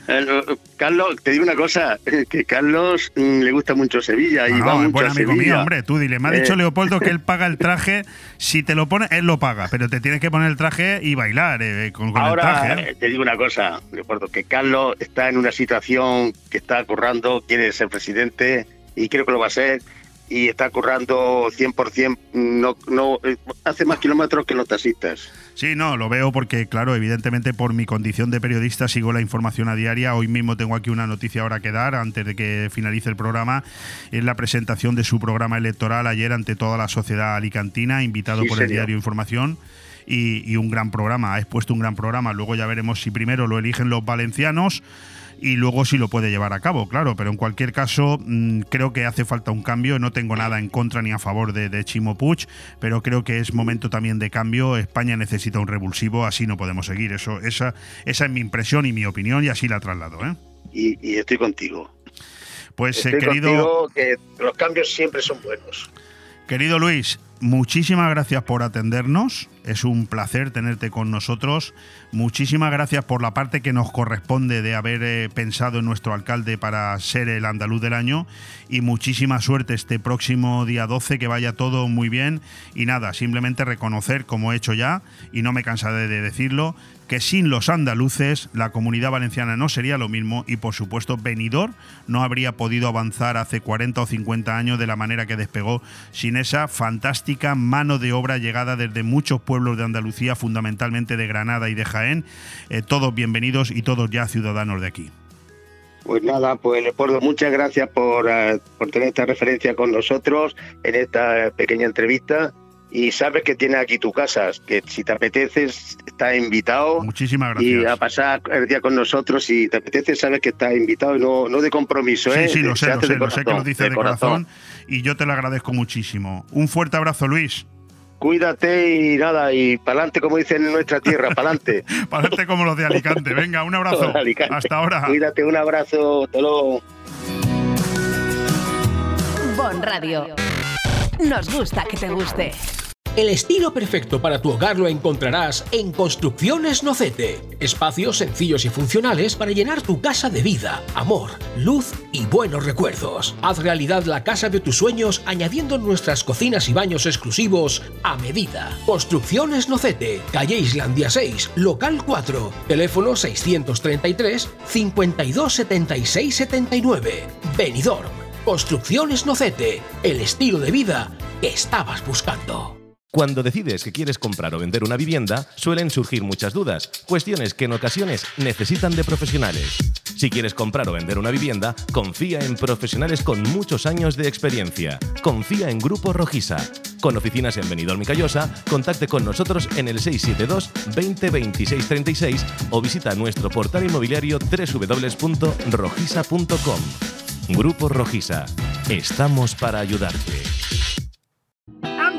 eh, Carlos, te digo una cosa, eh, que Carlos mm, le gusta mucho Sevilla y Ah, va no, mucho buen a amigo Sevilla. mío, hombre. Tú dile, me ha dicho Eh, Leopoldo que él paga el traje. Si te lo pone, él lo paga, pero te tienes que poner el traje y bailar eh, con, con el Ahora traje. te digo una cosa, Leopoldo, que Carlos está en una situación que está currando, quiere ser presidente y creo que lo va a ser y está currando 100%, no, no, eh, hace más kilómetros que los taxistas. Sí, no, lo veo porque, claro, evidentemente por mi condición de periodista sigo la información a diaria. Hoy mismo tengo aquí una noticia ahora que dar antes de que finalice el programa. Es la presentación de su programa electoral ayer ante toda la sociedad alicantina, invitado Sí, por el diario Información. Y, y un gran programa, ha expuesto un gran programa. Luego ya veremos si primero lo eligen los valencianos y luego si lo puede llevar a cabo, claro. Pero en cualquier caso, mm, creo que hace falta un cambio. No tengo nada en contra ni a favor de, de Chimo Puig, pero creo que es momento también de cambio. España necesita un revulsivo, así no podemos seguir. Eso, esa, esa es mi impresión y mi opinión, y así la traslado. ¿eh? Y, y estoy contigo. Pues eh, Estoy querido, contigo que los cambios siempre son buenos. Querido Luis, muchísimas gracias por atendernos. Es un placer tenerte con nosotros. Muchísimas gracias por la parte que nos corresponde de haber eh, pensado en nuestro alcalde para ser el andaluz del año. Y muchísima suerte este próximo día 12, que vaya todo muy bien. Y nada, simplemente reconocer, como he hecho ya, y no me cansaré de decirlo, que sin los andaluces la comunidad valenciana no sería lo mismo y por supuesto Benidorm no habría podido avanzar hace 40 o 50 años de la manera que despegó sin esa fantástica mano de obra llegada desde muchos pueblos de Andalucía, fundamentalmente de Granada y de Jaén. Eh, todos bienvenidos y todos ya ciudadanos de aquí. Pues nada, pues Leopoldo, muchas gracias por, eh, por tener esta referencia con nosotros en esta pequeña entrevista. Y sabes que tienes aquí tu casa, que si te apetece, estás invitado. Muchísimas Y gracias. a pasar el día con nosotros, si te apetece, sabes que estás invitado y no, no de compromiso, Sí, ¿eh? sí, lo sé, lo sé, lo sé que lo corazón, dice de corazón y yo te lo agradezco muchísimo. Un fuerte abrazo, Luis. Cuídate y nada, y pa'lante, como dicen en nuestra tierra, pa'lante. Pa'lante como los de Alicante. Venga, un abrazo. Hasta ahora. Cuídate, un abrazo, hasta luego. Bon Radio. Nos gusta que te guste. El estilo perfecto para tu hogar lo encontrarás en Construcciones Nocete. Espacios sencillos y funcionales para llenar tu casa de vida, amor, luz y buenos recuerdos. Haz realidad la casa de tus sueños añadiendo nuestras cocinas y baños exclusivos a medida. Construcciones Nocete, calle Islandia 6, local 4, teléfono 633 52 76 79. Benidorm. Construcciones Nocete, el estilo de vida que estabas buscando. Cuando decides que quieres comprar o vender una vivienda, suelen surgir muchas dudas, cuestiones que en ocasiones necesitan de profesionales. Si quieres comprar o vender una vivienda, confía en profesionales con muchos años de experiencia. Confía en Grupo Rojisa. Con oficinas en Benidorm y Callosa, contacte con nosotros en el 672 20 26 36 o visita nuestro portal inmobiliario www.rojisa.com. Grupo Rojisa. Estamos para ayudarte.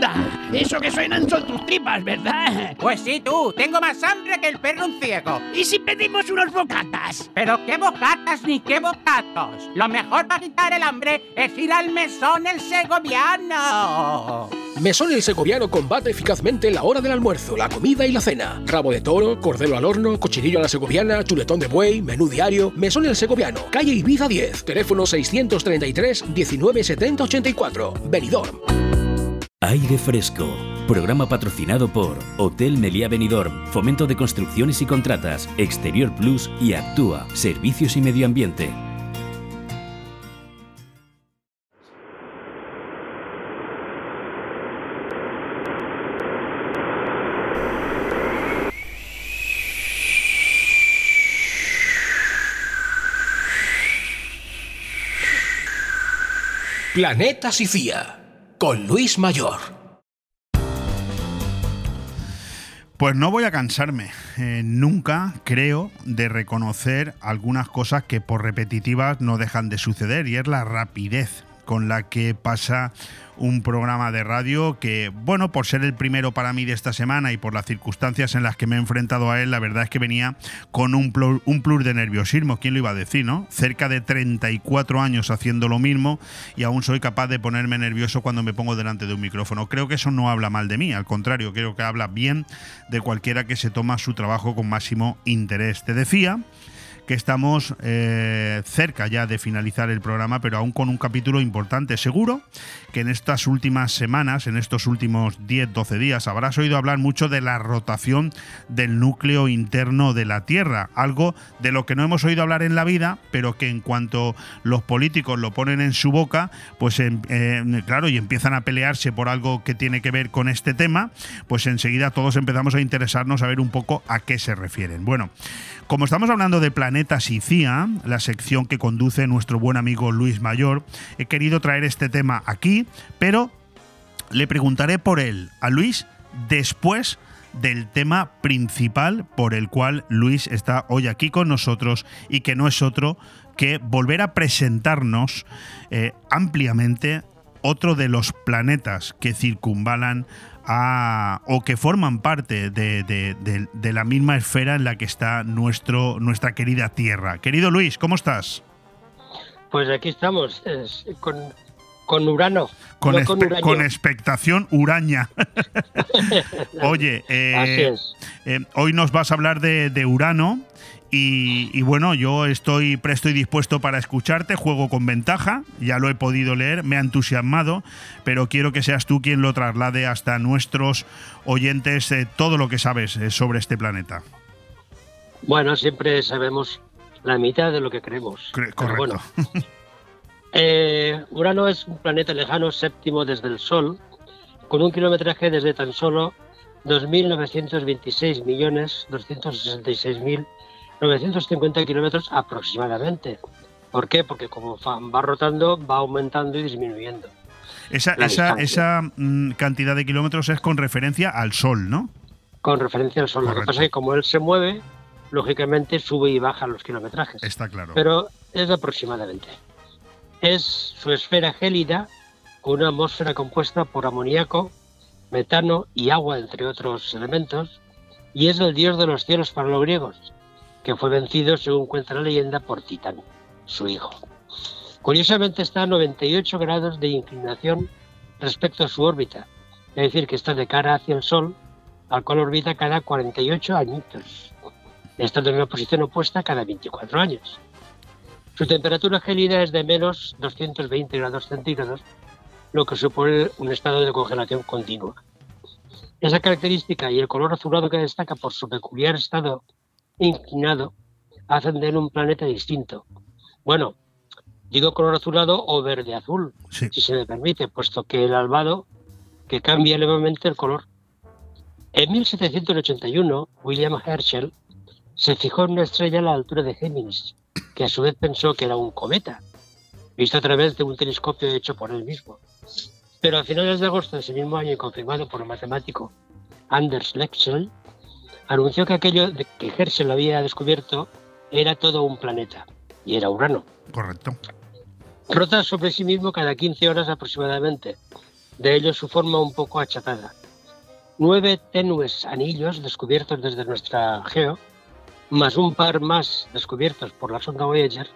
Anda, eso que suenan son tus tripas, ¿verdad? Pues sí, tú. Tengo más hambre que el perro un ciego. ¿Y si pedimos unos bocatas? Pero qué bocatas ni qué bocatos. Lo mejor para quitar el hambre es ir al mesón el segoviano. Mesón el Segoviano combate eficazmente la hora del almuerzo, la comida y la cena. Rabo de toro, cordero al horno, cochinillo a la segoviana, chuletón de buey, menú diario. Mesón el Segoviano, calle Ibiza 10, teléfono 633 19 70 84. Benidorm. Aire Fresco. Programa patrocinado por Hotel Meliá Benidorm, Fomento de Construcciones y Contratas, Exterior Plus y Actúa, Servicios y Medio Ambiente. Planeta Sicía, con Luis Mayor. Pues no voy a cansarme, eh, nunca creo, de reconocer algunas cosas que por repetitivas no dejan de suceder y es la rapidez con la que pasa un programa de radio que, bueno, por ser el primero para mí de esta semana y por las circunstancias en las que me he enfrentado a él, la verdad es que venía con un un plus de nerviosismo. ¿Quién lo iba a decir, no? Cerca de 34 años haciendo lo mismo y aún soy capaz de ponerme nervioso cuando me pongo delante de un micrófono. Creo que eso no habla mal de mí, al contrario, creo que habla bien de cualquiera que se toma su trabajo con máximo interés. Te decía que estamos eh, cerca ya de finalizar el programa, pero aún con un capítulo importante. Seguro que en estas últimas semanas, en estos últimos 10-12 días, habrás oído hablar mucho de la rotación del núcleo interno de la Tierra, algo de lo que no hemos oído hablar en la vida, pero que en cuanto los políticos lo ponen en su boca, pues claro, y empiezan a pelearse por algo que tiene que ver con este tema, pues enseguida todos empezamos a interesarnos a ver un poco a qué se refieren. Bueno, como estamos hablando de Planeta Sicía, la sección que conduce nuestro buen amigo Luis Mayor, he querido traer este tema aquí, pero le preguntaré por él a Luis después del tema principal por el cual Luis está hoy aquí con nosotros y que no es otro que volver a presentarnos eh, ampliamente otro de los planetas que circunvalan a, o que forman parte de, de- de- de la misma esfera en la que está nuestro, nuestra querida Tierra. Querido Luis, ¿cómo estás? Pues aquí estamos, es, con, con Urano. Con, no con expectación uraña. Oye, eh, Así es. eh, hoy nos vas a hablar de, de Urano. Y, y bueno, yo estoy presto y dispuesto para escucharte, juego con ventaja, ya lo he podido leer, me ha entusiasmado, pero quiero que seas tú quien lo traslade hasta nuestros oyentes eh, todo lo que sabes eh, sobre este planeta. Bueno, siempre sabemos la mitad de lo que creemos. Cre- correcto. bueno, Eh, Urano es un planeta lejano séptimo desde el Sol, con un kilometraje desde tan solo 2.926.266.950 kilómetros aproximadamente. ¿Por qué? Porque como va rotando, va aumentando y disminuyendo. Esa, mm, cantidad de kilómetros es con referencia al Sol, ¿no? Con referencia al Sol. Lo que pasa es que como él se mueve, lógicamente sube y baja los kilometrajes. Está claro. Pero es aproximadamente. Es su esfera gélida con una atmósfera compuesta por amoníaco, metano y agua, entre otros elementos, y es el dios de los cielos para los griegos, que fue vencido, según cuenta la leyenda, por Titán, su hijo. Curiosamente está a 98 grados de inclinación respecto a su órbita, es decir, que está de cara hacia el Sol, al cual orbita cada 48 añitos, estando en una posición opuesta cada 24 años. Su temperatura gélida es de menos 220 grados centígrados, lo que supone un estado de congelación continua. Esa característica y el color azulado que destaca por su peculiar estado inclinado hacen de él un planeta distinto. Bueno, digo color azulado o verde azul, si se me permite, puesto que el albado que cambia levemente el color. En 1781, William Herschel se fijó en una estrella a la altura de Géminis, que a su vez pensó que era un cometa, visto a través de un telescopio hecho por él mismo. Pero a finales de agosto de ese mismo año confirmado por el matemático Anders Lexell, anunció que aquello de que Herschel había descubierto era todo un planeta, y era Urano. Correcto. Rota sobre sí mismo cada 15 horas aproximadamente, de ello su forma un poco achatada. Nueve tenues anillos descubiertos desde nuestra geo, más un par más descubiertos por la sonda Voyager,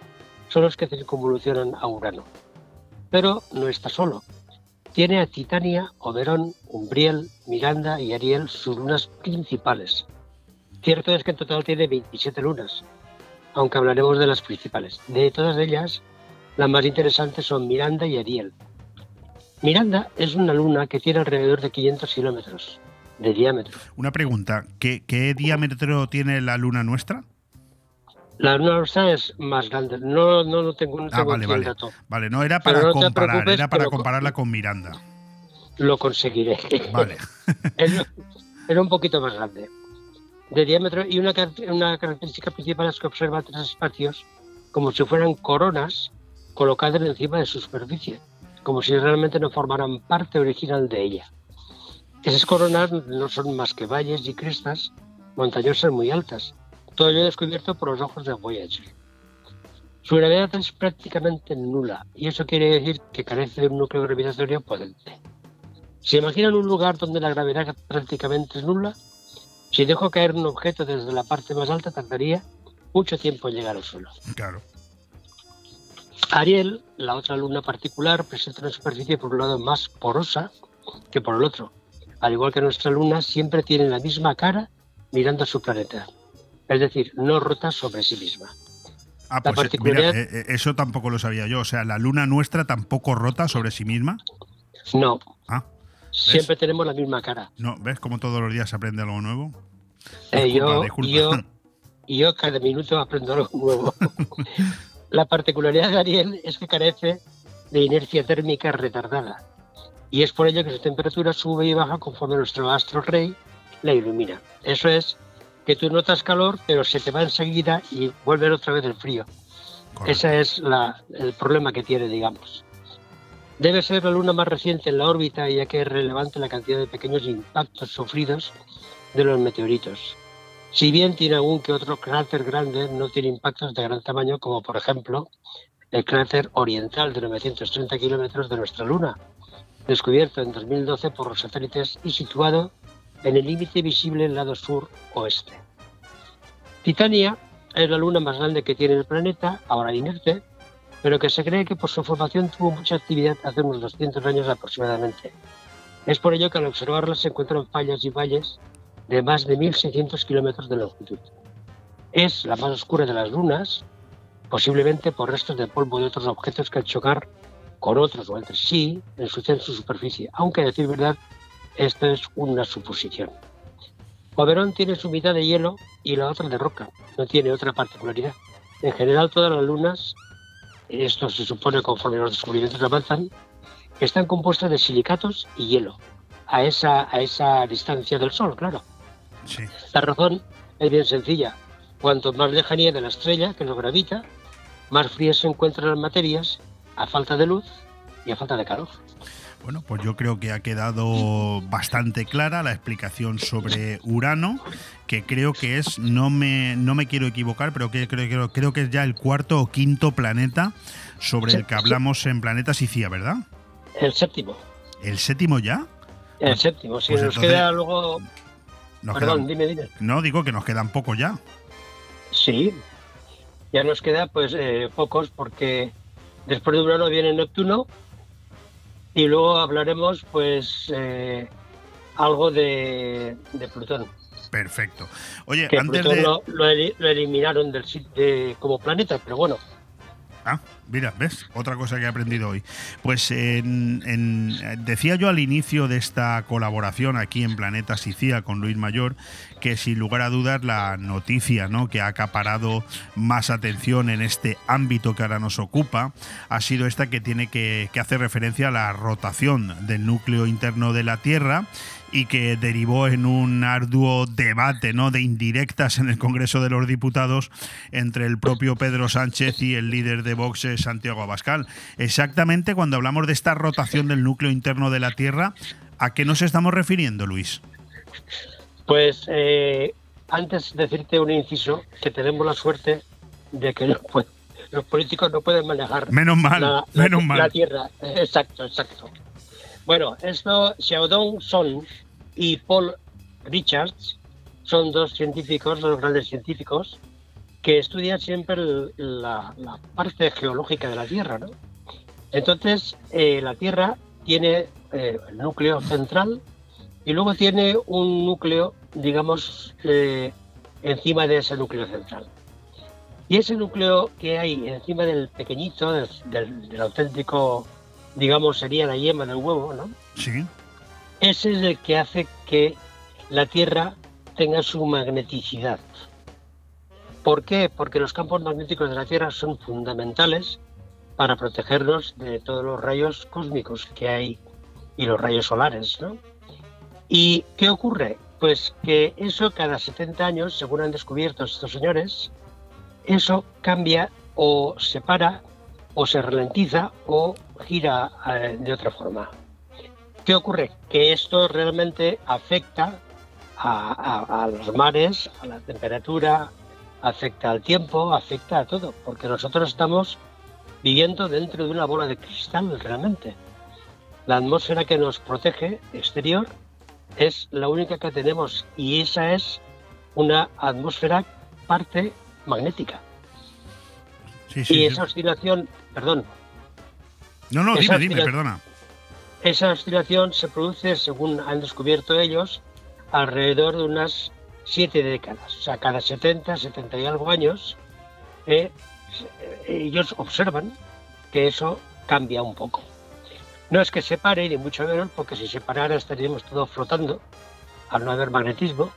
son los que circunvolucionan a Urano. Pero no está solo. Tiene a Titania, Oberón, Umbriel, Miranda y Ariel sus lunas principales. Cierto es que en total tiene 27 lunas, aunque hablaremos de las principales. De todas ellas, las más interesantes son Miranda y Ariel. Miranda es una luna que tiene alrededor de 500 kilómetros de diámetro. Una pregunta, ¿qué, qué diámetro tiene la luna nuestra? La luna nuestra es más grande. No, no, no tengo, no Ah, tengo vale, vale. dato. Vale, no era para no comparar, era para compararla con Miranda. Lo conseguiré. Vale. era un poquito más grande de diámetro y una, una característica principal es que observa tres espacios como si fueran coronas colocadas encima de su superficie, como si realmente no formaran parte original de ella. Esas coronas no son más que valles y crestas montañosas muy altas, todo ello descubierto por los ojos de Voyager. Su gravedad es prácticamente nula y eso quiere decir que carece de un núcleo gravitatorio potente. ¿Se imaginan un lugar donde la gravedad prácticamente es nula? Si dejo caer un objeto desde la parte más alta, tardaría mucho tiempo en llegar al suelo. Claro. Ariel, la otra luna particular, presenta una superficie por un lado más porosa que por el otro. Al igual que nuestra luna, siempre tiene la misma cara mirando a su planeta. Es decir, no rota sobre sí misma. Ah, La pues eh, mira, particularidad- eh, eh, eso tampoco lo sabía yo. O sea, la luna nuestra tampoco rota sobre sí misma. No. Ah, Siempre tenemos la misma cara. no, ¿ves cómo todos los días se aprende algo nuevo? Eh, yo, disculpa. yo, yo cada minuto aprendo algo nuevo. la particularidad de Ariel es que carece de inercia térmica retardada. Y es por ello que su temperatura sube y baja conforme nuestro astro rey la ilumina. Eso es que tú notas calor, pero se te va enseguida y vuelve otra vez el frío. Ese es la- el problema que tiene, digamos. Debe ser la luna más reciente en la órbita, ya que es relevante la cantidad de pequeños impactos sufridos de los meteoritos. Si bien tiene algún que otro cráter grande, no tiene impactos de gran tamaño, como por ejemplo el cráter oriental de 930 kilómetros de nuestra Luna, descubierto en 2012 por los satélites y situado en el límite visible del lado sur-oeste. Titania es la luna más grande que tiene el planeta, ahora inerte, pero que se cree que por su formación tuvo mucha actividad hace unos 200 años aproximadamente. Es por ello que al observarla se encuentran fallas y valles de más de 1.600 kilómetros de longitud. Es la más oscura de las lunas, posiblemente por restos de polvo de otros objetos que al chocar con otros o entre sí ensucian su superficie, aunque a decir verdad, esto es una suposición. Oberón tiene su mitad de hielo y la otra de roca, no tiene otra particularidad. En general todas las lunas, esto se supone conforme los descubrimientos avanzan, están compuestas de silicatos y hielo, a esa, a esa distancia del Sol, claro. Sí. La razón es bien sencilla. Cuanto más lejanía de la estrella que nos gravita, más frías se encuentran las materias a falta de luz y a falta de calor. Bueno, pues yo creo que ha quedado bastante clara la explicación sobre Urano, que creo que es, no me, no me quiero equivocar, pero que creo, creo, creo que es ya el cuarto o quinto planeta sobre el que hablamos en Planeta Sicía, ¿verdad? El séptimo. ¿El séptimo ya? El séptimo. Si Pues nos entonces- queda luego. Nos Perdón, quedan- dime, dime. No, digo que nos quedan poco ya. Sí. Ya nos queda pues eh, pocos porque después de Urano viene Neptuno y luego hablaremos pues eh, algo de, de Plutón. Perfecto. Oye, que antes Plutón de... lo, lo eli- lo eliminaron del de- como planeta, pero bueno. Ah, mira, ¿ves? Otra cosa que he aprendido hoy. Pues en- decía yo al inicio de esta colaboración aquí en Planeta Sicía con Luis Mayor que sin lugar a dudas la noticia ¿no? que ha acaparado más atención en este ámbito que ahora nos ocupa ha sido esta que tiene que, que hacer referencia a la rotación del núcleo interno de la Tierra y que derivó en un arduo debate ¿no? de indirectas en el Congreso de los Diputados entre el propio Pedro Sánchez y el líder de Vox, eh, Santiago Abascal. Exactamente cuando hablamos de esta rotación del núcleo interno de la Tierra, ¿a qué nos estamos refiriendo, Luis? Pues eh, antes decirte un inciso, que tenemos la suerte de que no puede- los políticos no pueden manejar Menos mal, la, la- menos mal. la tierra. Exacto, exacto. Bueno, esto, Xiaodong Song y Paul Richards son dos científicos, dos grandes científicos, que estudian siempre la, parte geológica de la Tierra, ¿no? Entonces, eh, la Tierra tiene eh, el núcleo central y luego tiene un núcleo, digamos, eh, encima de ese núcleo central. Y ese núcleo que hay encima del pequeñito, del auténtico, digamos, sería la yema del huevo, ¿no? Sí. Ese es el que hace que la Tierra tenga su magneticidad. ¿Por qué? Porque los campos magnéticos de la Tierra son fundamentales para protegernos de todos los rayos cósmicos que hay y los rayos solares, ¿no? ¿Y qué ocurre? Pues que eso cada 70 años, según han descubierto estos señores, eso cambia o se para o se ralentiza o gira eh, de otra forma. ¿Qué ocurre? Que esto realmente afecta a, a- a los mares, a la temperatura, afecta al tiempo, afecta a todo, porque nosotros estamos viviendo dentro de una bola de cristal realmente. La atmósfera que nos protege exterior es la única que tenemos y esa es una atmósfera parte magnética. Sí, y sí, sí. esa oscilación, perdón, No, no, esa dime, dime, perdona. esa oscilación se produce, según han descubierto ellos, alrededor de unas siete décadas. O sea, cada 70, 70 y algo años, eh, ellos observan que eso cambia un poco. No es que se pare, ni mucho menos, porque si se parara estaríamos todos flotando, al no haber magnetismo,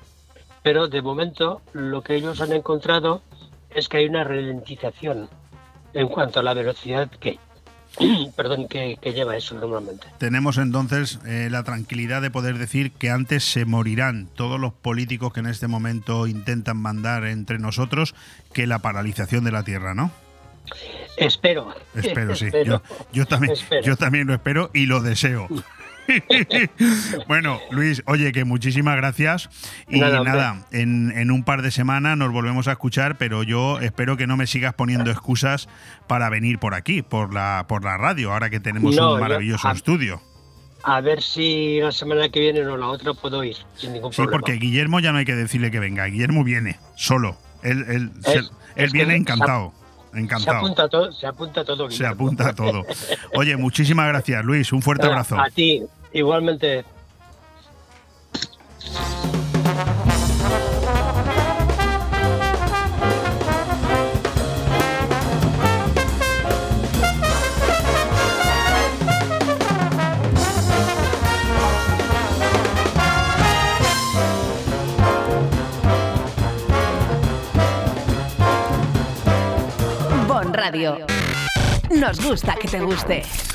pero de momento lo que ellos han encontrado es que hay una ralentización en cuanto a la velocidad que, perdón, que, que lleva eso normalmente. Tenemos entonces eh, la tranquilidad de poder decir que antes se morirán todos los políticos que en este momento intentan mandar entre nosotros que la paralización de la Tierra, ¿no? Espero. Espero, sí. Espero. Yo, yo también, Espero. yo también lo espero y lo deseo. bueno, Luis, oye, que muchísimas gracias. Y Nada, nada, en, en un par de semanas nos volvemos a escuchar, pero yo espero que no me sigas poniendo excusas para venir por aquí, por la, por la radio, ahora que tenemos No, un yo- maravilloso a- estudio. A ver si la semana que viene o la otra puedo ir sin ningún Sí, porque Guillermo ya no hay que decirle que venga. Guillermo viene solo. Él, él, Es- se- él viene se encantado. Se Encantado. apunta todo, se apunta todo. Se Guillermo. apunta a todo. Oye, muchísimas gracias, Luis. Un fuerte abrazo. A ti, igualmente. Bon Radio. Nos gusta que te guste.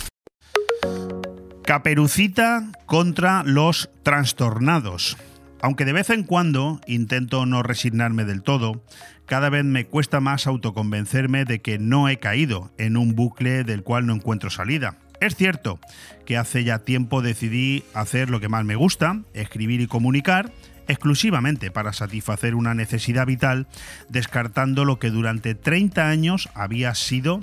Caperucita contra los trastornados. Aunque de vez en cuando intento no resignarme del todo, cada vez me cuesta más autoconvencerme de que no he caído en un bucle del cual no encuentro salida. Es cierto que hace ya tiempo decidí hacer lo que más me gusta, escribir y comunicar, exclusivamente para satisfacer una necesidad vital, descartando lo que durante 30 años había sido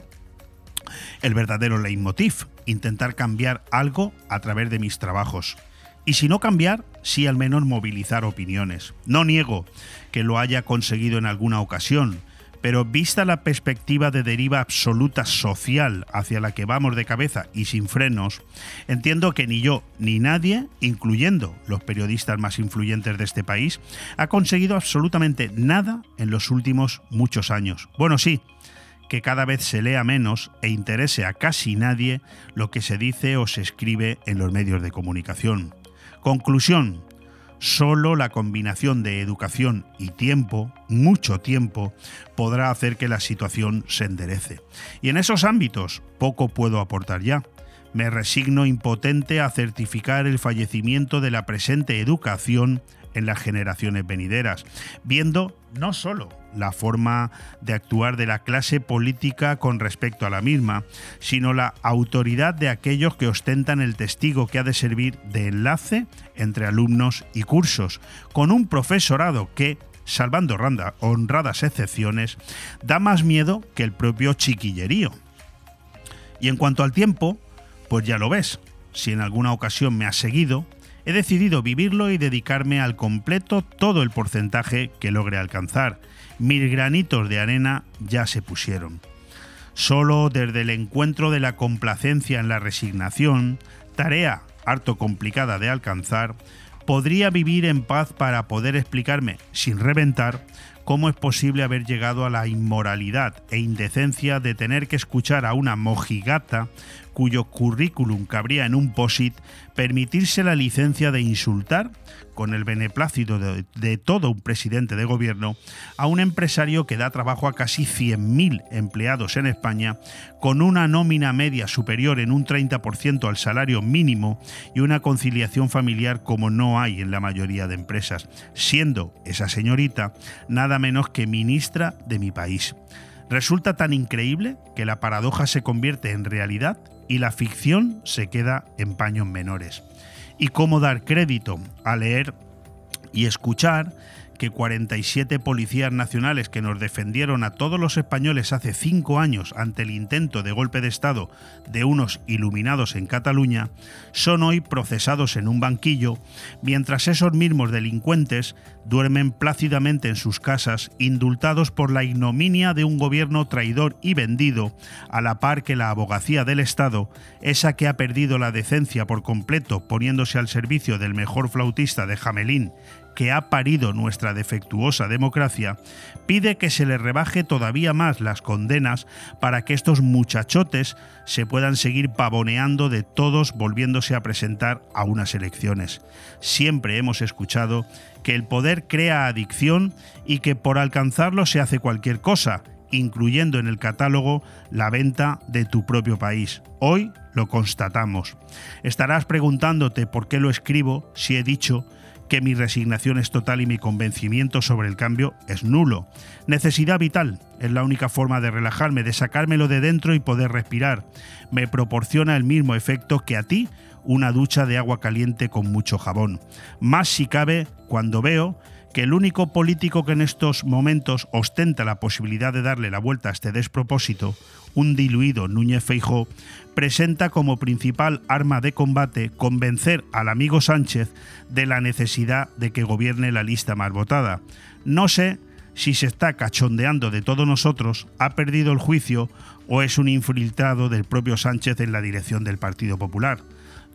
el verdadero leitmotiv, intentar cambiar algo a través de mis trabajos. Y si no cambiar, sí al menos movilizar opiniones. No niego que lo haya conseguido en alguna ocasión, pero vista la perspectiva de deriva absoluta social hacia la que vamos de cabeza y sin frenos, entiendo que ni yo ni nadie, incluyendo los periodistas más influyentes de este país, ha conseguido absolutamente nada en los últimos muchos años. Bueno, sí, que cada vez se lea menos e interese a casi nadie lo que se dice o se escribe en los medios de comunicación. Conclusión. Solo la combinación de educación y tiempo, mucho tiempo, podrá hacer que la situación se enderece. Y en esos ámbitos poco puedo aportar ya. Me resigno impotente a certificar el fallecimiento de la presente educación en las generaciones venideras, viendo no solo la forma de actuar de la clase política con respecto a la misma, sino la autoridad de aquellos que ostentan el testigo que ha de servir de enlace entre alumnos y cursos, con un profesorado que, salvando honradas excepciones, da más miedo que el propio chiquillerío. Y en cuanto al tiempo, pues ya lo ves. si en alguna ocasión me has seguido, he decidido vivirlo y dedicarme al completo todo el porcentaje que logre alcanzar. Mil granitos de arena ya se pusieron. Solo desde el encuentro de la complacencia en la resignación, tarea harto complicada de alcanzar, podría vivir en paz para poder explicarme, sin reventar, cómo es posible haber llegado a la inmoralidad e indecencia de tener que escuchar a una mojigata cuyo currículum cabría en un POSIT permitirse la licencia de insultar con el beneplácito de, todo un presidente de gobierno a un empresario que da trabajo a casi 100.000 empleados en España, con una nómina media superior en un 30% al salario mínimo y una conciliación familiar como no hay en la mayoría de empresas, siendo esa señorita nada menos que ministra de mi país. Resulta tan increíble que la paradoja se convierte en realidad y la ficción se queda en paños menores. Y cómo dar crédito a leer y escuchar que 47 policías nacionales que nos defendieron a todos los españoles hace cinco años ante el intento de golpe de Estado de unos iluminados en Cataluña, son hoy procesados en un banquillo, mientras esos mismos delincuentes duermen plácidamente en sus casas, indultados por la ignominia de un gobierno traidor y vendido, a la par que la abogacía del Estado, esa que ha perdido la decencia por completo poniéndose al servicio del mejor flautista de Jamelín, que ha parido nuestra defectuosa democracia, pide que se le rebaje todavía más las condenas para que estos muchachotes se puedan seguir pavoneando de todos volviéndose a presentar a unas elecciones. Siempre hemos escuchado que el poder crea adicción y que por alcanzarlo se hace cualquier cosa, incluyendo en el catálogo la venta de tu propio país. Hoy lo constatamos. Estarás preguntándote por qué lo escribo si he dicho que mi resignación es total y mi convencimiento sobre el cambio es nulo. Necesidad vital es la única forma de relajarme, de sacármelo de dentro y poder respirar. Me proporciona el mismo efecto que a ti una ducha de agua caliente con mucho jabón. Más si cabe cuando veo que el único político que en estos momentos ostenta la posibilidad de darle la vuelta a este despropósito, un diluido Núñez Feijó, presenta como principal arma de combate convencer al amigo Sánchez de la necesidad de que gobierne la lista más votada. No sé si se está cachondeando de todos nosotros, ha perdido el juicio o es un infiltrado del propio Sánchez en la dirección del Partido Popular.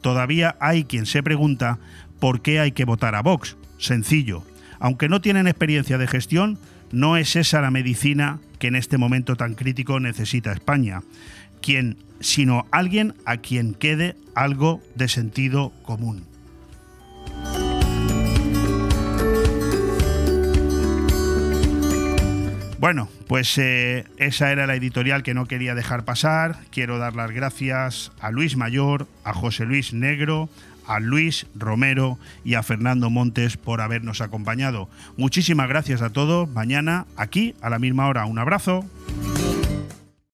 Todavía hay quien se pregunta por qué hay que votar a Vox. Sencillo, aunque no tienen experiencia de gestión, no es esa la medicina que en este momento tan crítico necesita España, quien, sino alguien a quien quede algo de sentido común. Bueno, pues eh, esa era la editorial que no quería dejar pasar. Quiero dar las gracias a Luis Mayor, a José Luis Negro, a Luis Romero y a Fernando Montes por habernos acompañado. Muchísimas gracias a todos. Mañana aquí a la misma hora. Un abrazo.